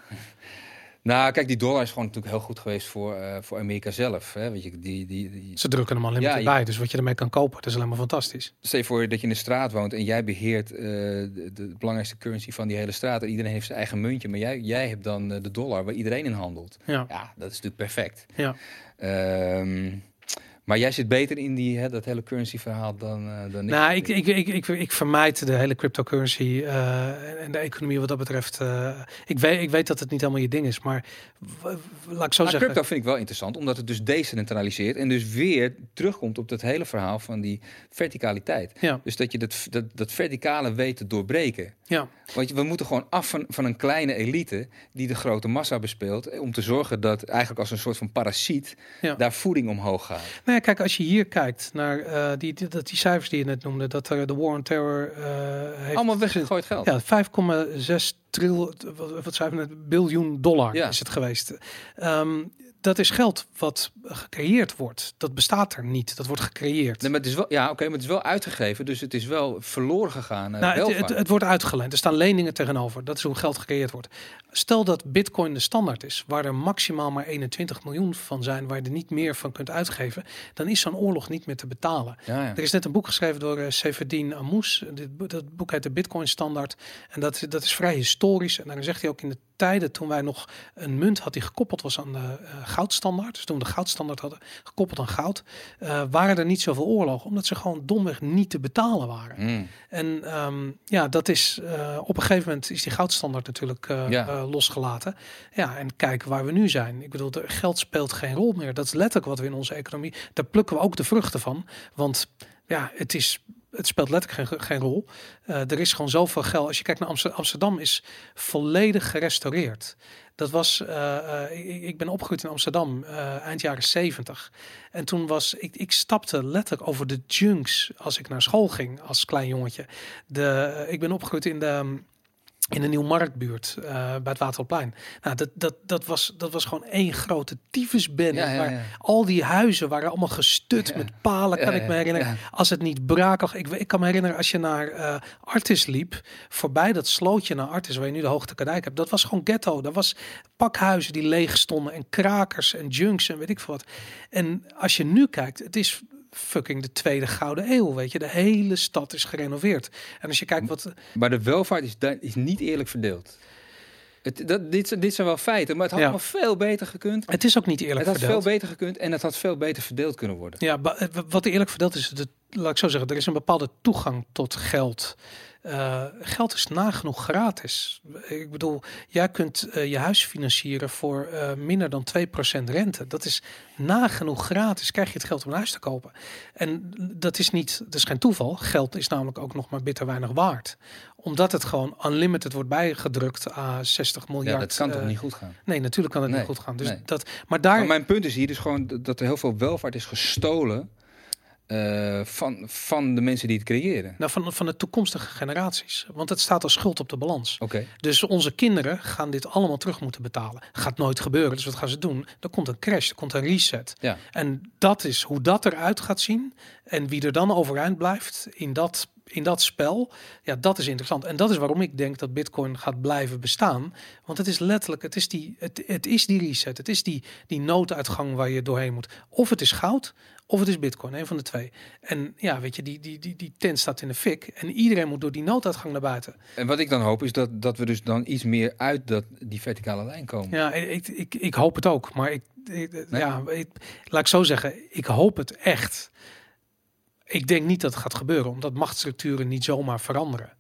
Nou, kijk, die dollar is gewoon natuurlijk heel goed geweest voor, uh, voor Amerika zelf. Hè? Weet je, die, die, die... Ze drukken hem alleen maar bij, je- dus wat je ermee kan kopen, dat is alleen maar fantastisch. Stel je voor dat je in de straat woont en jij beheert eh, de, de belangrijkste currency van die hele straat. En iedereen heeft zijn eigen muntje, maar jij, jij hebt dan eh, de dollar waar iedereen in handelt. Ja, Ja, dat is natuurlijk perfect. ja. Ehm, maar jij zit beter in die, hè, dat hele currency verhaal dan, eh, dan Nou, ik, ik, ik, ik, ik vermijd de hele cryptocurrency eh, en de economie wat dat betreft. eh, ik, weet, ik weet dat het niet helemaal je ding is, maar laat ik zo Maar zeggen. crypto vind ik wel interessant, omdat het dus decentraliseert en dus weer terugkomt op dat hele verhaal van die verticaliteit. Ja, Dus dat je dat, dat, dat verticale weet te doorbreken. Ja. Want we moeten gewoon af van, van een kleine elite die de grote massa bespeelt. eh, Om te zorgen dat eigenlijk als een soort van parasiet Ja. daar voeding omhoog gaat. Nou ja, kijk, als je hier kijkt naar eh, die, die, dat, die cijfers die je net noemde, dat er de War on Terror eh, heeft. Allemaal weggegooid geld. Ja, 5,6 triljoen, wat, zijn we net, biljoen dollar Ja. is het geweest. Ehm, dat is geld wat gecreëerd wordt. Dat bestaat er niet. Dat wordt gecreëerd. Nee, maar het is wel, ja, oké, maar het is wel uitgegeven, dus het is wel verloren gegaan. eh, Nou, het, het, het wordt uitgeleend. Er staan leningen tegenover. Dat is hoe geld gecreëerd wordt. Stel dat Bitcoin de standaard is, waar er maximaal maar 21 miljoen van zijn, waar je er niet meer van kunt uitgeven, dan is zo'n oorlog niet meer te betalen. ja, ja. Er is net een boek geschreven door uh, Seferdin Amous. Dit, dat boek heet de Bitcoin Standaard. En dat, dat is vrij historisch. En dan zegt hij ook in de tijden toen wij nog een munt had die gekoppeld was aan de eh, goudstandaard. Dus toen we de goudstandaard hadden gekoppeld aan goud, eh, waren er niet zoveel oorlogen, omdat ze gewoon domweg niet te betalen waren. Mm. En ehm, ja, dat is eh, op een gegeven moment is die goudstandaard natuurlijk Ja. losgelaten. Ja, en kijken waar we nu zijn. Ik bedoel, de geld speelt geen rol meer. Dat is letterlijk wat we in onze economie. Daar plukken we ook de vruchten van. Want ja, het is. Het speelt letterlijk geen, rol. Eh, er is gewoon zoveel geld. Als je kijkt naar Amsterdam, is volledig gerestaureerd. Dat was, eh, eh, ik, ik ben opgegroeid in Amsterdam eind jaren 70. En toen was ik, ik stapte letterlijk over de junks als ik naar school ging als klein jongetje. De, ik ben opgegroeid in de in de Nieuwmarktbuurt eh bij het Waterplein. Nou, dat, dat, dat, was, dat was gewoon één grote tyfusbende. Ja, ja, waar ja. al die huizen waren allemaal gestut met palen, kan ik me herinneren. Als het niet brakig. Ik, ik kan me herinneren als je naar eh Artis liep, voorbij dat slootje naar Artis, waar je nu de Hoogte Kadijk hebt. Dat was gewoon ghetto. Dat was pakhuizen die leeg stonden en krakers en junks en weet ik veel wat. En als je nu kijkt, het is fucking de tweede gouden eeuw, weet je. De hele stad is gerenoveerd. En als je kijkt wat... Maar de welvaart is, is niet eerlijk verdeeld. Het, dat, dit, dit zijn wel feiten, maar het had Ja. wel veel beter gekund. Het is ook niet eerlijk Het had verdeeld. veel beter gekund en het had veel beter verdeeld kunnen worden. Ja, eh, wat eerlijk verdeeld is, dat, laat ik zo zeggen, er is een bepaalde toegang tot geld. Eh, geld is nagenoeg gratis. Ik bedoel, jij kunt eh, je huis financieren voor eh, minder dan 2% rente. Dat is nagenoeg gratis. Krijg je het geld om een huis te kopen. En dat is niet, dat is geen toeval. Geld is namelijk ook nog maar bitter weinig waard. Omdat het gewoon unlimited wordt bijgedrukt aan 60 miljard. Ja, dat kan toch niet goed gaan. Nee, natuurlijk kan het Nee, niet goed gaan. Dus nee. dat, maar daar, Maar mijn punt is hier dus gewoon dat er heel veel welvaart is gestolen eh, van, van de mensen die het creëren. Nou, van, van de toekomstige generaties. Want het staat als schuld op de balans. Oké. Dus onze kinderen gaan dit allemaal terug moeten betalen. Gaat nooit gebeuren. Dus wat gaan ze doen? Er komt een crash, er komt een reset. Ja. En dat is hoe dat eruit gaat zien. En wie er dan overeind blijft in dat, in dat spel. Ja, dat is interessant. En dat is waarom ik denk dat Bitcoin gaat blijven bestaan. Want het is letterlijk, het is die, het, het is die reset. Het is die, die nooduitgang waar je doorheen moet. Of het is goud, of het is Bitcoin. Een van de twee. En ja, weet je, die, die, die, die tent staat in de fik. En iedereen moet door die nooduitgang naar buiten. En wat ik dan hoop is dat, dat we dus dan iets meer uit dat, die verticale lijn komen. Ja, ik, ik, ik hoop het ook. Maar ik, ik- Nee? ja, ik, laat ik zo zeggen, ik hoop het echt. Ik denk niet dat het gaat gebeuren, omdat machtsstructuren niet zomaar veranderen.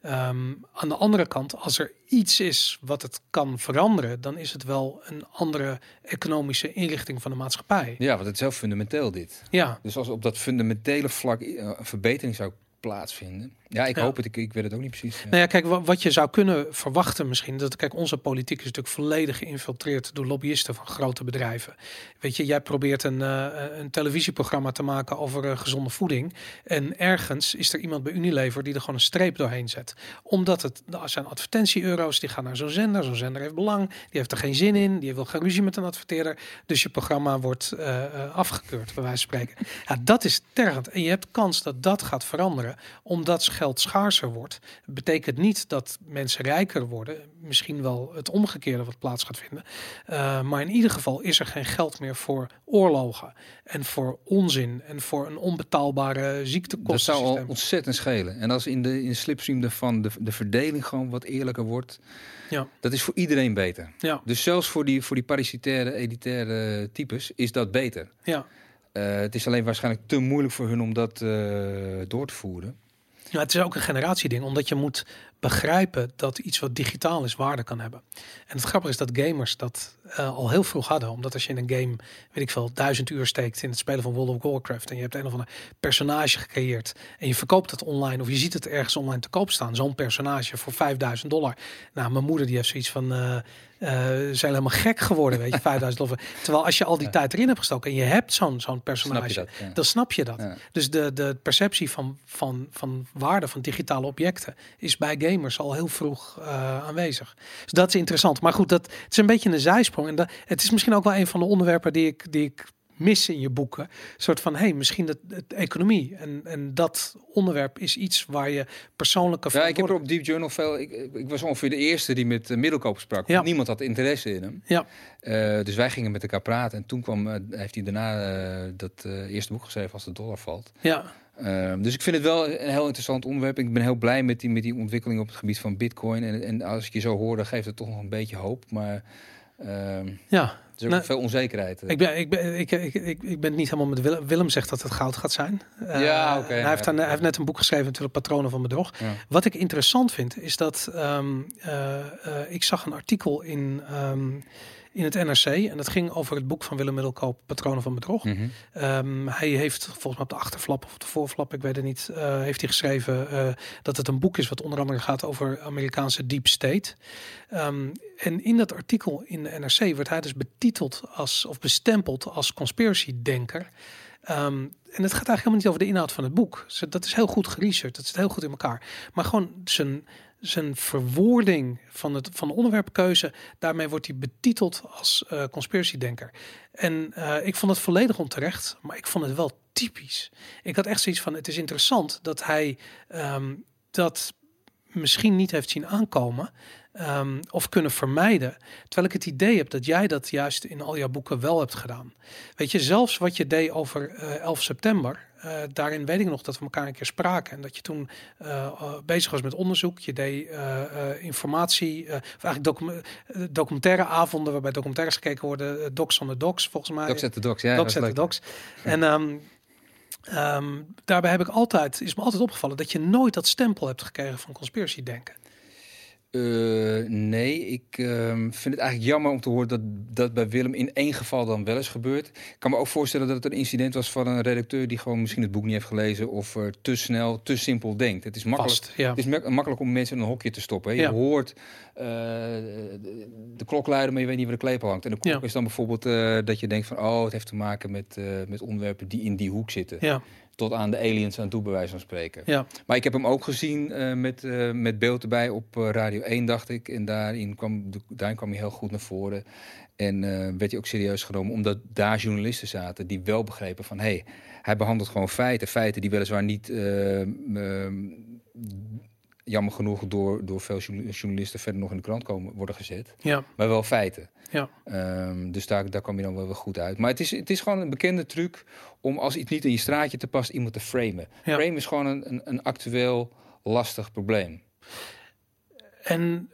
Ehm, aan de andere kant, als er iets is wat het kan veranderen, dan is het wel een andere economische inrichting van de maatschappij. Ja, want het is heel fundamenteel dit. Ja, Dus als op dat fundamentele vlak eh, een verbetering zou plaatsvinden. Ja, ik Ja. hoop het. Ik, ik weet het ook niet precies. Nou ja, kijk, wa- wat je zou kunnen verwachten misschien, dat kijk, onze politiek is natuurlijk volledig geïnfiltreerd door lobbyisten van grote bedrijven. Weet je, jij probeert een, eh, een televisieprogramma te maken over eh, gezonde voeding en ergens is er iemand bij Unilever die er gewoon een streep doorheen zet. Omdat het, er zijn advertentie-euro's, die gaan naar zo'n zender, zo'n zender heeft belang, die heeft er geen zin in, die wil geen ruzie met een adverteerder, dus je programma wordt eh, afgekeurd, bij wijze van spreken. [LAUGHS] Ja, dat is tergend en je hebt kans dat dat gaat veranderen, omdat geld schaarser wordt. Betekent niet dat mensen rijker worden. Misschien wel het omgekeerde wat plaats gaat vinden. Uh, maar in ieder geval is er geen geld meer voor oorlogen. En voor onzin. En voor een onbetaalbare Dat ziektekosten. zou al ontzettend schelen. En als in de, in de slipstream de, de verdeling gewoon wat eerlijker wordt. Ja. Dat is voor iedereen beter. Ja, Dus zelfs voor die, voor die parasitaire, elitaire types is dat beter. ja. Eh, het is alleen waarschijnlijk te moeilijk voor hun om dat eh, door te voeren. Ja, het is ook een generatieding, omdat je moet begrijpen dat iets wat digitaal is waarde kan hebben. En het grappige is dat gamers dat uh, al heel vroeg hadden. Omdat als je in een game, weet ik veel, duizend uur steekt in het spelen van World of Warcraft en je hebt een of ander personage gecreëerd en je verkoopt het online of je ziet het ergens online te koop staan, zo'n personage voor 5000 dollar. Nou, mijn moeder die heeft zoiets van, uh, uh, zijn helemaal gek geworden, weet je, [LAUGHS] 5000 dollar. Terwijl als je al die ja. tijd erin hebt gestoken en je hebt zo'n zo'n personage, snap dat, ja. dan snap je dat. Ja. Dus de, de perceptie van, van, van waarde van digitale objecten is bij gamers al heel vroeg uh, aanwezig. Dus dat is interessant. Maar goed, dat, het is een beetje een zijsprong. En dat, het is misschien ook wel een van de onderwerpen die ik, die ik mis in je boeken. Een soort van, hey, misschien de, de economie. En, en dat onderwerp is iets waar je persoonlijke... Ja, ik heb er op Deep Journal veel... Ik, ik was ongeveer de eerste die met uh, middelkoop sprak. Ja. Niemand had interesse in hem. Ja. Uh, dus wij gingen met elkaar praten. En toen kwam, uh, heeft hij daarna dat eerste boek geschreven, Als de dollar valt. Ja. Uh, dus ik vind het wel een heel interessant onderwerp. Ik ben heel blij met die, met die ontwikkeling op het gebied van bitcoin. En, en als ik je zo hoor, dan geeft het toch nog een beetje hoop. Maar uh, ja. Er is ook nou, veel onzekerheid. Ik ben, ik, ben, ik, ik, ik, ik ben het niet helemaal met Willem. Willem zegt dat het goud gaat zijn. Uh, ja, oké. Okay, hij, heeft dan, hij heeft net een boek geschreven, natuurlijk Patronen van Bedrog. Wat ik interessant vind, is dat um, ik zag een artikel in... Um, in het NRC. En dat ging over het boek van Willem Middelkoop, Patronen van Bedrog. Mm -hmm. um, hij heeft volgens mij op de achterflap of de voorflap, ik weet het niet, uh, heeft hij geschreven uh, dat het een boek is wat onder andere gaat over Amerikaanse deep state. Um, en in dat artikel in de NRC werd hij dus betiteld als of bestempeld als conspiracy-denker. Um, en het gaat eigenlijk helemaal niet over de inhoud van het boek. Dat is heel goed geresearched, dat zit heel goed in elkaar. Maar gewoon zijn, zijn verwoording van, het, van de onderwerpkeuze, daarmee wordt hij betiteld als uh, conspiracy-denker. En uh, ik vond het volledig onterecht, maar ik vond het wel typisch. Ik had echt zoiets van, het is interessant dat hij um, dat misschien niet heeft zien aankomen. ehm, of kunnen vermijden. Terwijl ik het idee heb dat jij dat juist in al jouw boeken wel hebt gedaan. Weet je, zelfs wat je deed over eh 11 september. Eh, daarin weet ik nog dat we elkaar een keer spraken. En dat je toen eh, eh, bezig was met onderzoek. Je deed informatie, of eigenlijk docu documentaire avonden waarbij documentaires gekeken worden. Docs on the Docs, volgens mij. Docs at the Docs, ja. Docs dat at the. Docs. En ehm, ehm, daarbij heb ik altijd, is me altijd opgevallen dat je nooit dat stempel hebt gekregen van conspiracy denken. Eh, nee, ik ehm, vind het eigenlijk jammer om te horen dat dat bij Willem in één geval dan wel eens gebeurt. Ik kan me ook voorstellen dat het een incident was van een redacteur die gewoon misschien het boek niet heeft gelezen of er te snel, te simpel denkt. Het is makkelijk. Vast, ja. Het is mak- makkelijk om mensen in een hokje te stoppen. hè. Je Ja. hoort eh, de, de klok luiden, maar je weet niet waar de klepel hangt. En de klok Ja. is dan bijvoorbeeld eh, dat je denkt van, oh, het heeft te maken met, eh, met onderwerpen die in die hoek zitten. Ja, Tot aan de aliens aan toe, bij wijze van spreken. ja, Maar ik heb hem ook gezien eh, met, eh, met beeld erbij op eh, Radio 1, dacht ik. En daarin kwam, de- daarin kwam hij heel goed naar voren. En werd hij ook serieus genomen, omdat daar journalisten zaten die wel begrepen van... hé, hey, hij behandelt gewoon feiten. Feiten die weliswaar niet, eh, ehm, jammer genoeg, door, door veel journa- journalisten verder nog in de krant komen, worden gezet. ja, Maar wel feiten. ja. Ehm, dus daar, daar kwam je dan wel weer goed uit. Maar het is, het is gewoon een bekende truc om als iets niet in je straatje te past, iemand te framen. Ja. Frame is gewoon een, een, een actueel lastig probleem. En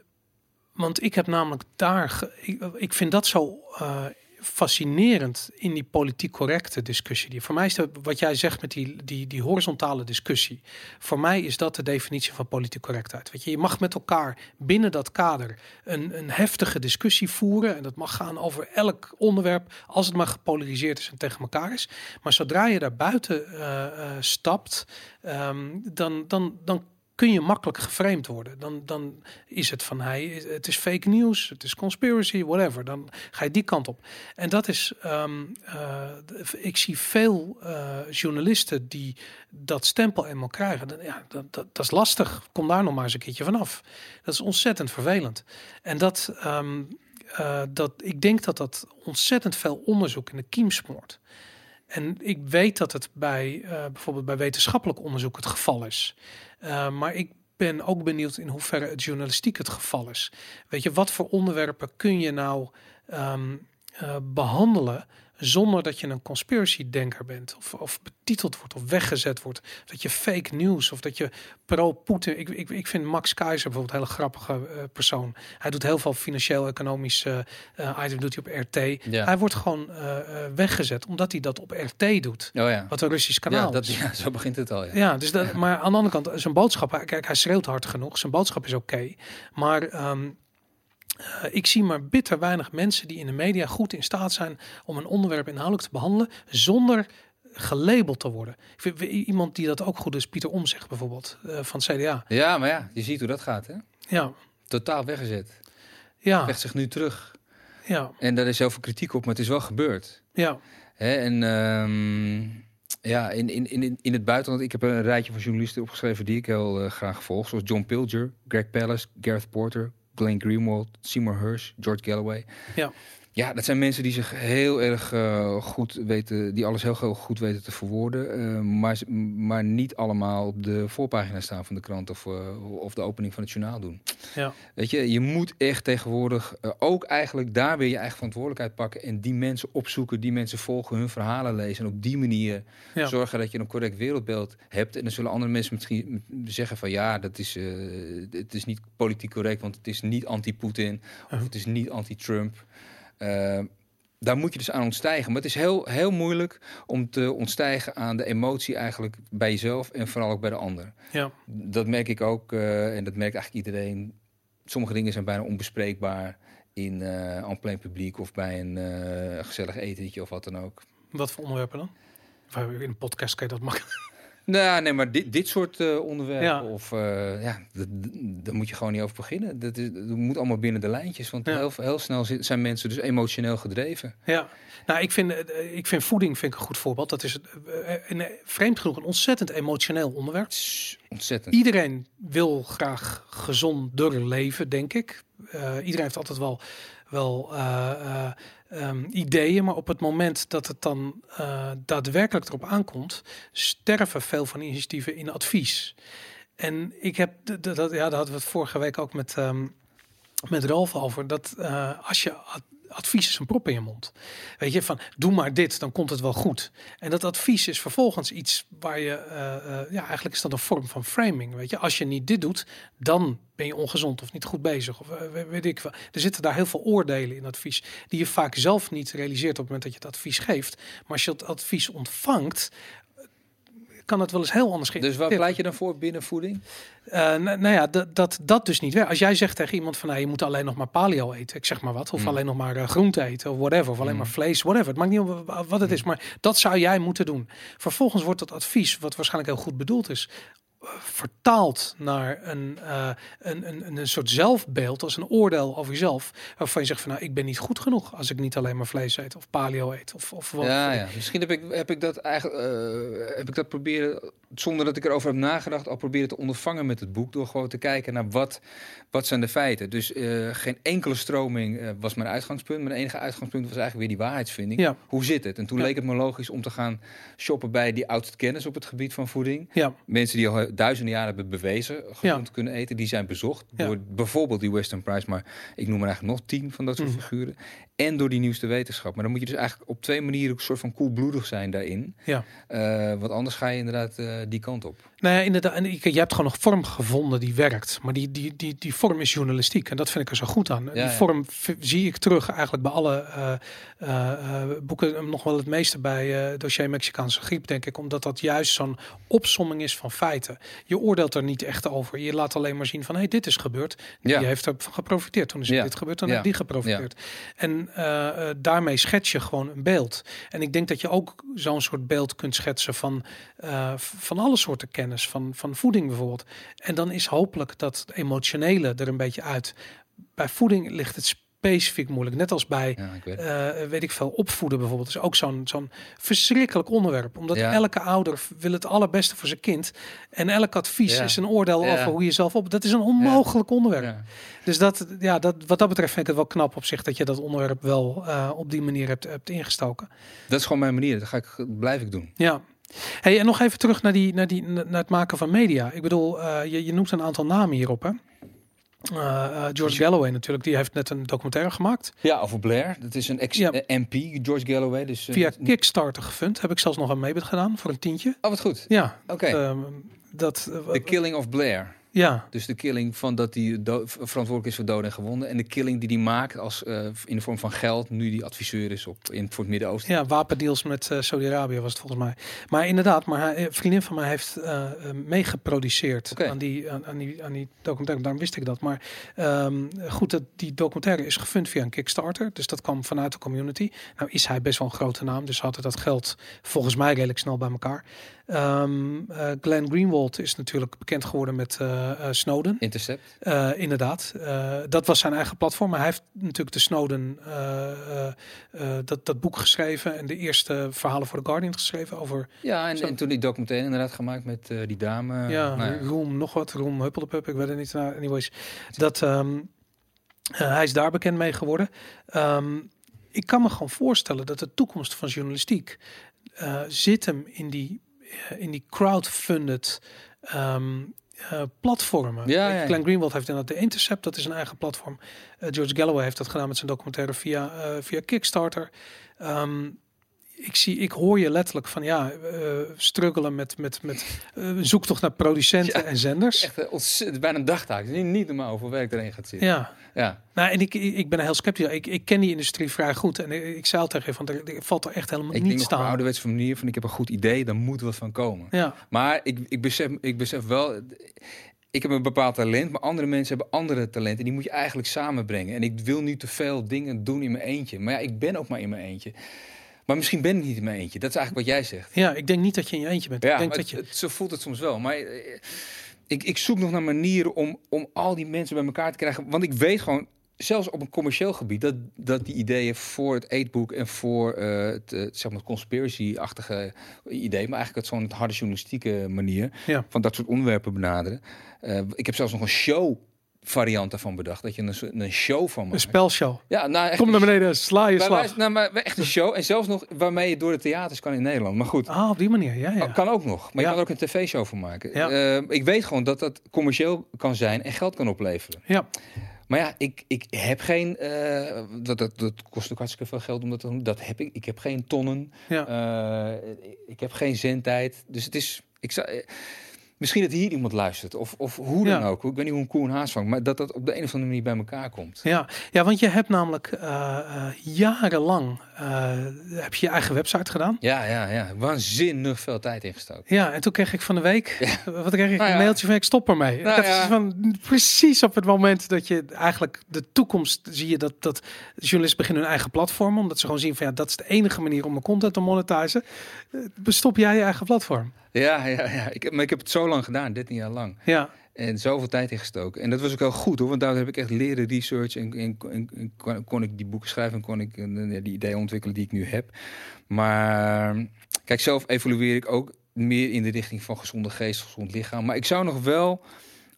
want ik heb namelijk daar, ik, ik vind dat zo eh, fascinerend in die politiek correcte discussie. Die, voor mij is dat wat jij zegt met die, die, die horizontale discussie. Voor mij is dat de definitie van politiek correctheid. Weet je, je mag met elkaar binnen dat kader een, een heftige discussie voeren. En dat mag gaan over elk onderwerp, als het maar gepolariseerd is en tegen elkaar is. Maar zodra je daar buiten eh, eh, stapt, ehm, dan, dan, dan kun je makkelijk geframed worden. Dan, dan is het van hij, het is fake news, het is conspiracy, whatever. Dan ga je die kant op. En dat is, ehm, eh, ik zie veel eh, journalisten die dat stempel eenmaal krijgen. Dan, ja, dat, dat, dat is lastig. Kom daar nog maar eens een keertje vanaf. Dat is ontzettend vervelend. En dat, ehm, eh, dat, ik denk dat dat ontzettend veel onderzoek in de kiem smoort. En ik weet dat het bij eh, bijvoorbeeld bij wetenschappelijk onderzoek het geval is. Uh, maar ik ben ook benieuwd in hoeverre het journalistiek het geval is. Weet je, wat voor onderwerpen kun je nou um, uh, behandelen zonder dat je een conspiracy-denker bent of, of betiteld wordt of weggezet wordt. Dat je fake news of dat je pro-Poetin. Ik, ik, ik vind Max Keizer bijvoorbeeld een hele grappige uh, persoon. Hij doet heel veel financieel-economische uh, item doet hij op RT. Ja. Hij wordt gewoon uh, weggezet omdat hij dat op RT doet. Oh ja. Wat een Russisch kanaal ja, dat, is. Ja, zo begint het al. Ja, ja dus dat, maar aan de andere kant, zijn boodschap, kijk, hij schreeuwt hard genoeg. Zijn boodschap is oké. Okay, maar um, uh, ik zie maar bitter weinig mensen die in de media goed in staat zijn om een onderwerp inhoudelijk te behandelen zonder gelabeld te worden. Ik vind, iemand die dat ook goed is, Pieter Omzicht bijvoorbeeld, uh, van het CDA. Ja, maar ja, je ziet hoe dat gaat, hè? Ja. Totaal weggezet. Ja. Legt zich nu terug. Ja. En daar is zoveel kritiek op, maar het is wel gebeurd. Ja. Hè, en um, ja, in, in, in, in het buitenland, ik heb een rijtje van journalisten opgeschreven die ik heel uh, graag volg. Zoals John Pilger, Greg Pallas, Gareth Porter, Glenn Greenwald, Seymour Hersh, George Galloway. Ja. Ja, dat zijn mensen die zich heel erg uh, goed weten, die alles heel, heel goed weten te verwoorden, uh, maar, maar niet allemaal op de voorpagina staan van de krant of, uh, of de opening van het journaal doen. Ja. Weet je, je moet echt tegenwoordig ook eigenlijk daar weer je eigen verantwoordelijkheid pakken en die mensen opzoeken, die mensen volgen, hun verhalen lezen en op die manier ja. zorgen dat je een correct wereldbeeld hebt. En dan zullen andere mensen misschien zeggen van ja, dat is, het is niet politiek correct, want het is niet anti-Poetin of het is niet anti-Trump. Uh, daar moet je dus aan ontstijgen. Maar het is heel, heel moeilijk om te ontstijgen aan de emotie eigenlijk bij jezelf en vooral ook bij de ander. Ja. Dat merk ik ook uh, en dat merkt eigenlijk iedereen. Sommige dingen zijn bijna onbespreekbaar in uh, en plein publiek of bij een uh, gezellig etentje of wat dan ook. Wat voor onderwerpen dan? In een podcast kan je dat makkelijk. Nou, nee, maar dit, dit soort uh, onderwerpen, ja. of uh, ja, daar moet je gewoon niet over beginnen. Dat, is, dat moet allemaal binnen de lijntjes, want ja. heel, heel snel zijn mensen dus emotioneel gedreven. Ja, nou, ik vind, ik vind voeding vind ik een goed voorbeeld. Dat is een, vreemd genoeg een ontzettend emotioneel onderwerp. Ontzettend. Iedereen wil graag gezonder leven, denk ik. Uh, iedereen heeft altijd wel, wel um, ideeën, maar op het moment dat het dan uh, daadwerkelijk erop aankomt, sterven veel van initiatieven in advies. En ik heb, dat, ja, daar hadden we het vorige week ook met, um, met Ralf over dat eh, als je advies is een prop in je mond. Weet je, van doe maar dit, dan komt het wel goed. En dat advies is vervolgens iets waar je, eh, eh, ja, eigenlijk is dat een vorm van framing. Weet je, als je niet dit doet, dan ben je ongezond of niet goed bezig. Of eh, we- weet ik wel. Er zitten daar heel veel oordelen in advies, die je vaak zelf niet realiseert op het moment dat je het advies geeft. Maar als je het advies ontvangt, kan het wel eens heel anders Dus waar geïnterpreteerd pleit je dan voor binnen voeding? eh, nou, nou ja, dat, dat dat dus niet werkt. Als jij zegt tegen iemand van, nou, je moet alleen nog maar paleo eten, ik zeg maar wat, of Mm. alleen nog maar eh, groente eten, of whatever, of alleen Mm. maar vlees, whatever. Het maakt niet om wa- wat het is, maar dat zou jij moeten doen. Vervolgens wordt dat advies, wat waarschijnlijk heel goed bedoeld is, vertaald naar een, eh, een, een, een soort zelfbeeld, als een oordeel over jezelf, waarvan je zegt van, nou, ik ben niet goed genoeg als ik niet alleen maar vlees eet, of paleo eet, of, of wat. Ja, ja. Misschien heb ik, heb ik dat eigenlijk eh, heb ik dat proberen, zonder dat ik erover heb nagedacht, al proberen te ondervangen met het boek. Door gewoon te kijken naar wat, wat zijn de feiten. Dus eh, geen enkele stroming was mijn uitgangspunt. Mijn enige uitgangspunt was eigenlijk weer die waarheidsvinding. Ja. Hoe zit het? En toen Ja. leek het me logisch om te gaan shoppen bij die oudste kennis op het gebied van voeding. Ja, Mensen die al duizenden jaren hebben bewezen gezond Ja. kunnen eten, die zijn bezocht Ja. door bijvoorbeeld die Western Price, maar ik noem er eigenlijk nog tien van dat soort Mhm. figuren. En door die nieuwste wetenschap. Maar dan moet je dus eigenlijk op twee manieren ook een soort van koelbloedig zijn daarin. ja. Eh, want anders ga je inderdaad eh, die kant op. Nou ja, inderdaad. En je, hebt gewoon een vorm gevonden die werkt. Maar die, die, die, die vorm is journalistiek. En dat vind ik er zo goed aan. Ja, die ja. vorm zie ik terug eigenlijk bij alle eh, boeken. Nog wel het meeste bij dossier Mexicaanse griep, denk ik. Omdat dat juist zo'n opsomming is van feiten. Je oordeelt er niet echt over. Je laat alleen maar zien van, hé, hey, dit is gebeurd. Die Ja. heeft er van geprofiteerd. Toen is dit gebeurd, dan heeft die geprofiteerd. En eh, eh, daarmee schets je gewoon een beeld. En ik denk dat je ook zo'n soort beeld kunt schetsen van, eh, van alle soorten kennis, van, van voeding bijvoorbeeld. En dan is hopelijk dat emotionele er een beetje uit. Bij voeding ligt het specifiek moeilijk. Net als bij, Ja, ik weet het. eh, weet ik veel, opvoeden bijvoorbeeld. is ook zo'n zo'n verschrikkelijk onderwerp. Omdat Ja. elke ouder wil het allerbeste voor zijn kind. En elk advies Ja. is een oordeel over hoe je zelf op... Dat is een onmogelijk onderwerp. Ja. Dus dat, ja, dat, wat dat betreft vind ik het wel knap op zich dat je dat onderwerp wel eh, op die manier hebt, hebt ingestoken. Dat is gewoon mijn manier. Dat ga ik, blijf ik doen. Ja. Hey, en nog even terug naar, die, naar, die, naar het maken van media. Ik bedoel, eh, je, je noemt een aantal namen hierop, hè? Eh, eh, George Galloway natuurlijk, die heeft net een documentaire gemaakt. Ja, over Blair. Dat is een ex Ja. eh, MP, George Galloway. Dus, Via Kickstarter gefund. Heb ik zelfs nog aan mee gedaan voor een tientje. Oh, wat goed. Ja, Oké. ehm, dat... eh, The Killing of Blair. Ja, Dus de killing van dat hij verantwoordelijk is voor doden en gewonden. En de killing die hij maakt als, eh, in de vorm van geld, nu die adviseur is op, in, voor het Midden-Oosten. Ja, wapendeals met eh, Saudi-Arabië was het volgens mij. Maar inderdaad, maar hij, een vriendin van mij heeft eh, eh, meegeproduceerd aan, die, aan, aan die, aan die documentaire. Daarom wist ik dat. Maar ehm, goed, dat, die documentaire is gefund via een Kickstarter. Dus dat kwam vanuit de community. Nou is hij best wel een grote naam. Dus had hij dat geld volgens mij redelijk snel bij elkaar. Eh, Glenn Greenwald is natuurlijk bekend geworden met eh, eh, Snowden. Intercept. Inderdaad, dat was zijn eigen platform. Maar hij heeft natuurlijk de Snowden dat, dat boek geschreven en de eerste verhalen voor The Guardian geschreven over Ja, en, toen die documentaire inderdaad gemaakt met die dame. ja, nou ja. Roem nog wat, Roem Huppeldepup, ik weet het niet. Nou, anyways, dat ehm, eh, hij is daar bekend mee geworden. Ehm, ik kan me gewoon voorstellen dat de toekomst van journalistiek zit hem in die, in die crowdfunded ehm, eh, platformen. Ja, je, ja. Glenn Greenwald heeft inderdaad de Intercept, dat is een eigen platform. Eh, George Galloway heeft dat gedaan met zijn documentaire via, eh, via Kickstarter. Ehm, ik, zie, ik hoor je letterlijk van ja, eh struggelen met, met, met een zoektocht naar producenten Ja. en zenders. Echt eh, ontzettend, bijna een dagtaak. Niet, niet normaal hoeveel werk erin gaat zitten. Ja, Ja. nou en ik, ik ben heel sceptisch. Ik, ik ken die industrie vrij goed en ik, ik zei al tegen je van er, er valt er echt helemaal Ik denk niets nog op een staan. ouderwetse manier van ik heb een goed idee, daar moet wat van komen. Ja, Maar ik, ik, besef, ik besef wel, ik heb een bepaald talent, maar andere mensen hebben andere talenten. Die moet je eigenlijk samenbrengen. En ik wil nu te veel dingen doen in mijn eentje. Maar ja, ik ben ook maar in mijn eentje. Maar misschien ben ik niet in mijn eentje. Dat is eigenlijk wat jij zegt. ja, ik denk niet dat je in je eentje bent. Ja, ik denk dat je, het- het- zo voelt het soms wel. Maar eh, ik, ik zoek nog naar manieren om, om al die mensen bij elkaar te krijgen. Want ik weet gewoon, zelfs op een commercieel gebied, dat, dat die ideeën voor het eetboek en voor eh, het, eh, zeg maar conspiracy-achtige idee, maar eigenlijk het zo'n harde journalistieke manier Ja. van dat soort onderwerpen benaderen. Ik heb zelfs nog een show variant daarvan bedacht, dat je een, een show van een maakt. spelshow. Ja, nou, echt Kom naar een- beneden, sla je slag. nou, maar echt een show. En zelfs nog waarmee je door de theaters kan in Nederland. Maar goed, Ah, op die manier, ja, ja. Oh, Kan ook nog. Maar Ja. je kan er ook een tv-show van maken. Ja. Eh, ik weet gewoon dat dat commercieel kan zijn en geld kan opleveren. Ja, Maar ja, ik, ik heb geen. eh, dat, dat, dat kost ook hartstikke veel geld om dat te doen. Dat heb ik. Ik heb geen tonnen. Ja. Eh, ik heb geen zendtijd. Dus het is. Ik zou, misschien dat hier iemand luistert. Of, of hoe dan Ja. ook. Ik weet niet hoe een koe een haas vangt. Maar dat dat op de een of andere manier bij elkaar komt. Ja, ja want je hebt namelijk eh, eh, jarenlang heb je je eigen website gedaan. Ja, ja, ja. Waanzinnig veel tijd ingestoken. Ja, en toen kreeg ik van de week, wat kreeg ik Nou een ja. mailtje van ik stop ermee. Nou dat ja. is van precies op het moment dat je eigenlijk de toekomst zie je dat dat journalisten beginnen hun eigen platform, omdat ze gewoon zien van ja dat is de enige manier om mijn content te monetizen. Eh, Bestop jij je eigen platform? Ja, ja, ja. Ik, heb- maar ik heb het zo lang gedaan, 13 jaar lang. Ja, En zoveel tijd ingestoken. En dat was ook heel goed hoor, want daar heb ik echt leren research en, en, en- kon, ik die boeken schrijven en kon ik eh, die ideeën ontwikkelen die ik nu heb. Maar kijk, zelf evolueer ik ook meer in de richting van gezonde geest, gezond lichaam. Maar ik zou nog wel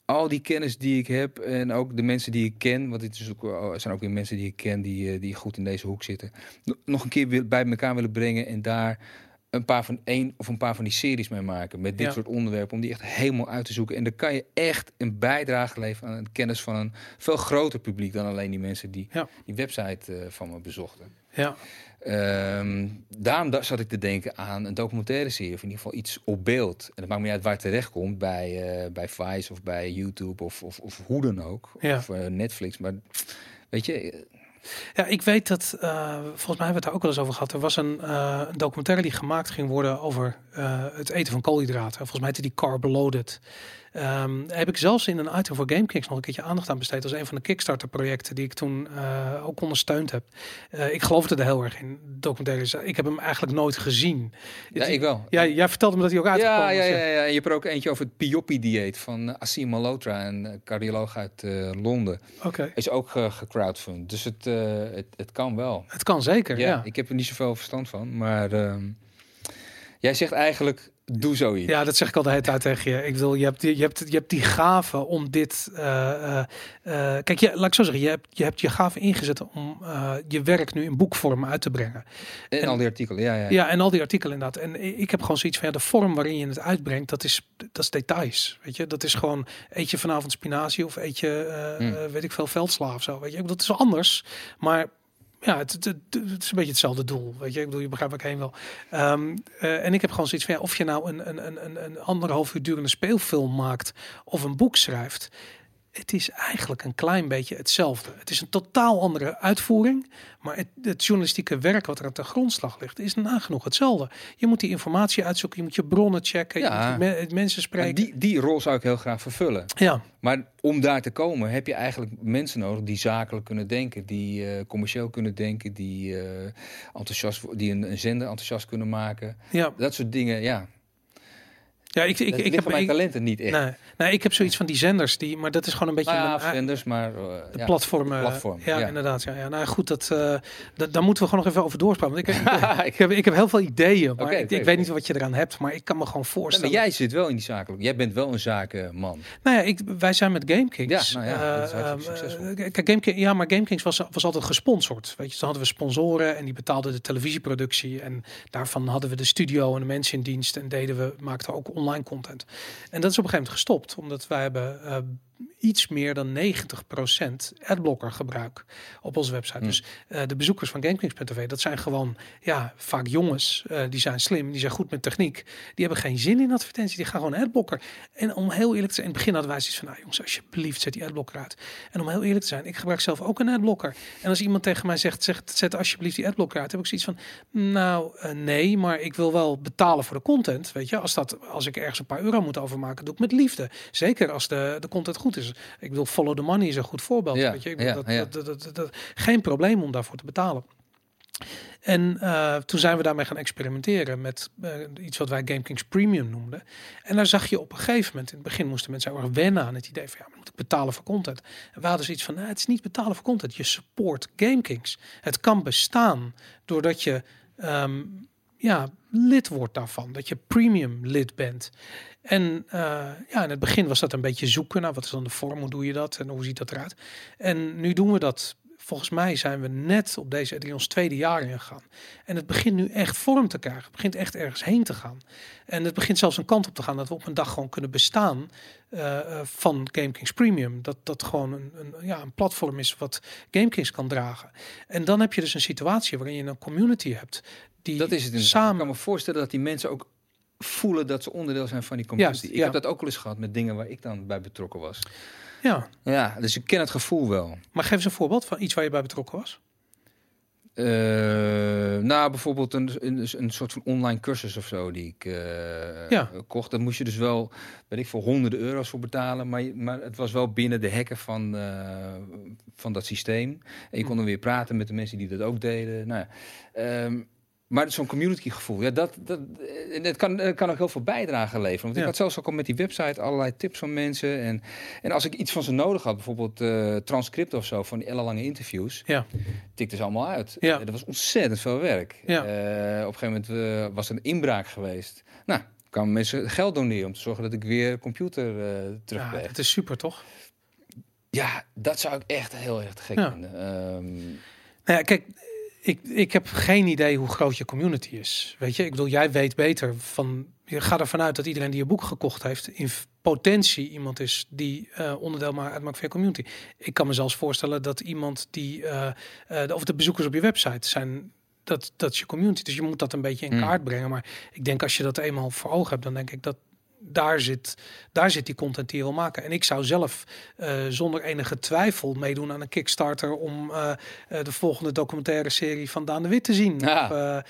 al die kennis die ik heb en ook de mensen die ik ken, want dit is ook, er zijn ook weer mensen die ik ken die, eh, die goed in deze hoek zitten, no- nog een keer bij elkaar willen brengen en daar een paar van één of een paar van die series mee maken met dit Ja. soort onderwerpen om die echt helemaal uit te zoeken. En dan kan je echt een bijdrage leveren aan de kennis van een veel groter publiek dan alleen die mensen die Ja. die website eh, van me bezochten. ja, Ehm, daarom da- zat ik te denken aan een documentaire serie, of in ieder geval iets op beeld. En dat maakt me niet uit waar het terecht komt, bij, eh, bij Vice of bij YouTube of, of, of hoe dan ook. Ja. Of eh, Netflix. Maar weet je, Ja, ik weet dat, eh, volgens mij hebben we het daar ook wel eens over gehad. Er was een, eh, documentaire die gemaakt ging worden over eh, het eten van koolhydraten. Volgens mij heette die Carb Loaded. Ehm, heb ik zelfs in een item voor GameKings nog een keertje aandacht aan besteed. Was een van de Kickstarter projecten die ik toen eh, ook ondersteund heb. Eh, ik geloofde er heel erg in, documentaires. Ik heb hem eigenlijk nooit gezien. ja, ik wel. Ja, jij vertelde me dat hij ook uitgekomen Ja, ja, was. ja, ja. En je hebt er ook eentje over het Piopi-dieet van uh, Asim Malhotra, een eh, cardioloog uit eh, Londen. Oké, Is ook ge- gecrowdfund. Dus het, eh, het, het kan wel. het kan zeker, Ja, ja. ik heb er niet zoveel verstand van. Maar ehm, jij zegt eigenlijk, doe zoiets. Ja, dat zeg ik al de hele tijd tegen je. Ik bedoel, je hebt, die- je hebt, je hebt die gave om dit. eh, eh, eh, kijk, je, laat ik zo zeggen, je hebt je, hebt je gave ingezet om je werk nu in boekvorm uit te brengen. En, En- al die artikelen, ja, ja. Ja, en al die artikelen inderdaad. En ik heb gewoon zoiets van ja, de vorm waarin je het uitbrengt, dat is, dat is details. Weet je, dat is gewoon eet je vanavond spinazie of eet je, Hmm. weet ik veel, veldsla of zo. Weet je, het is anders, maar. Ja, het, het, is een beetje hetzelfde doel. Weet je, ik bedoel, je begrijpt waar ik heen wil. Ehm, eh, en ik heb gewoon zoiets van of je nou een, een, een, een anderhalf uur durende speelfilm maakt of een boek schrijft. Het is eigenlijk een klein beetje hetzelfde. Het is een totaal andere uitvoering. Maar het, het journalistieke werk wat er aan de grondslag ligt, is nagenoeg hetzelfde. Je moet die informatie uitzoeken, je moet je bronnen checken, Ja. je moet me- mensen spreken. die, die rol zou ik heel graag vervullen. Ja, Maar om daar te komen heb je eigenlijk mensen nodig die zakelijk kunnen denken, die eh, commercieel kunnen denken, die, eh, enthousiast, die een, een zender enthousiast kunnen maken. ja. Dat soort dingen, ja. Ja ik, ik, Ik, heb mijn ik, talenten niet echt. nee, nee, ik heb zoiets van die zenders, die, maar dat is gewoon een beetje Nou ja, zenders, maar... eh, de ja. platformen. platform, ja, ja. inderdaad. Ja, ja. Nou goed, dat, eh, dat, daar moeten we gewoon nog even over doorspraken. Want ik, ik, [LAUGHS] ik, heb, ik heb heel veel ideeën, maar ik, weet niet wat je eraan hebt. Maar ik kan me gewoon voorstellen. maar jij zit wel in die zakelijk. Jij bent wel een zakenman. Nou ja, ik, wij zijn met GameKings. Ja, nou ja, dat is eh, hartstikke succesvol. eh, kijk, GameKings, ja, maar GameKings was, was altijd gesponsord. Weet je, dan hadden we sponsoren en die betaalden de televisieproductie. En daarvan hadden we de studio en de mensen in dienst. En deden we, maakten ook online content. En dat is op een gegeven moment gestopt. Omdat wij hebben eh, iets meer dan 90% adblocker gebruik op onze website. Hmm. Dus eh, de bezoekers van GameKings.tv, dat zijn gewoon ja, vaak jongens. eh, die zijn slim, die zijn goed met techniek. Die hebben geen zin in advertentie, die gaan gewoon adblocker. En om heel eerlijk te zijn, in het begin hadden wij zoiets van, nou jongens, alsjeblieft, zet die adblocker uit. En om heel eerlijk te zijn, ik gebruik zelf ook een adblocker. En als iemand tegen mij zegt, zegt zet alsjeblieft die adblocker uit, heb ik zoiets van, nou eh, nee, maar ik wil wel betalen voor de content. Weet je, als, dat, als ik ergens een paar euro moet overmaken, doe ik met liefde. Zeker als de, de content goed is. Ik bedoel, follow the money is een goed voorbeeld. Ja, weet je? Ik bedoel, ja, dat. Dat, dat, dat, geen probleem om daarvoor te betalen. En eh, toen zijn we daarmee gaan experimenteren met eh, iets wat wij GameKings Premium noemden. En daar zag je op een gegeven moment, in het begin moesten mensen heel erg wennen aan het idee van ja, maar moet ik betalen voor content? En we hadden zoiets van, nou, het is niet betalen voor content, je support GameKings. Het kan bestaan doordat je ehm, ja, lid wordt daarvan, dat je premium lid bent. En eh, ja, in het begin was dat een beetje zoeken naar wat is dan de vorm, hoe doe je dat en hoe ziet dat eruit. En nu doen we dat volgens mij zijn we net op deze drie ons tweede jaar ingegaan. En het begint nu echt vorm te krijgen. Het begint echt ergens heen te gaan. En het begint zelfs een kant op te gaan dat we op een dag gewoon kunnen bestaan eh, van GameKings Premium. Dat dat gewoon een, een, ja, een platform is wat GameKings kan dragen. En dan heb je dus een situatie waarin je een community hebt die Dat is het samen Ik kan me voorstellen dat die mensen ook voelen dat ze onderdeel zijn van die community. Juist, ik ja. heb dat ook wel eens gehad met dingen waar ik dan bij betrokken was. Ja, Ja, dus ik ken het gevoel wel. maar geef eens een voorbeeld van iets waar je bij betrokken was. Eh, nou, bijvoorbeeld een, een, een soort van online cursus of zo die ik eh, Ja. kocht. Daar moest je dus wel, weet ik, voor honderden euro's voor betalen. Maar, maar het was wel binnen de hekken van, eh, van dat systeem. En je kon dan weer praten met de mensen die dat ook deden. Nou, ehm, maar zo'n community gevoel, ja, dat, dat, het kan, kan ook heel veel bijdrage leveren. Want Ja. ik had zelfs ook al met die website allerlei tips van mensen. En, en als ik iets van ze nodig had, bijvoorbeeld eh transcript of zo van die ellenlange interviews, Ja, tikte ze allemaal uit. Ja. Eh, dat was ontzettend veel werk. Ja. Eh, op een gegeven moment was er een inbraak geweest. Nou, kwamen mensen geld doneren om te zorgen dat ik weer computer eh ja terugkreeg. het is super toch? Ja, dat zou ik echt heel erg gek vinden. Ehm, Nou ja, kijk, ik, ik heb geen idee hoe groot je community is. Weet je, ik bedoel, jij weet beter van. Je gaat ervan uit dat iedereen die je boek gekocht heeft, in potentie iemand is die eh, onderdeel maar uitmaakt van je community. Ik kan me zelfs voorstellen dat iemand die. eh, eh, de- of de bezoekers op je website zijn. Dat, dat is je community. Dus je moet dat een beetje in Hmm. kaart brengen. Maar ik denk als je dat eenmaal voor ogen hebt, dan denk ik dat daar zit, daar zit die content die je wil maken. En ik zou zelf eh, zonder enige twijfel meedoen aan een Kickstarter om eh, eh, de volgende documentaire serie van Daan de Wit te zien. Ja. Of,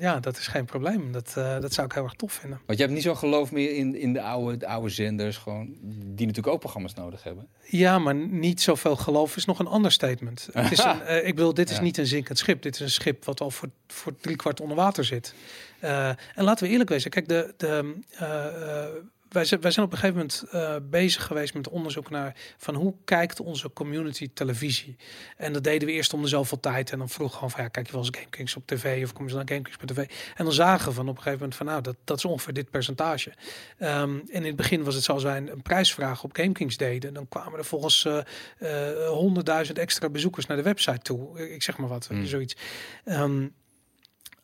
ja, dat is geen probleem. Dat, dat zou ik heel erg tof vinden. want je hebt niet zo'n geloof meer in, in de, oude, de oude zenders, gewoon, die natuurlijk ook programma's nodig hebben. Ja, maar niet zoveel geloof is nog een ander statement. Het is [LAUGHS] een, ik bedoel, dit is Ja. niet een zinkend schip. Dit is een schip wat al voor, voor driekwart onder water zit. Eh, en laten we eerlijk wezen. Kijk, de, de, eh, eh, wij, zijn, wij zijn op een gegeven moment bezig geweest met onderzoek naar van hoe kijkt onze community televisie. En dat deden we eerst om de zoveel tijd. En dan vroeg gewoon van ja, kijk je wel eens GameKings op tv of kom je naar GameKings op tv. En dan zagen we van op een gegeven moment van nou, dat, dat is ongeveer dit percentage. Ehm, en in het begin was het zoals wij een, een prijsvraag op GameKings deden. Dan kwamen er volgens eh, eh 100.000 extra bezoekers naar de website toe. Ik zeg maar wat, Hmm. zoiets. Ehm,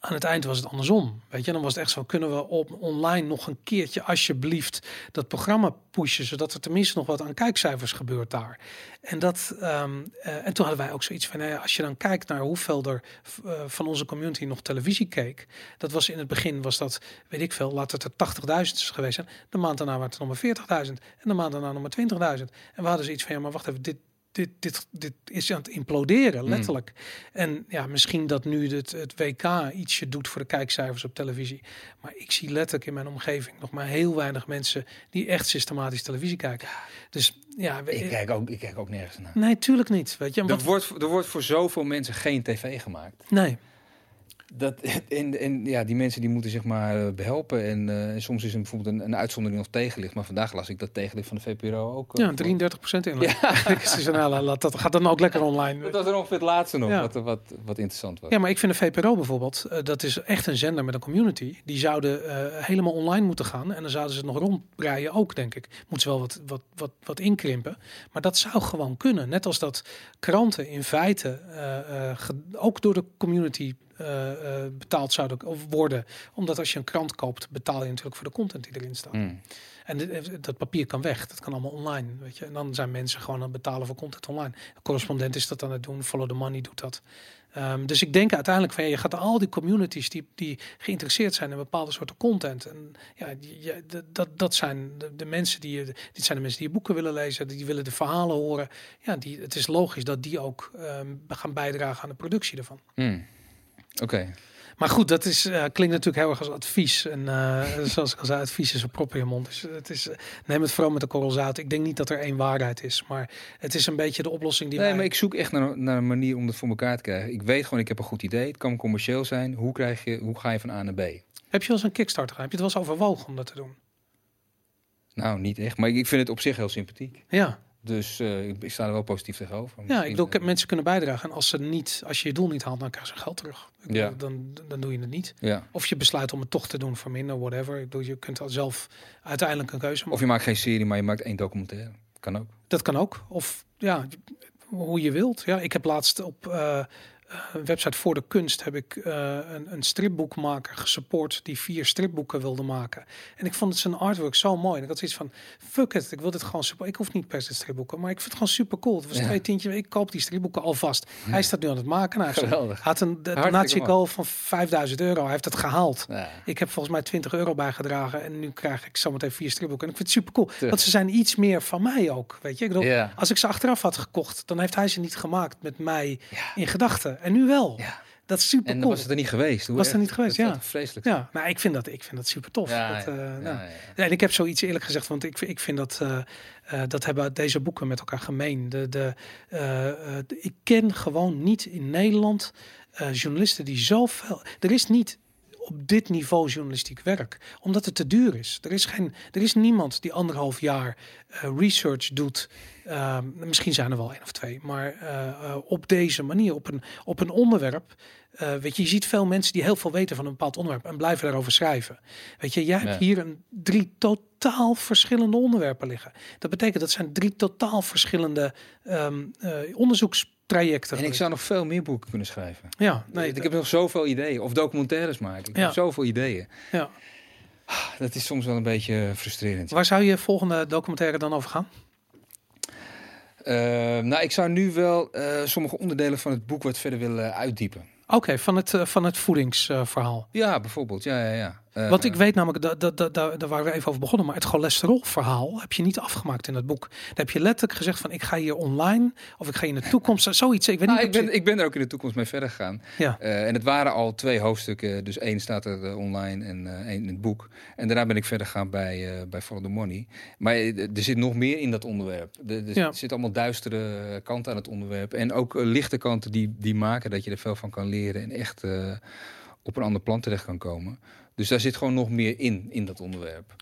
aan het eind was het andersom. Weet je, dan was het echt zo: kunnen we op online nog een keertje alsjeblieft dat programma pushen, zodat er tenminste nog wat aan kijkcijfers gebeurt daar. En dat ehm, eh, en toen hadden wij ook zoiets van: nou als je dan kijkt naar hoeveel er eh, van onze community nog televisie keek, dat was in het begin was dat weet ik veel, laat het er 80.000 is geweest zijn. De maand daarna waren het nog maar 40.000 en de maand daarna nog maar 20.000. En we hadden zoiets van: ja, maar wacht even, dit dit, dit, dit is aan het imploderen, letterlijk. En ja, misschien dat nu het, het WK ietsje doet voor de kijkcijfers op televisie. Maar ik zie letterlijk in mijn omgeving nog maar heel weinig mensen die echt systematisch televisie kijken. Dus ja, we- Ik kijk ook, ik kijk ook nergens naar. nee, tuurlijk niet. Weet je, Er wordt, er wordt voor zoveel mensen geen tv gemaakt. nee. Dat, [LAUGHS] en, en ja, die mensen die moeten zich maar eh, behelpen. En eh, soms is er bijvoorbeeld een, een uitzondering nog tegenlicht. Maar vandaag las ik dat tegenlicht van de VPRO ook. eh, Ja, 33 procent in. Dus, [LAUGHS] nou, dat gaat dan ook lekker online. Dat was er ongeveer het laatste nog, Ja. wat, wat, wat interessant was. Ja, maar ik vind de VPRO bijvoorbeeld, dat is echt een zender met een community. Die zouden helemaal online moeten gaan. En dan zouden ze het nog rondbreien ook, denk ik. Moeten ze wel wat, wat, wat, wat inkrimpen. Maar dat zou gewoon kunnen. Net als dat kranten in feite ook door de community betaald zouden worden. Omdat als je een krant koopt, betaal je natuurlijk voor de content die erin staat. Hmm. En dit- dat papier kan weg. Dat kan allemaal online. Weet je? En dan zijn mensen gewoon aan het betalen voor content online. De correspondent is dat aan het doen. Follow the money doet dat. Ehm, dus ik denk uiteindelijk van ja, je gaat al die communities die, die geïnteresseerd zijn in bepaalde soorten content. En ja, dat, dat zijn de, de mensen die je, dit zijn de mensen die je boeken willen lezen, die willen de verhalen horen. Ja, die, het is logisch dat die ook ehm, gaan bijdragen aan de productie ervan. Hmm. Oké. Maar goed, dat is, eh, klinkt natuurlijk heel erg als advies. En eh, [LAUGHS] zoals ik al zei, advies is een prop in je mond. Dus het is, eh, neem het vooral met de korrel zout. Ik denk niet dat er één waarheid is. Maar het is een beetje de oplossing die Nee, wij... maar ik zoek echt naar, naar een manier om het voor elkaar te krijgen. Ik weet gewoon, ik heb een goed idee. Het kan commercieel zijn. Hoe, krijg je, hoe ga je van A naar B? Heb je wel eens een Kickstarter gedaan? Heb je het wel eens overwogen om dat te doen? Nou, niet echt. Maar ik, ik vind het op zich heel sympathiek. Ja, Dus eh, ik, sta er wel positief tegenover. ja ik bedoel, eh, mensen kunnen bijdragen. En als, ze niet, als je je doel niet haalt, dan krijg je geld terug. Ja. Dan, dan doe je het niet. Ja. Of je besluit om het toch te doen voor minder, whatever. Ik bedoel, je kunt al zelf uiteindelijk een keuze maken. Of je maakt geen serie, maar je maakt één documentaire. Kan ook. Dat kan ook. Of ja, hoe je wilt. Ja, ik heb laatst op eh, een website voor de kunst heb ik eh, een, een stripboekmaker gesupport die vier stripboeken wilde maken. En ik vond het zijn artwork zo mooi. En ik had zoiets van, fuck it, ik wil dit gewoon super. Ik hoef niet per se stripboeken, maar ik vind het gewoon super cool. Het was Ja. twee tientjes. Ik koop die stripboeken alvast. Hij staat nu aan het maken. Nou, Geweldig. had een donatiegoal van 5000 euro. Hij heeft het gehaald. Ja. Ik heb volgens mij 20 euro bijgedragen en nu krijg ik zometeen vier stripboeken. En ik vind het super cool. Te- Want ze zijn iets meer van mij ook. Weet je, ik bedoel, als ik ze achteraf had gekocht, dan heeft hij ze niet gemaakt met mij in gedachten. En nu wel. Ja. Dat is super En dan cool. was het er niet geweest. Hoe Was het er niet geweest, ja. Vreselijk. Ja, nou, ik vind dat, ik vind dat super tof. Ja, dat, eh, Ja, nou. en ik heb zoiets eerlijk gezegd, want ik, ik vind dat, eh, eh, dat hebben deze boeken met elkaar gemeen. De, de, eh, eh, de- ik ken gewoon niet in Nederland eh, journalisten die zoveel... Er is niet op dit niveau journalistiek werk, omdat het te duur is. Er is, geen, er is niemand die anderhalf jaar eh, research doet. Ehm, misschien zijn er wel één of twee, maar eh, eh, op deze manier, op een, op een onderwerp. weet je, je ziet veel mensen die heel veel weten van een bepaald onderwerp en blijven daarover schrijven. Weet je, jij hebt hier een drie totaal verschillende onderwerpen liggen. Dat betekent dat zijn drie totaal verschillende ehm, eh, onderzoekstrajecten. En ik zou nog veel meer boeken kunnen schrijven. ja, nee, ik heb nog zoveel ideeën. Of documentaires maken. Ik Ja. heb zoveel ideeën. ja. Dat is soms wel een beetje frustrerend. Waar zou je volgende documentaire dan over gaan? Eh, nou, ik zou nu wel eh, sommige onderdelen van het boek wat verder willen uitdiepen. Oké, van het, eh, van het voedingsverhaal. Ja, bijvoorbeeld. Ja, ja, ja. Eh, Want ik weet namelijk, dat, dat, dat, daar daar waren we even over begonnen, maar het cholesterolverhaal heb je niet afgemaakt in het boek. Daar heb je letterlijk gezegd van ik ga hier online of ik ga in de toekomst, zoiets. Ik weet nou, niet. ik, ben, ik ben er ook in de toekomst mee verder gegaan. Ja, Eh, en het waren al twee hoofdstukken. Dus één staat er eh, online en één in het boek. En daarna ben ik verder gegaan bij, bij Follow the Money. Maar er zit nog meer in dat onderwerp. Er, er Ja. zitten allemaal duistere kanten aan het onderwerp. En ook lichte kanten die, die maken dat je er veel van kan leren. En echt op een ander plan terecht kan komen. Dus daar zit gewoon nog meer in, in dat onderwerp.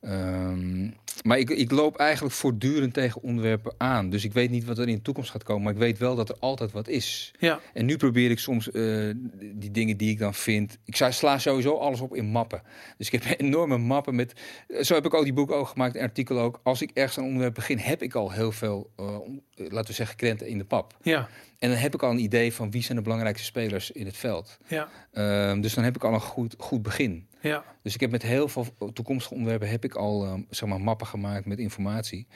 Ehm, maar ik, ik loop eigenlijk voortdurend tegen onderwerpen aan. Dus ik weet niet wat er in de toekomst gaat komen. Maar ik weet wel dat er altijd wat is. ja, En nu probeer ik soms eh, die dingen die ik dan vind. Ik sla sowieso alles op in mappen. Dus ik heb [LAUGHS] enorme mappen met. Zo heb ik ook die boek ook gemaakt, een artikel ook. Als ik ergens een onderwerp begin, heb ik al heel veel, eh, laten we zeggen, krenten in de pap. ja, En dan heb ik al een idee van wie zijn de belangrijkste spelers in het veld. ja, Ehm, dus dan heb ik al een goed, goed begin. ja, Dus ik heb met heel veel toekomstige onderwerpen heb ik al ehm, zeg maar mappen gemaakt met informatie.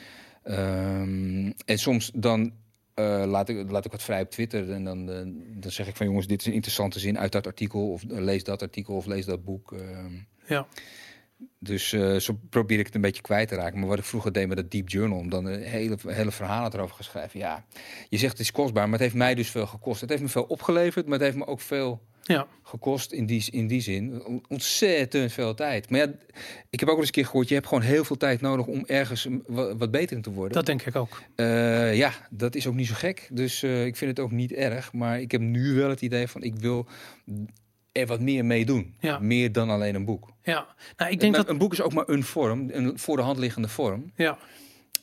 Ehm, en soms dan eh, laat, ik, laat ik wat vrij op Twitter en dan, eh, dan zeg ik van jongens, dit is een interessante zin uit dat artikel of eh, lees dat artikel of lees dat boek. ja, dus eh, zo probeer ik het een beetje kwijt te raken. Maar wat ik vroeger deed met dat Deep Journal, om dan een hele, hele verhalen erover te schrijven. Ja, je zegt het is kostbaar, maar het heeft mij dus veel gekost. Het heeft me veel opgeleverd, maar het heeft me ook veel ja, gekost in die, in die zin. On- Ontzettend veel tijd. Maar ja, ik heb ook wel eens een keer gehoord... je hebt gewoon heel veel tijd nodig om ergens wat beter in te worden. dat denk ik ook. Eh, ja, dat is ook niet zo gek. Dus eh, ik vind het ook niet erg. Maar ik heb nu wel het idee van... ik wil er wat meer mee doen. Ja. Meer dan alleen een boek. Ja, nou, ik denk Maar dat. Een boek is ook maar een vorm. Een voor de hand liggende vorm. Ja,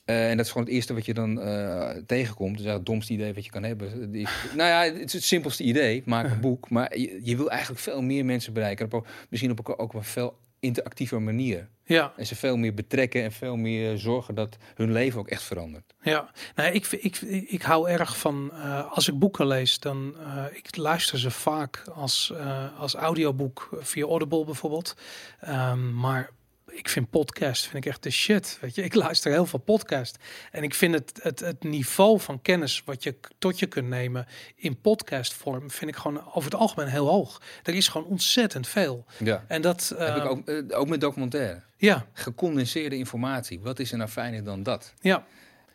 Eh, en dat is gewoon het eerste wat je dan eh, tegenkomt. Dus ja, het domste idee wat je kan hebben. Die, nou ja, het is het simpelste idee. Maak een boek. Maar je, je wil eigenlijk veel meer mensen bereiken. Op, misschien op ook op een veel interactiever manier. ja, En ze veel meer betrekken en veel meer zorgen dat hun leven ook echt verandert. ja. Nou, ik, ik, ik hou erg van. eh, als ik boeken lees, dan. eh, ik luister ze vaak als, eh, als audioboek via Audible bijvoorbeeld. Ehm, maar ik vind podcast vind ik echt de shit. Weet je, ik luister heel veel podcast. En ik vind het, het, het niveau van kennis wat je tot je kunt nemen in podcastvorm, vind ik gewoon over het algemeen heel hoog. Er is gewoon ontzettend veel. Ja. En dat. Heb ik eh, ook, eh, ook met documentaire. Ja, Gecondenseerde informatie. Wat is er nou fijner dan dat? ja,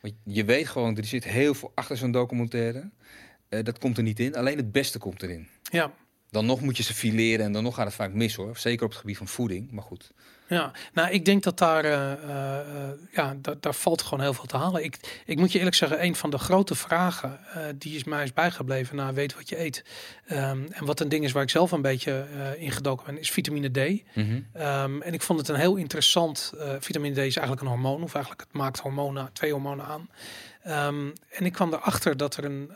Want je weet gewoon, er zit heel veel achter zo'n documentaire. Eh, dat komt er niet in. Alleen het beste komt erin. ja. Dan nog moet je ze fileren en dan nog gaat het vaak mis hoor. Zeker op het gebied van voeding. Maar goed. Ja, nou, ik denk dat daar, eh, eh, ja, da- daar valt gewoon heel veel te halen. Ik, ik moet je eerlijk zeggen, een van de grote vragen eh, die is mij is bijgebleven na weet wat je eet. Ehm, en wat een ding is waar ik zelf een beetje eh ingedoken ben, is vitamine D. Ehm, en ik vond het een heel interessant. vitamine D is eigenlijk een hormoon, of eigenlijk het maakt hormonen, twee hormonen aan. Ehm, en ik kwam erachter dat er een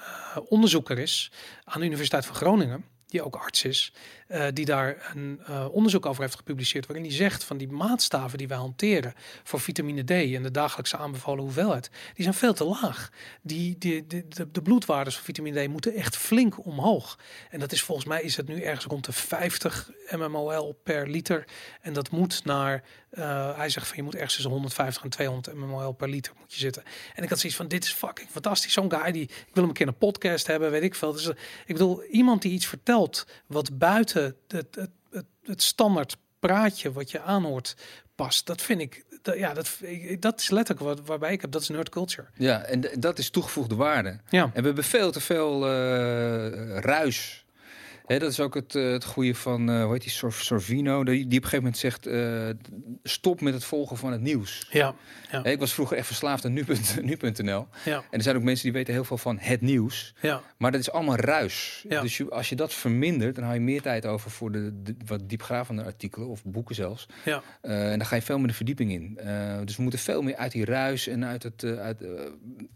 onderzoeker is aan de Universiteit van Groningen. Die ook arts is, eh, die daar een eh, onderzoek over heeft gepubliceerd, waarin hij zegt van die maatstaven die wij hanteren voor vitamine D en de dagelijkse aanbevolen hoeveelheid, die zijn veel te laag. Die, die, de, de, de bloedwaardes van vitamine D moeten echt flink omhoog. En dat is volgens mij is het nu ergens rond de 50 mmol per liter. En dat moet naar, eh, hij zegt van je moet ergens tussen 150 en 200 mmol per liter moet je zitten. En ik had zoiets van dit is fucking fantastisch. Zo'n guy die, ik wil hem een keer een podcast hebben, weet ik veel. Dus, ik bedoel, iemand die iets vertelt wat buiten het, het, het, het standaard praatje wat je aanhoort past. Dat vind ik, dat, ja, dat, dat is letterlijk wat, waarbij ik heb, dat is nerd culture. Ja, en dat is toegevoegde waarde. Ja. En we hebben veel te veel uh, ruis Dat is ook het, uh, het goede van, uh, hoe heet die, Sor Sorvino, die, die op een gegeven moment zegt, uh, stop met het volgen van het nieuws. Ja, ja. Ik was vroeger echt verslaafd aan nu.nl. [LAUGHS] Ja. En er zijn ook mensen die weten heel veel van het nieuws. Ja. Maar dat is allemaal ruis. Ja. Dus je, als je dat vermindert, dan hou je meer tijd over voor de, de wat diepgravende artikelen of boeken zelfs. Ja. en dan ga je veel meer de verdieping in. dus we moeten veel meer uit die ruis en uit het, uit,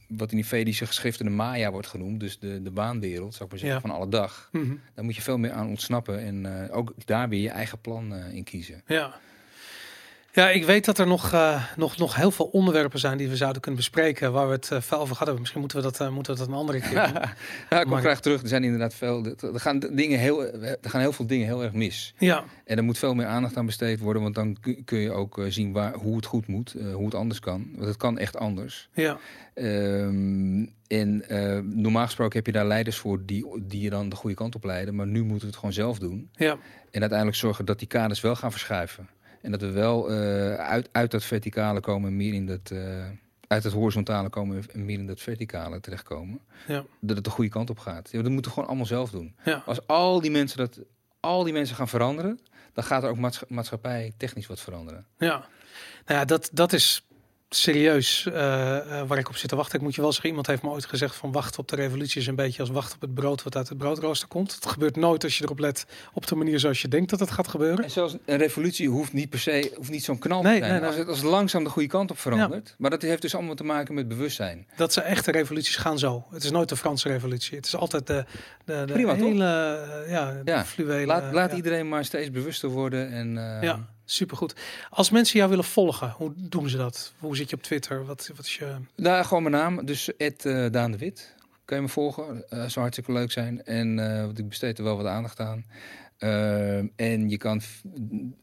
wat in die Vedische geschriften de Maya wordt genoemd, dus de, de baanwereld, zou ik maar zeggen, van alle dag. Mm -hmm. Dan moet je veel meer aan ontsnappen en uh, ook daar weer je eigen plan uh, in kiezen. Ja. Ja, ik weet dat er nog, uh, nog, nog heel veel onderwerpen zijn die we zouden kunnen bespreken, waar we het veel over hadden. Misschien moeten we dat, moeten we dat een andere keer doen. [LAUGHS] ja, ik kom graag terug. Er zijn inderdaad veel, er gaan, dingen heel, er gaan heel veel dingen heel erg mis. Ja. En er moet veel meer aandacht aan besteed worden, want dan kun je ook zien waar, hoe het goed moet, hoe het anders kan. Want het kan echt anders. Ja. Um, en normaal gesproken heb je daar leiders voor die, die je dan de goede kant op leiden. Maar nu moeten we het gewoon zelf doen. Ja. En uiteindelijk zorgen dat die kaders wel gaan verschuiven. En dat we wel uh, uit, uit dat verticale komen, meer in dat. Uh, uit het horizontale komen en meer in dat verticale terechtkomen. Ja. Dat het de goede kant op gaat. Ja, dat moeten we gewoon allemaal zelf doen. Ja. Als al die mensen dat, al die mensen gaan veranderen, dan gaat er ook maatschappij technisch wat veranderen. Ja, nou ja, dat, dat is serieus uh, uh, waar ik op zit te wachten. Ik moet je wel zeggen, iemand heeft me ooit gezegd van wachten op de revolutie is een beetje als wachten op het brood wat uit het broodrooster komt. Het gebeurt nooit als je erop let op de manier zoals je denkt dat het gaat gebeuren. En zoals een revolutie hoeft niet per se, hoeft niet zo'n knal nee, te zijn. Nee. Als, het, als het langzaam de goede kant op verandert. Ja. Maar dat heeft dus allemaal te maken met bewustzijn. Dat ze echte revoluties gaan zo. Het is nooit de Franse revolutie. Het is altijd de, de, de Prima, hele uh, ja, de ja. fluwelen. Laat, laat ja. iedereen maar steeds bewuster worden. En, uh, ja. Supergoed. Als mensen jou willen volgen, hoe doen ze dat? Hoe zit je op Twitter? Wat, wat is je... Nou, gewoon mijn naam. Dus Ed uh, Daan de Wit. Kan je me volgen. Uh, zou hartstikke leuk zijn. En uh, ik besteed er wel wat aandacht aan. Uh, en je kan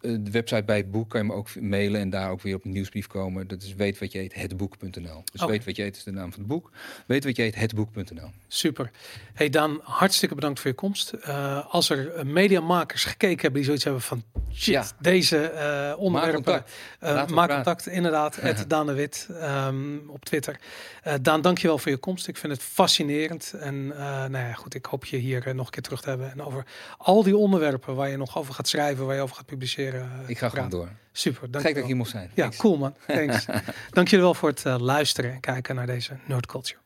de website bij het boek kan je me ook mailen en daar ook weer op een nieuwsbrief komen. Dat is weet wat je eet hetboek.nl. Dus Okay. weet wat je eet is de naam van het boek. Weet wat je eet hetboek.nl. Super. Hey Dan, hartstikke bedankt voor je komst. Uh, als er mediamakers gekeken hebben die zoiets hebben van shit, Ja. deze uh, onderwerpen. Maak contact. Maak contact, inderdaad. [LAUGHS] Het Daan de Wit um, op Twitter. Daan, dankjewel voor je komst. Ik vind het fascinerend. En nou ja, goed, ik hoop je hier nog een keer terug te hebben. En over al die onderwerpen waar je nog over gaat schrijven, waar je over gaat publiceren. Eh, ik ga gewoon door. Super, dank Gek dat ik hier moest zijn. Ja, cool man. [LAUGHS] Thanks. dank jullie wel voor het eh, luisteren en kijken naar deze Nerd Culture.